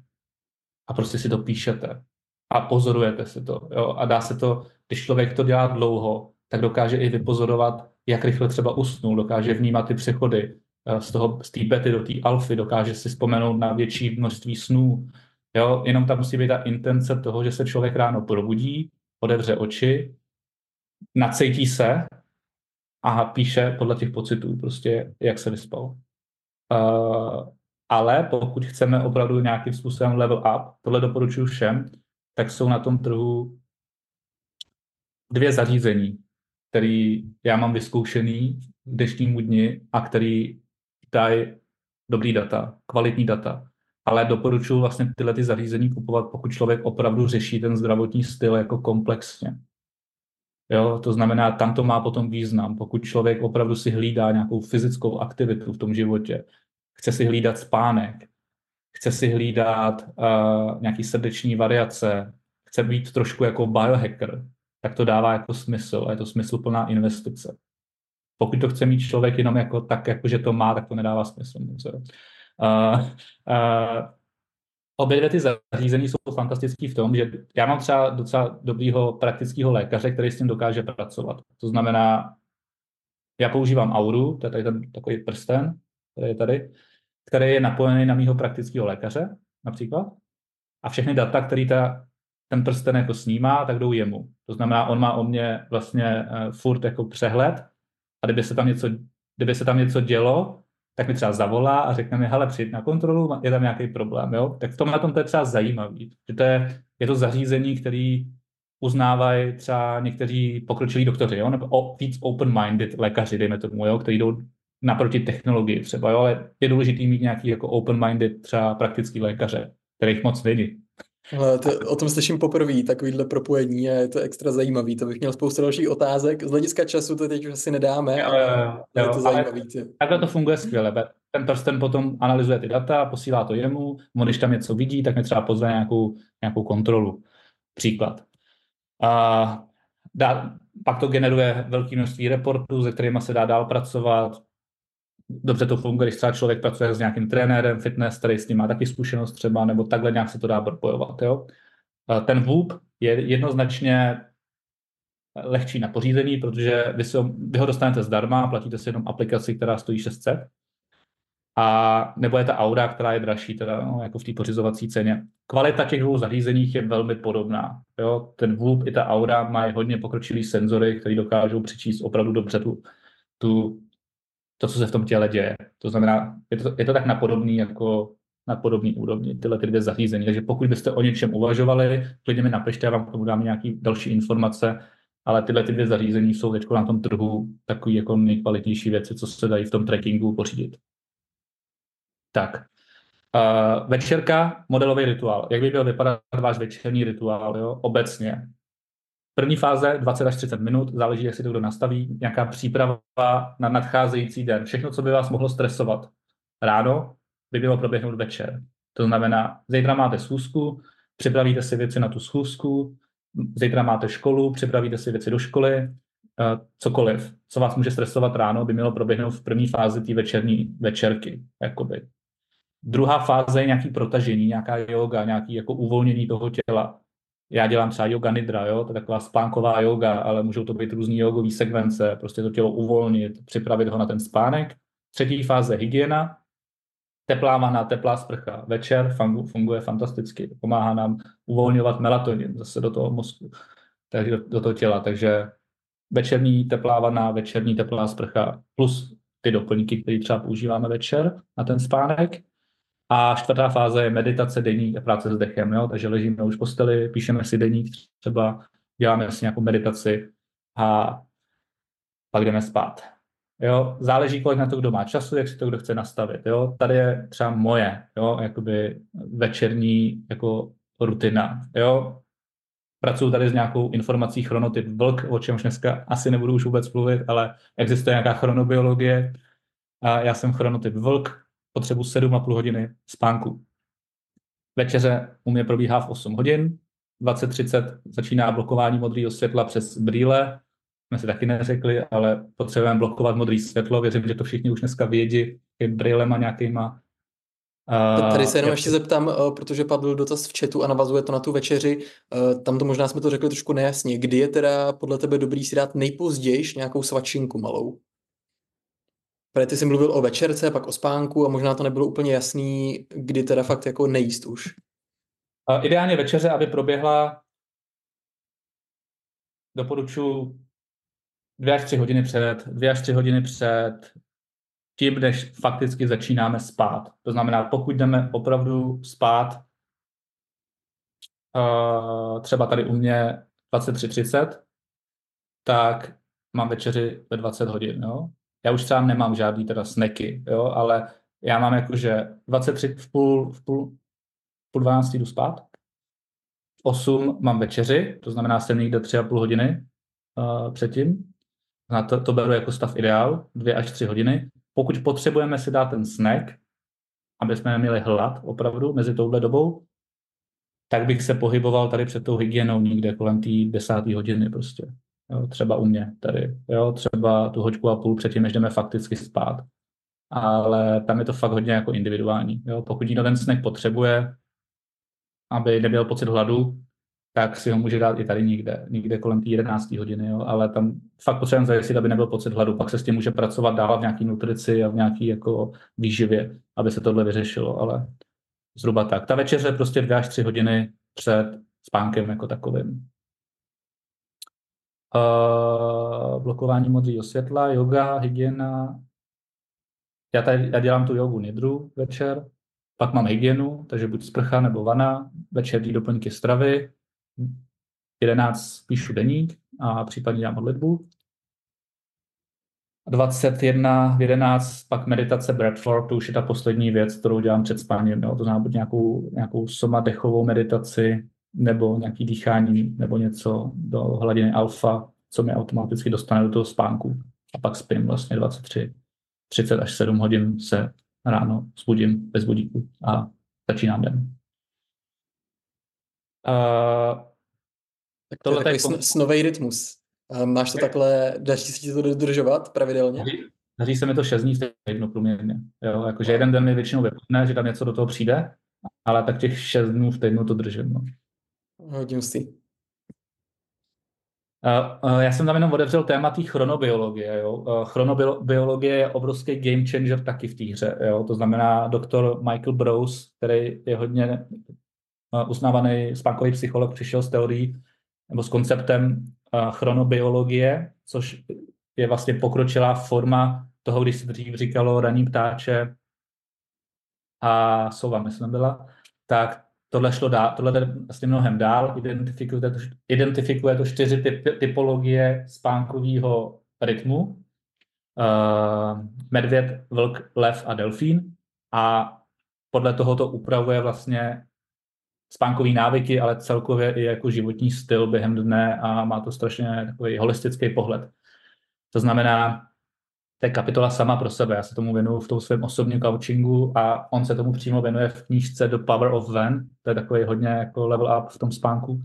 a prostě si to píšete a pozorujete si to. Jo? A dá se to, když člověk to dělá dlouho, tak dokáže i vypozorovat, jak rychle třeba usnul, dokáže vnímat ty přechody eh, z toho, z té bety do té alfy, dokáže si vzpomenout na větší množství snů. Jo? Jenom tam musí být ta intence toho, že se člověk ráno probudí, otevře oči, nacejtí se a píše podle těch pocitů, prostě jak se vyspal. Uh, ale pokud chceme opravdu nějakým způsobem level up, tohle doporučuji všem, tak jsou na tom trhu dvě zařízení, který já mám vyzkoušený v dnešnímu dni a který dají dobrý data, kvalitní data. Ale doporučuji vlastně tyhle ty zařízení kupovat, pokud člověk opravdu řeší ten zdravotní styl jako komplexně. Jo, to znamená, tam to má potom význam. Pokud člověk opravdu si hlídá nějakou fyzickou aktivitu v tom životě, chce si hlídat spánek, chce si hlídat uh, nějaký srdeční variace, chce být trošku jako biohacker, tak to dává jako smysl a je to smysluplná investice. Pokud to chce mít člověk jenom jako tak, jako že to má, tak to nedává smysl. Uh, uh, obě dvě ty zařízení jsou fantastické v tom, že já mám třeba docela dobrýho praktického lékaře, který s tím dokáže pracovat. To znamená, já používám Auru, to je tady ten takový prsten, který je tady, který je napojený na mýho praktického lékaře například. A všechny data, který ta, ten prsten jako snímá, tak jdou jemu. To znamená, on má o mě vlastně uh, furt jako přehled a kdyby se tam něco, kdyby se tam něco dělo, tak mi třeba zavolá a řekne mi, hele, přijď na kontrolu, je tam nějaký problém, jo? Tak v tomhle tom to je třeba zajímavý, že to je, je to zařízení, který uznávají třeba někteří pokročilí doktoři, jo? nebo víc open-minded lékaři, dejme tomu, jo? který jdou naproti technologii třeba, jo? ale je důležité mít nějaký jako open-minded třeba praktický lékaře, kterých moc není. Ale to, o tom slyším poprvé, takovýhle propojení a je to extra zajímavý. To bych měl spoustu dalších otázek. Z hlediska času to teď už asi nedáme, ale, ale je to zajímavý. Takhle to funguje skvěle. Ten prsten potom analyzuje ty data, posílá to jemu, on když tam něco vidí, tak mi třeba pozve nějakou, nějakou kontrolu. Příklad. A dá, pak to generuje velké množství reportů, se kterými se dá dál pracovat. Dobře to funguje, když třeba člověk pracuje s nějakým trenérem fitness, který s ním má taky zkušenost třeba, nebo takhle nějak se to dá propojovat. Jo? Ten VUP je jednoznačně lehčí na pořízení, protože vy, si ho, vy ho dostanete zdarma, platíte si jenom aplikaci, která stojí 600. A nebo je ta Aura, která je dražší, teda no, jako v té pořizovací ceně. Kvalita těch dvou zařízeních je velmi podobná. Jo? Ten VUP i ta Aura mají hodně pokročilý senzory, které dokážou přečíst opravdu dobře tu, tu to, co se v tom těle děje. To znamená, je to, je to tak napodobný jako na podobný úrovni, tyhle ty dvě zařízení. Takže pokud byste o něčem uvažovali, klidně mi napište, já vám k tomu dám nějaké další informace, ale tyhle ty dvě zařízení jsou teď na tom trhu takový jako nejkvalitnější věci, co se dají v tom trackingu pořídit. Tak, uh, večerka, modelový rituál. Jak by měl vypadat váš večerní rituál, jo? obecně? První fáze 20 až 30 minut, záleží, jak si to kdo nastaví, nějaká příprava na nadcházející den. Všechno, co by vás mohlo stresovat ráno, by mělo proběhnout večer. To znamená, zítra máte schůzku, připravíte si věci na tu schůzku, zítra máte školu, připravíte si věci do školy, eh, cokoliv, co vás může stresovat ráno, by mělo proběhnout v první fázi té večerní večerky. Jakoby. Druhá fáze je nějaký protažení, nějaká yoga, nějaký jako uvolnění toho těla já dělám třeba yoga nidra, jo, to je taková spánková yoga, ale můžou to být různý jogové sekvence, prostě to tělo uvolnit, připravit ho na ten spánek. Třetí fáze hygiena, teplá vana, teplá sprcha. Večer funguje fantasticky, pomáhá nám uvolňovat melatonin zase do toho mozku, takže do, do toho těla, takže večerní teplá vana, večerní teplá sprcha plus ty doplňky, které třeba používáme večer na ten spánek. A čtvrtá fáze je meditace, deník a práce s dechem. Jo? Takže ležíme už v posteli, píšeme si deník, třeba děláme si nějakou meditaci a pak jdeme spát. Jo? Záleží, kolik na to kdo má času, jak si to kdo chce nastavit. Jo? Tady je třeba moje jo? Jakoby večerní jako rutina. Jo? Pracuji tady s nějakou informací chronotyp vlk, o čemž dneska asi nebudu už vůbec mluvit, ale existuje nějaká chronobiologie. A já jsem chronotyp vlk, potřebu 7,5 hodiny spánku. Večeře u mě probíhá v 8 hodin, 20.30 začíná blokování modrého světla přes brýle, jsme si taky neřekli, ale potřebujeme blokovat modré světlo, věřím, že to všichni už dneska vědí, i brýlema nějakýma. Uh, Tady se jenom ještě zeptám, uh, protože padl dotaz v chatu a navazuje to na tu večeři. Uh, tam to možná jsme to řekli trošku nejasně. Kdy je teda podle tebe dobrý si dát nejpozději nějakou svačinku malou? Protože ty jsi mluvil o večerce, pak o spánku a možná to nebylo úplně jasný, kdy teda fakt jako nejíst už. Ideálně večeře, aby proběhla doporučuji dvě až tři hodiny před, dvě až tři hodiny před tím, než fakticky začínáme spát. To znamená, pokud jdeme opravdu spát, uh, třeba tady u mě 23.30, tak mám večeři ve 20 hodin. Jo? Já už sám nemám žádný teda snacky, jo, ale já mám jakože 23 v půl, v půl, v půl 12 jdu spát, v 8 mám večeři, to znamená jsem někde 3,5 hodiny uh, předtím. Na to, to beru jako stav ideál, 2 až 3 hodiny. Pokud potřebujeme si dát ten snack, aby jsme neměli hlad opravdu mezi touhle dobou, tak bych se pohyboval tady před tou hygienou někde kolem té desáté hodiny prostě. Jo, třeba u mě tady, jo, třeba tu hoďku a půl předtím, než jdeme fakticky spát. Ale tam je to fakt hodně jako individuální. Jo. Pokud někdo ten snack potřebuje, aby neměl pocit hladu, tak si ho může dát i tady někde, někde kolem té 11. hodiny, jo? ale tam fakt potřebujeme zajistit, aby nebyl pocit hladu. Pak se s tím může pracovat dál v nějaký nutrici a v nějaký jako výživě, aby se tohle vyřešilo, ale zhruba tak. Ta večeře prostě dvě až tři hodiny před spánkem jako takovým. Uh, blokování modrého světla, yoga, hygiena. Já, tady, já dělám tu jogu nidru večer, pak mám hygienu, takže buď sprcha nebo vana, večerní doplňky stravy, 11 píšu deník a případně dělám modlitbu. 21 v 11 pak meditace Bradford, to už je ta poslední věc, kterou dělám před spáním. Jo. To znamená buď nějakou, nějakou soma dechovou meditaci, nebo nějaký dýchání, nebo něco do hladiny alfa, co mě automaticky dostane do toho spánku. A pak spím vlastně 23, 30 až 7 hodin se ráno zbudím bez budíku a začínám den. Uh, tak to je takový sn- snový rytmus. Máš to takhle, daří se ti to dodržovat pravidelně? Daří se mi to 6 dní v týdnu průměrně. Jo, jakože jeden den mi většinou vypadne, že tam něco do toho přijde, ale tak těch 6 dnů v týdnu to držím. No. Uh, já jsem tam jenom otevřel téma té chronobiologie. Jo. Chronobiologie je obrovský game changer taky v té hře. Jo. To znamená doktor Michael Brose, který je hodně uznávaný spánkový psycholog, přišel s teorií nebo s konceptem chronobiologie, což je vlastně pokročilá forma toho, když se dřív říkalo raní ptáče a sova, myslím byla, tak tohle šlo dál, tohle jde vlastně mnohem dál, identifikuje to, identifikuje to čtyři typ, typologie spánkového rytmu, uh, medvěd, vlk, lev a delfín a podle toho to upravuje vlastně spánkové návyky, ale celkově i jako životní styl během dne a má to strašně takový holistický pohled. To znamená, to je kapitola sama pro sebe. Já se tomu věnuju v tom svém osobním coachingu a on se tomu přímo věnuje v knížce The Power of When. To je takový hodně jako level up v tom spánku.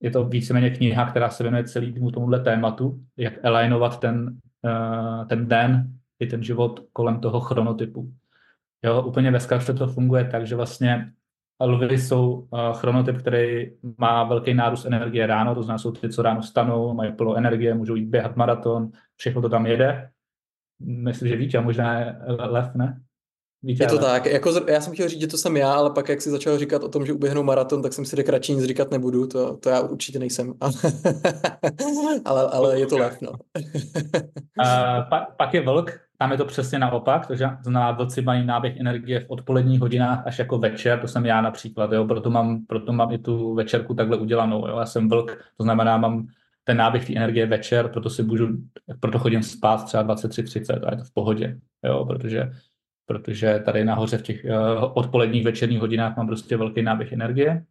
Je to víceméně kniha, která se věnuje celý tomuhle tématu, jak alignovat ten, uh, ten den i ten život kolem toho chronotypu. Jo, úplně ve zkratce to funguje tak, že vlastně lvy jsou uh, chronotyp, který má velký nárůst energie ráno, to znamená, jsou ty, co ráno stanou, mají plno energie, můžou jít běhat maraton, všechno to tam jede myslím, že Vítě, možná Lev, ne? Vítě je to Lev. tak. Jako, já jsem chtěl říct, že to jsem já, ale pak, jak si začal říkat o tom, že uběhnu maraton, tak jsem si řekl, radši nic říkat nebudu. To, to já určitě nejsem. ale, ale je to Lev, no. uh, pa, pak je Vlk, tam je to přesně naopak, takže znamená, vlci mají náběh energie v odpoledních hodinách až jako večer, to jsem já například, jo, proto mám, proto mám i tu večerku takhle udělanou, jo, já jsem vlk, to znamená, mám ten náběh té energie večer, proto si můžu, proto chodím spát třeba 23.30 a je to v pohodě, jo, protože, protože tady nahoře v těch uh, odpoledních večerních hodinách mám prostě velký náběh energie.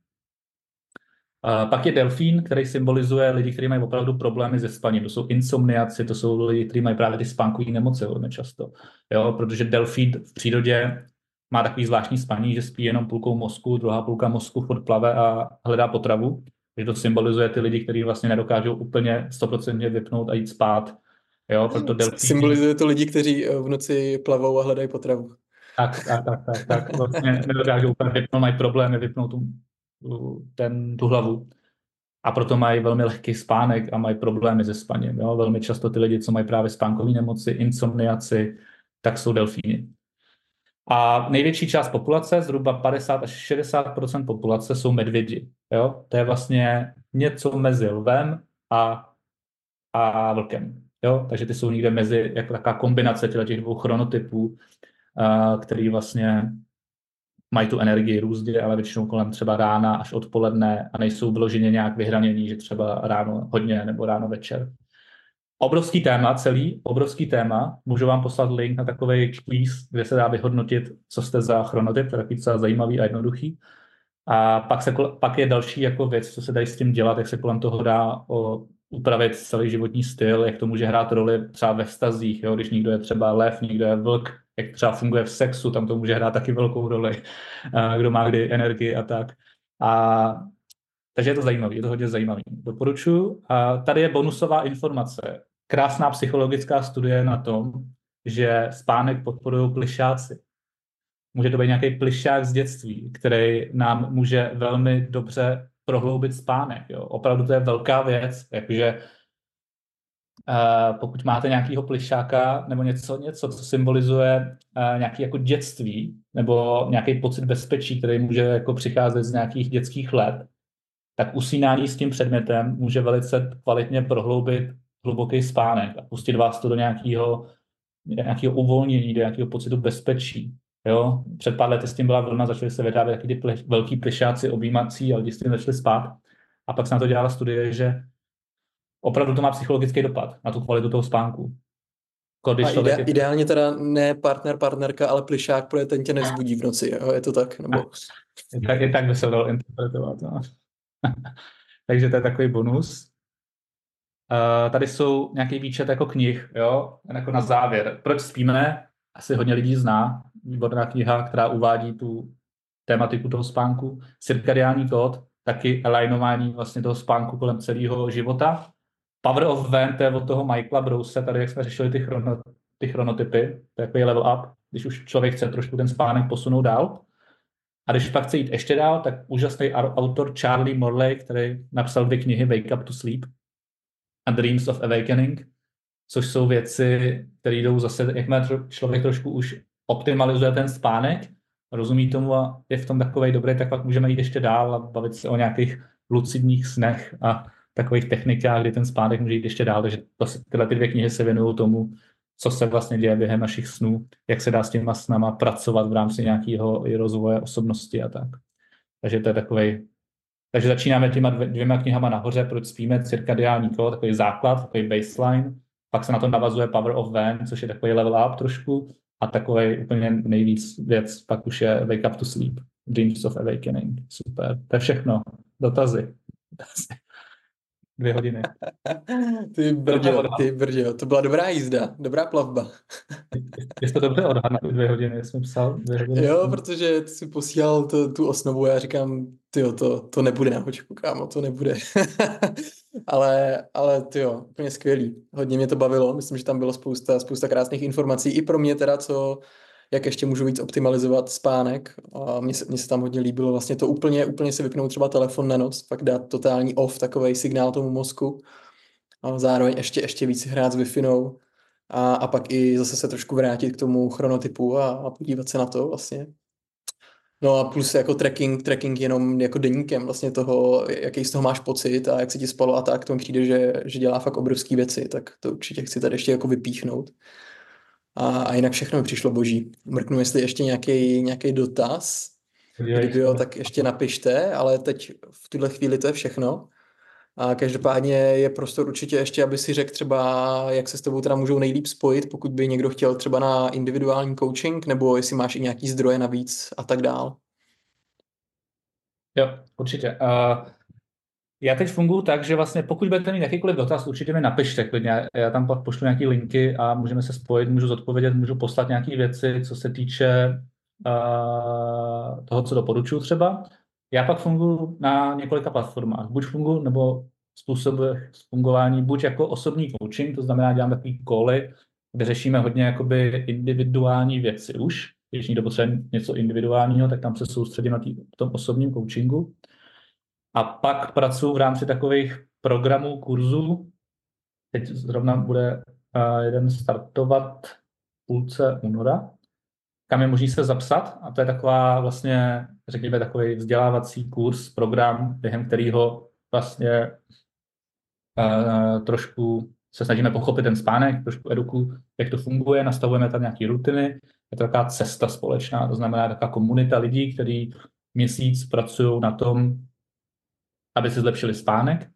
Uh, pak je delfín, který symbolizuje lidi, kteří mají opravdu problémy se spaním. To jsou insomniaci, to jsou lidi, kteří mají právě ty spánkové nemoci velmi často. Jo, protože delfín v přírodě má takový zvláštní spaní, že spí jenom půlkou mozku, druhá půlka mozku furt plave a hledá potravu že to symbolizuje ty lidi, kteří vlastně nedokážou úplně 100% vypnout a jít spát. Jo, proto delfíni... Symbolizuje to lidi, kteří eh, v noci plavou a hledají potravu. Tak, tak, tak, tak, tak. Vlastně nedokážou úplně vypnout, mají problémy vypnout tu, ten, tu hlavu. A proto mají velmi lehký spánek a mají problémy se spaním. Jo? Velmi často ty lidi, co mají právě spánkové nemoci, insomniaci, tak jsou delfíni. A největší část populace, zhruba 50 až 60% populace, jsou medvědi. Jo? To je vlastně něco mezi lvem a, a vlkem. Jo? Takže ty jsou někde mezi, jako taková kombinace těch dvou chronotypů, uh, který vlastně mají tu energii různě, ale většinou kolem třeba rána až odpoledne a nejsou vyloženě nějak vyhranění, že třeba ráno hodně nebo ráno večer. Obrovský téma celý, obrovský téma. Můžu vám poslat link na takový quiz, kde se dá vyhodnotit, co jste za chronotyp, to je docela zajímavý a jednoduchý. A pak, se, pak je další jako věc, co se dají s tím dělat, jak se kolem toho dá o, upravit celý životní styl, jak to může hrát roli třeba ve vztazích, jo? když někdo je třeba lev, někdo je vlk, jak třeba funguje v sexu, tam to může hrát taky velkou roli, kdo má kdy energii a tak. A takže je to zajímavé, je to hodně zajímavé. Doporučuji. A tady je bonusová informace. Krásná psychologická studie na tom, že spánek podporují plišáci. může to být nějaký plišák z dětství, který nám může velmi dobře prohloubit spánek. Jo. Opravdu to je velká věc, jakože Uh, pokud máte nějakého plišáka nebo něco, něco co symbolizuje uh, nějaký jako dětství nebo nějaký pocit bezpečí, který může jako přicházet z nějakých dětských let, tak usínání s tím předmětem může velice kvalitně prohloubit hluboký spánek a pustit vás to do nějakého, nějakého uvolnění, do nějakého pocitu bezpečí. Jo? Před pár lety s tím byla vlna, začaly se vydávat taky ty ple, velký plišáci objímací a lidi s tím začali spát. A pak se na to dělala studie, že opravdu to má psychologický dopad na tu kvalitu toho spánku. Když a ide, je... ideálně teda ne partner, partnerka, ale plišák, protože ten tě nezbudí v noci, jo? je to tak? Nebo... tak, je tak by se dalo interpretovat. No. Takže to je takový bonus. Uh, tady jsou nějaký výčet jako knih, jo, jako na závěr. Proč spíme? Asi hodně lidí zná. Výborná kniha, která uvádí tu tématiku toho spánku. Cirkadiální kód, taky alignování vlastně toho spánku kolem celého života. Power of Van, to je od toho Michaela Brouse, tady jak jsme řešili ty, chrono, ty chronotypy, to je level up, když už člověk chce trošku ten spánek posunout dál. A když pak chce jít ještě dál, tak úžasný autor Charlie Morley, který napsal dvě knihy Wake Up to Sleep a Dreams of Awakening, což jsou věci, které jdou zase, jak má člověk trošku už optimalizuje ten spánek, rozumí tomu a je v tom takový dobrý, tak pak můžeme jít ještě dál a bavit se o nějakých lucidních snech a takových technikách, kdy ten spánek může jít ještě dál. Takže to, tyhle ty dvě knihy se věnují tomu, co se vlastně děje během našich snů, jak se dá s těma snama pracovat v rámci nějakého rozvoje osobnosti a tak. Takže to je takový. Takže začínáme těma dvěma knihama nahoře, proč spíme, cirkadiální kód, takový základ, takový baseline, pak se na to navazuje Power of Van, což je takový level up trošku, a takový úplně nejvíc věc, pak už je Wake up to sleep, Dreams of Awakening. Super, to je všechno. Dotazy. Dvě hodiny. ty brďo, ty brďo, to byla dobrá jízda, dobrá plavba. Jsi to dobře odhadl dvě hodiny, jsem psal dvě hodiny. Jo, protože ty jsi posílal to, tu osnovu a já říkám, tyjo, to, to nebude na hočku, kámo, to nebude. ale, ale tyjo, úplně skvělý. Hodně mě to bavilo, myslím, že tam bylo spousta, spousta krásných informací. I pro mě teda, co, jak ještě můžu víc optimalizovat spánek. A mně se, mně se tam hodně líbilo vlastně to úplně, úplně si vypnout třeba telefon na noc, pak dát totální off, takový signál tomu mozku. A zároveň ještě, ještě víc hrát s wi a, a pak i zase se trošku vrátit k tomu chronotypu a, a podívat se na to vlastně. No a plus jako tracking, tracking jenom jako deníkem vlastně toho, jaký z toho máš pocit a jak se ti spalo a tak, tomu přijde, že, že dělá fakt obrovské věci, tak to určitě chci tady ještě jako vypíchnout. A, a jinak všechno mi přišlo boží. Mrknu, jestli ještě nějaký, nějaký dotaz. Kdyby jo, tak ještě napište, ale teď v tuhle chvíli to je všechno. A každopádně je prostor určitě ještě, aby si řekl třeba, jak se s tebou teda můžou nejlíp spojit, pokud by někdo chtěl třeba na individuální coaching, nebo jestli máš i nějaký zdroje navíc a tak dál. Jo, určitě. Uh, já teď funguji tak, že vlastně pokud budete mít jakýkoliv dotaz, určitě mi napište klidně. Já tam pak pošlu nějaké linky a můžeme se spojit, můžu zodpovědět, můžu poslat nějaké věci, co se týče uh, toho, co doporučuji třeba. Já pak funguji na několika platformách. Buď funguji, nebo způsobech fungování, buď jako osobní coaching, to znamená, dělám takový koly, kde řešíme hodně jakoby individuální věci už. Když někdo potřebuje něco individuálního, tak tam se soustředím na tý, tom osobním coachingu. A pak pracuji v rámci takových programů, kurzů. Teď zrovna bude uh, jeden startovat v půlce února, kam je možné se zapsat. A to je taková vlastně, řekněme, takový vzdělávací kurz, program, během kterého vlastně uh, trošku se snažíme pochopit ten spánek, trošku eduku, jak to funguje, nastavujeme tam nějaké rutiny, je to taková cesta společná, to znamená taková komunita lidí, kteří měsíc pracují na tom, aby si zlepšili spánek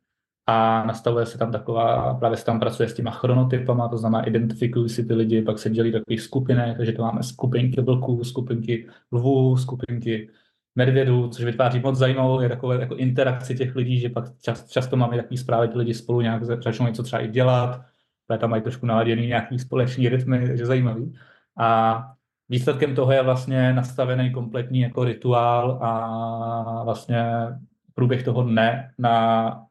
a nastavuje se tam taková, právě se tam pracuje s těma chronotypama, to znamená identifikují si ty lidi, pak se dělí takových skupinek, takže to máme skupinky vlků, skupinky lvů, skupinky medvědů, což vytváří moc zajímavou je takové jako interakci těch lidí, že pak čas, často máme takový zprávy, ty lidi spolu nějak začnou něco třeba i dělat, tam mají trošku naladěný nějaký společný rytmy, takže zajímavý. A výsledkem toho je vlastně nastavený kompletní jako rituál a vlastně průběh toho dne na,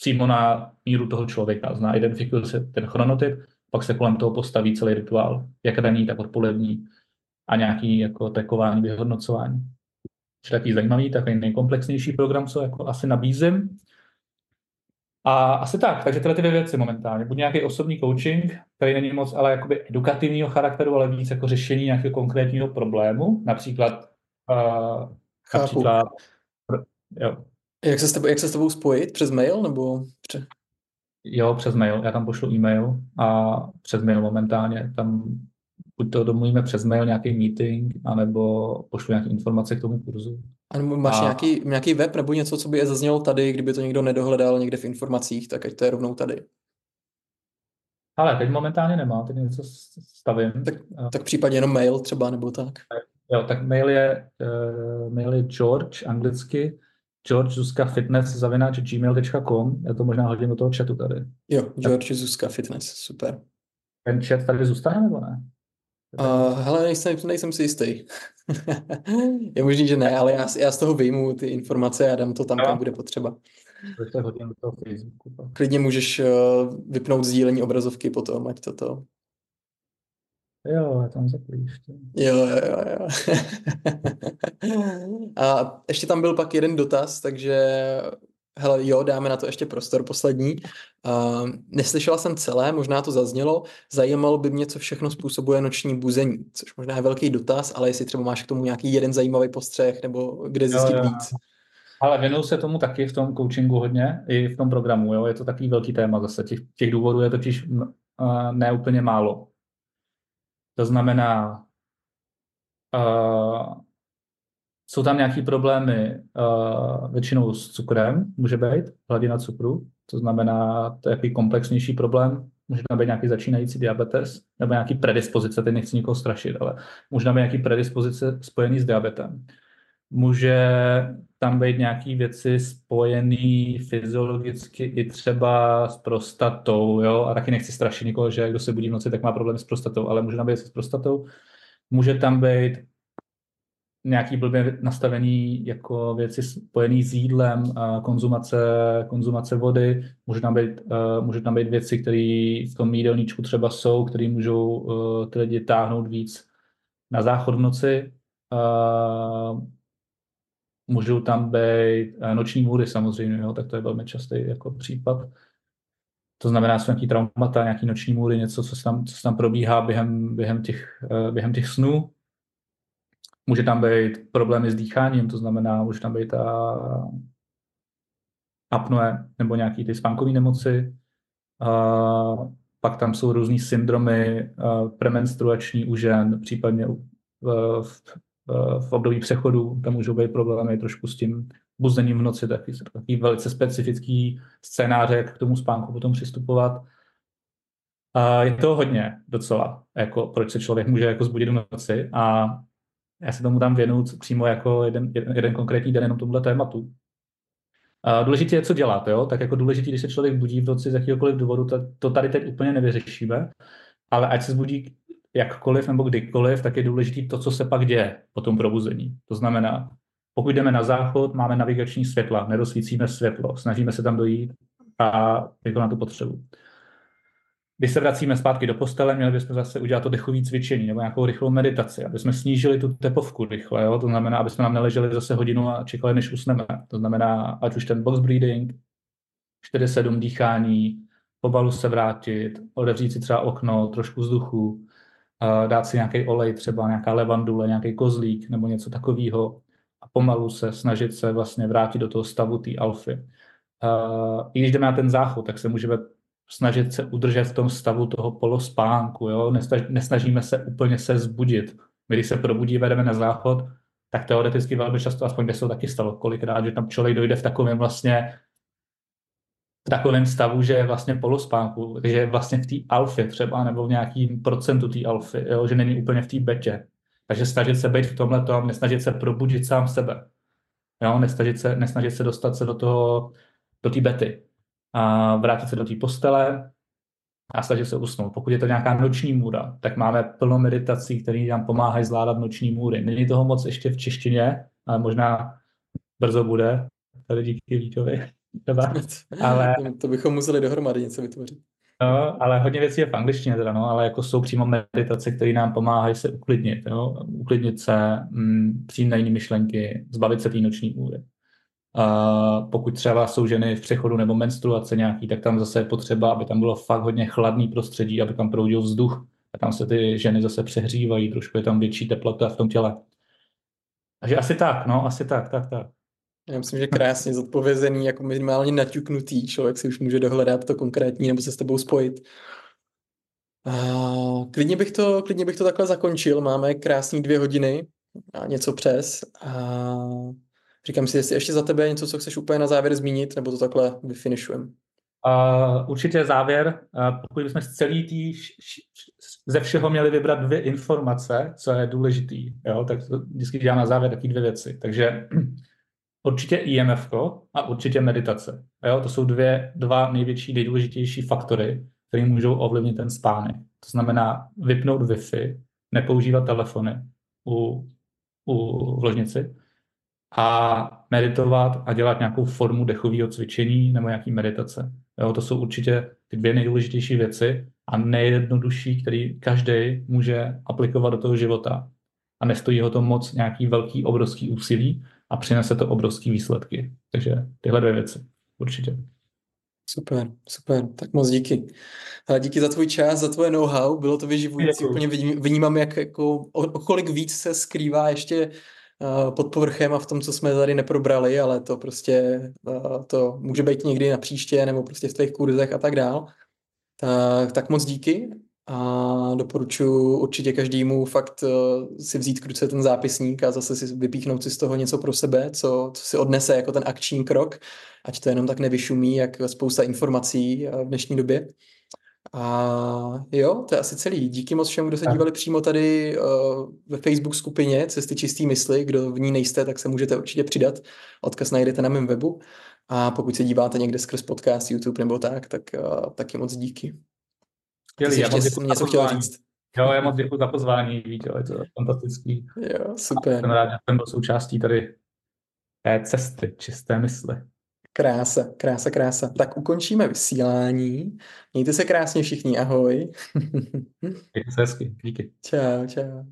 přímo na míru toho člověka. Zná, identifikuje se ten chronotyp, pak se kolem toho postaví celý rituál, jak ranní, tak odpolední. a nějaký jako tekování, vyhodnocování. Což je taky zajímavý, takový nejkomplexnější program, co jako asi nabízím. A asi tak, takže tyhle ty dvě věci momentálně. Buď nějaký osobní coaching, který není moc ale jakoby edukativního charakteru, ale víc jako řešení nějakého konkrétního problému. Například, uh, například jo. Jak se, s tebou, jak se s tebou spojit? Přes mail nebo? Pře... Jo, přes mail. Já tam pošlu e-mail a přes mail momentálně. Tam buď to domluvíme přes mail nějaký meeting, anebo pošlu nějaké informace k tomu kurzu. A nebo máš a... nějaký, nějaký web nebo něco, co by je zaznělo tady, kdyby to někdo nedohledal někde v informacích, tak ať to je rovnou tady. Ale teď momentálně nemá, teď něco stavím. Tak, tak případně jenom mail třeba, nebo tak. Jo, tak mail je, uh, mail je George, anglicky, George Zuzka Fitness zavináč gmail.com. Já to možná hodím do toho chatu tady. Jo, George Zuzka Fitness, super. Ten chat tady zůstane nebo ne? Uh, hele, nejsem, nejsem si jistý. je možný, že ne, ale já, já z toho vyjmu ty informace a dám to tam, no. kam bude potřeba. To hodím do toho Facebooku. Klidně můžeš uh, vypnout sdílení obrazovky potom, ať toto. Jo, já tam ještě. Jo, jo, jo, jo. a ještě tam byl pak jeden dotaz, takže hele, jo, dáme na to ještě prostor poslední. Uh, neslyšela jsem celé, možná to zaznělo. Zajímalo by mě, co všechno způsobuje noční buzení, což možná je velký dotaz, ale jestli třeba máš k tomu nějaký jeden zajímavý postřeh, nebo kde zjistit jo, jo. víc. Ale věnuju se tomu taky v tom coachingu hodně, i v tom programu, jo, je to takový velký téma zase. Těch, těch důvodů je totiž uh, neúplně málo. To znamená, uh, jsou tam nějaké problémy uh, většinou s cukrem, může být hladina cukru, to znamená, to je jaký komplexnější problém, může tam být nějaký začínající diabetes, nebo nějaký predispozice, teď nechci nikoho strašit, ale může tam být nějaký predispozice spojený s diabetem. Může tam být nějaké věci spojené fyziologicky i třeba s prostatou, jo, a taky nechci strašit nikoho, že kdo se budí v noci, tak má problém s prostatou, ale může tam být s prostatou. Může tam být nějaký blbě nastavení jako věci spojené s jídlem, konzumace, konzumace vody, může tam být, uh, může tam být věci, které v tom jídelníčku třeba jsou, které můžou uh, ty lidi táhnout víc na záchod v noci. Uh, můžou tam být noční můry samozřejmě, jo, tak to je velmi častý jako případ. To znamená, jsou nějaký traumata, nějaký noční můry, něco, co se tam, co se tam probíhá během, během, těch, během těch snů. Může tam být problémy s dýcháním, to znamená, může tam být ta apnoe nebo nějaký ty spánkové nemoci. A pak tam jsou různý syndromy premenstruační u žen, případně v, v období přechodu, tam můžou být problémy trošku s tím buzením v noci, taky takový velice specifický scénáře, jak k tomu spánku potom přistupovat. A je to hodně docela, jako proč se člověk může jako zbudit v noci a já se tomu tam věnuju přímo jako jeden, jeden, jeden konkrétní den jenom tomuhle tématu. A důležité je, co dělat, jo? tak jako důležité, když se člověk budí v noci z jakýkoliv důvodu, to, to tady teď úplně nevyřešíme, ale ať se zbudí jakkoliv nebo kdykoliv, tak je důležité to, co se pak děje po tom probuzení. To znamená, pokud jdeme na záchod, máme navigační světla, nerozsvícíme světlo, snažíme se tam dojít a vykonat tu potřebu. Když se vracíme zpátky do postele, měli bychom zase udělat to dechové cvičení nebo nějakou rychlou meditaci, aby jsme snížili tu tepovku rychle. Jo? To znamená, aby jsme nám neleželi zase hodinu a čekali, než usneme. To znamená, ať už ten box breathing, 4-7 dýchání, pomalu se vrátit, otevřít si třeba okno, trošku vzduchu, dát si nějaký olej, třeba nějaká levandule, nějaký kozlík nebo něco takového a pomalu se snažit se vlastně vrátit do toho stavu té alfy. I když jdeme na ten záchod, tak se můžeme snažit se udržet v tom stavu toho polospánku, jo? nesnažíme se úplně se zbudit. My, když se probudí, vedeme na záchod, tak teoreticky velmi často, aspoň kde se to taky stalo, kolikrát, že tam člověk dojde v takovém vlastně takovém stavu, že je vlastně polospánku, že je vlastně v té alfě třeba, nebo v nějakým procentu té alfy, jo? že není úplně v té betě. Takže snažit se být v tomhle tom, nesnažit se probudit sám sebe. Jo? Nesnažit, se, nesnažit se dostat se do toho, do té bety a vrátit se do té postele a snažit se usnout. Pokud je to nějaká noční můra, tak máme plno meditací, které nám pomáhají zvládat noční můry. Není toho moc ještě v češtině, ale možná brzo bude. Tady díky Vítovi. Ale... To bychom museli dohromady něco vytvořit. No, ale hodně věcí je v angličtině teda, no, ale jako jsou přímo meditace, které nám pomáhají se uklidnit, jo? uklidnit se, mm, přijít na jiné myšlenky, zbavit se té noční můry. Uh, pokud třeba jsou ženy v přechodu nebo menstruace nějaký, tak tam zase je potřeba, aby tam bylo fakt hodně chladný prostředí, aby tam proudil vzduch. A tam se ty ženy zase přehřívají, trošku je tam větší teplota v tom těle. Takže asi tak, no, asi tak, tak, tak. Já myslím, že krásně zodpovězený, jako minimálně naťuknutý. Člověk si už může dohledat to konkrétní nebo se s tebou spojit. Uh, klidně, bych to, klidně bych to takhle zakončil. Máme krásný dvě hodiny a něco přes. A říkám si, jestli ještě za tebe něco, co chceš úplně na závěr zmínit, nebo to takhle vyfinišujeme. Uh, určitě závěr. Uh, pokud bychom z celý tý, ze všeho měli vybrat dvě informace, co je důležitý, jo, tak vždycky dělám na závěr taky dvě věci. Takže určitě IMF a určitě meditace. Jo, to jsou dvě, dva největší, nejdůležitější faktory, které můžou ovlivnit ten spánek. To znamená vypnout Wi-Fi, nepoužívat telefony u, u v ložnici a meditovat a dělat nějakou formu dechového cvičení nebo nějaký meditace. Jo, to jsou určitě ty dvě nejdůležitější věci a nejjednodušší, který každý může aplikovat do toho života. A nestojí ho to moc nějaký velký, obrovský úsilí a přinese to obrovské výsledky. Takže tyhle dvě věci určitě. Super, super, tak moc díky. A díky za tvůj čas, za tvoje know-how, bylo to vyživující, úplně vnímám, jak jako, o, o kolik víc se skrývá ještě pod povrchem a v tom, co jsme tady neprobrali, ale to prostě to může být někdy na příště nebo prostě v tvých kurzech a tak dál. Tak, tak moc díky a doporučuji určitě každému fakt si vzít k ruce ten zápisník a zase si vypíchnout si z toho něco pro sebe, co, co si odnese jako ten akční krok, ať to jenom tak nevyšumí, jak spousta informací v dnešní době. A jo, to je asi celý. Díky moc všem, kdo se dívali přímo tady uh, ve Facebook skupině Cesty čistý mysli. Kdo v ní nejste, tak se můžete určitě přidat. Odkaz najdete na mém webu. A pokud se díváte někde skrz podcast, YouTube nebo tak, tak uh, taky moc díky. Skvělý, já moc něco chtěl říct. Jo, já moc děkuji za pozvání, víte, je to fantastický. Jo, super. jsem rád, že jsem byl součástí tady té cesty čisté mysli. Krása, krása, krása. Tak ukončíme vysílání. Mějte se krásně všichni, ahoj. Mějte se hezky, díky. Čau, čau.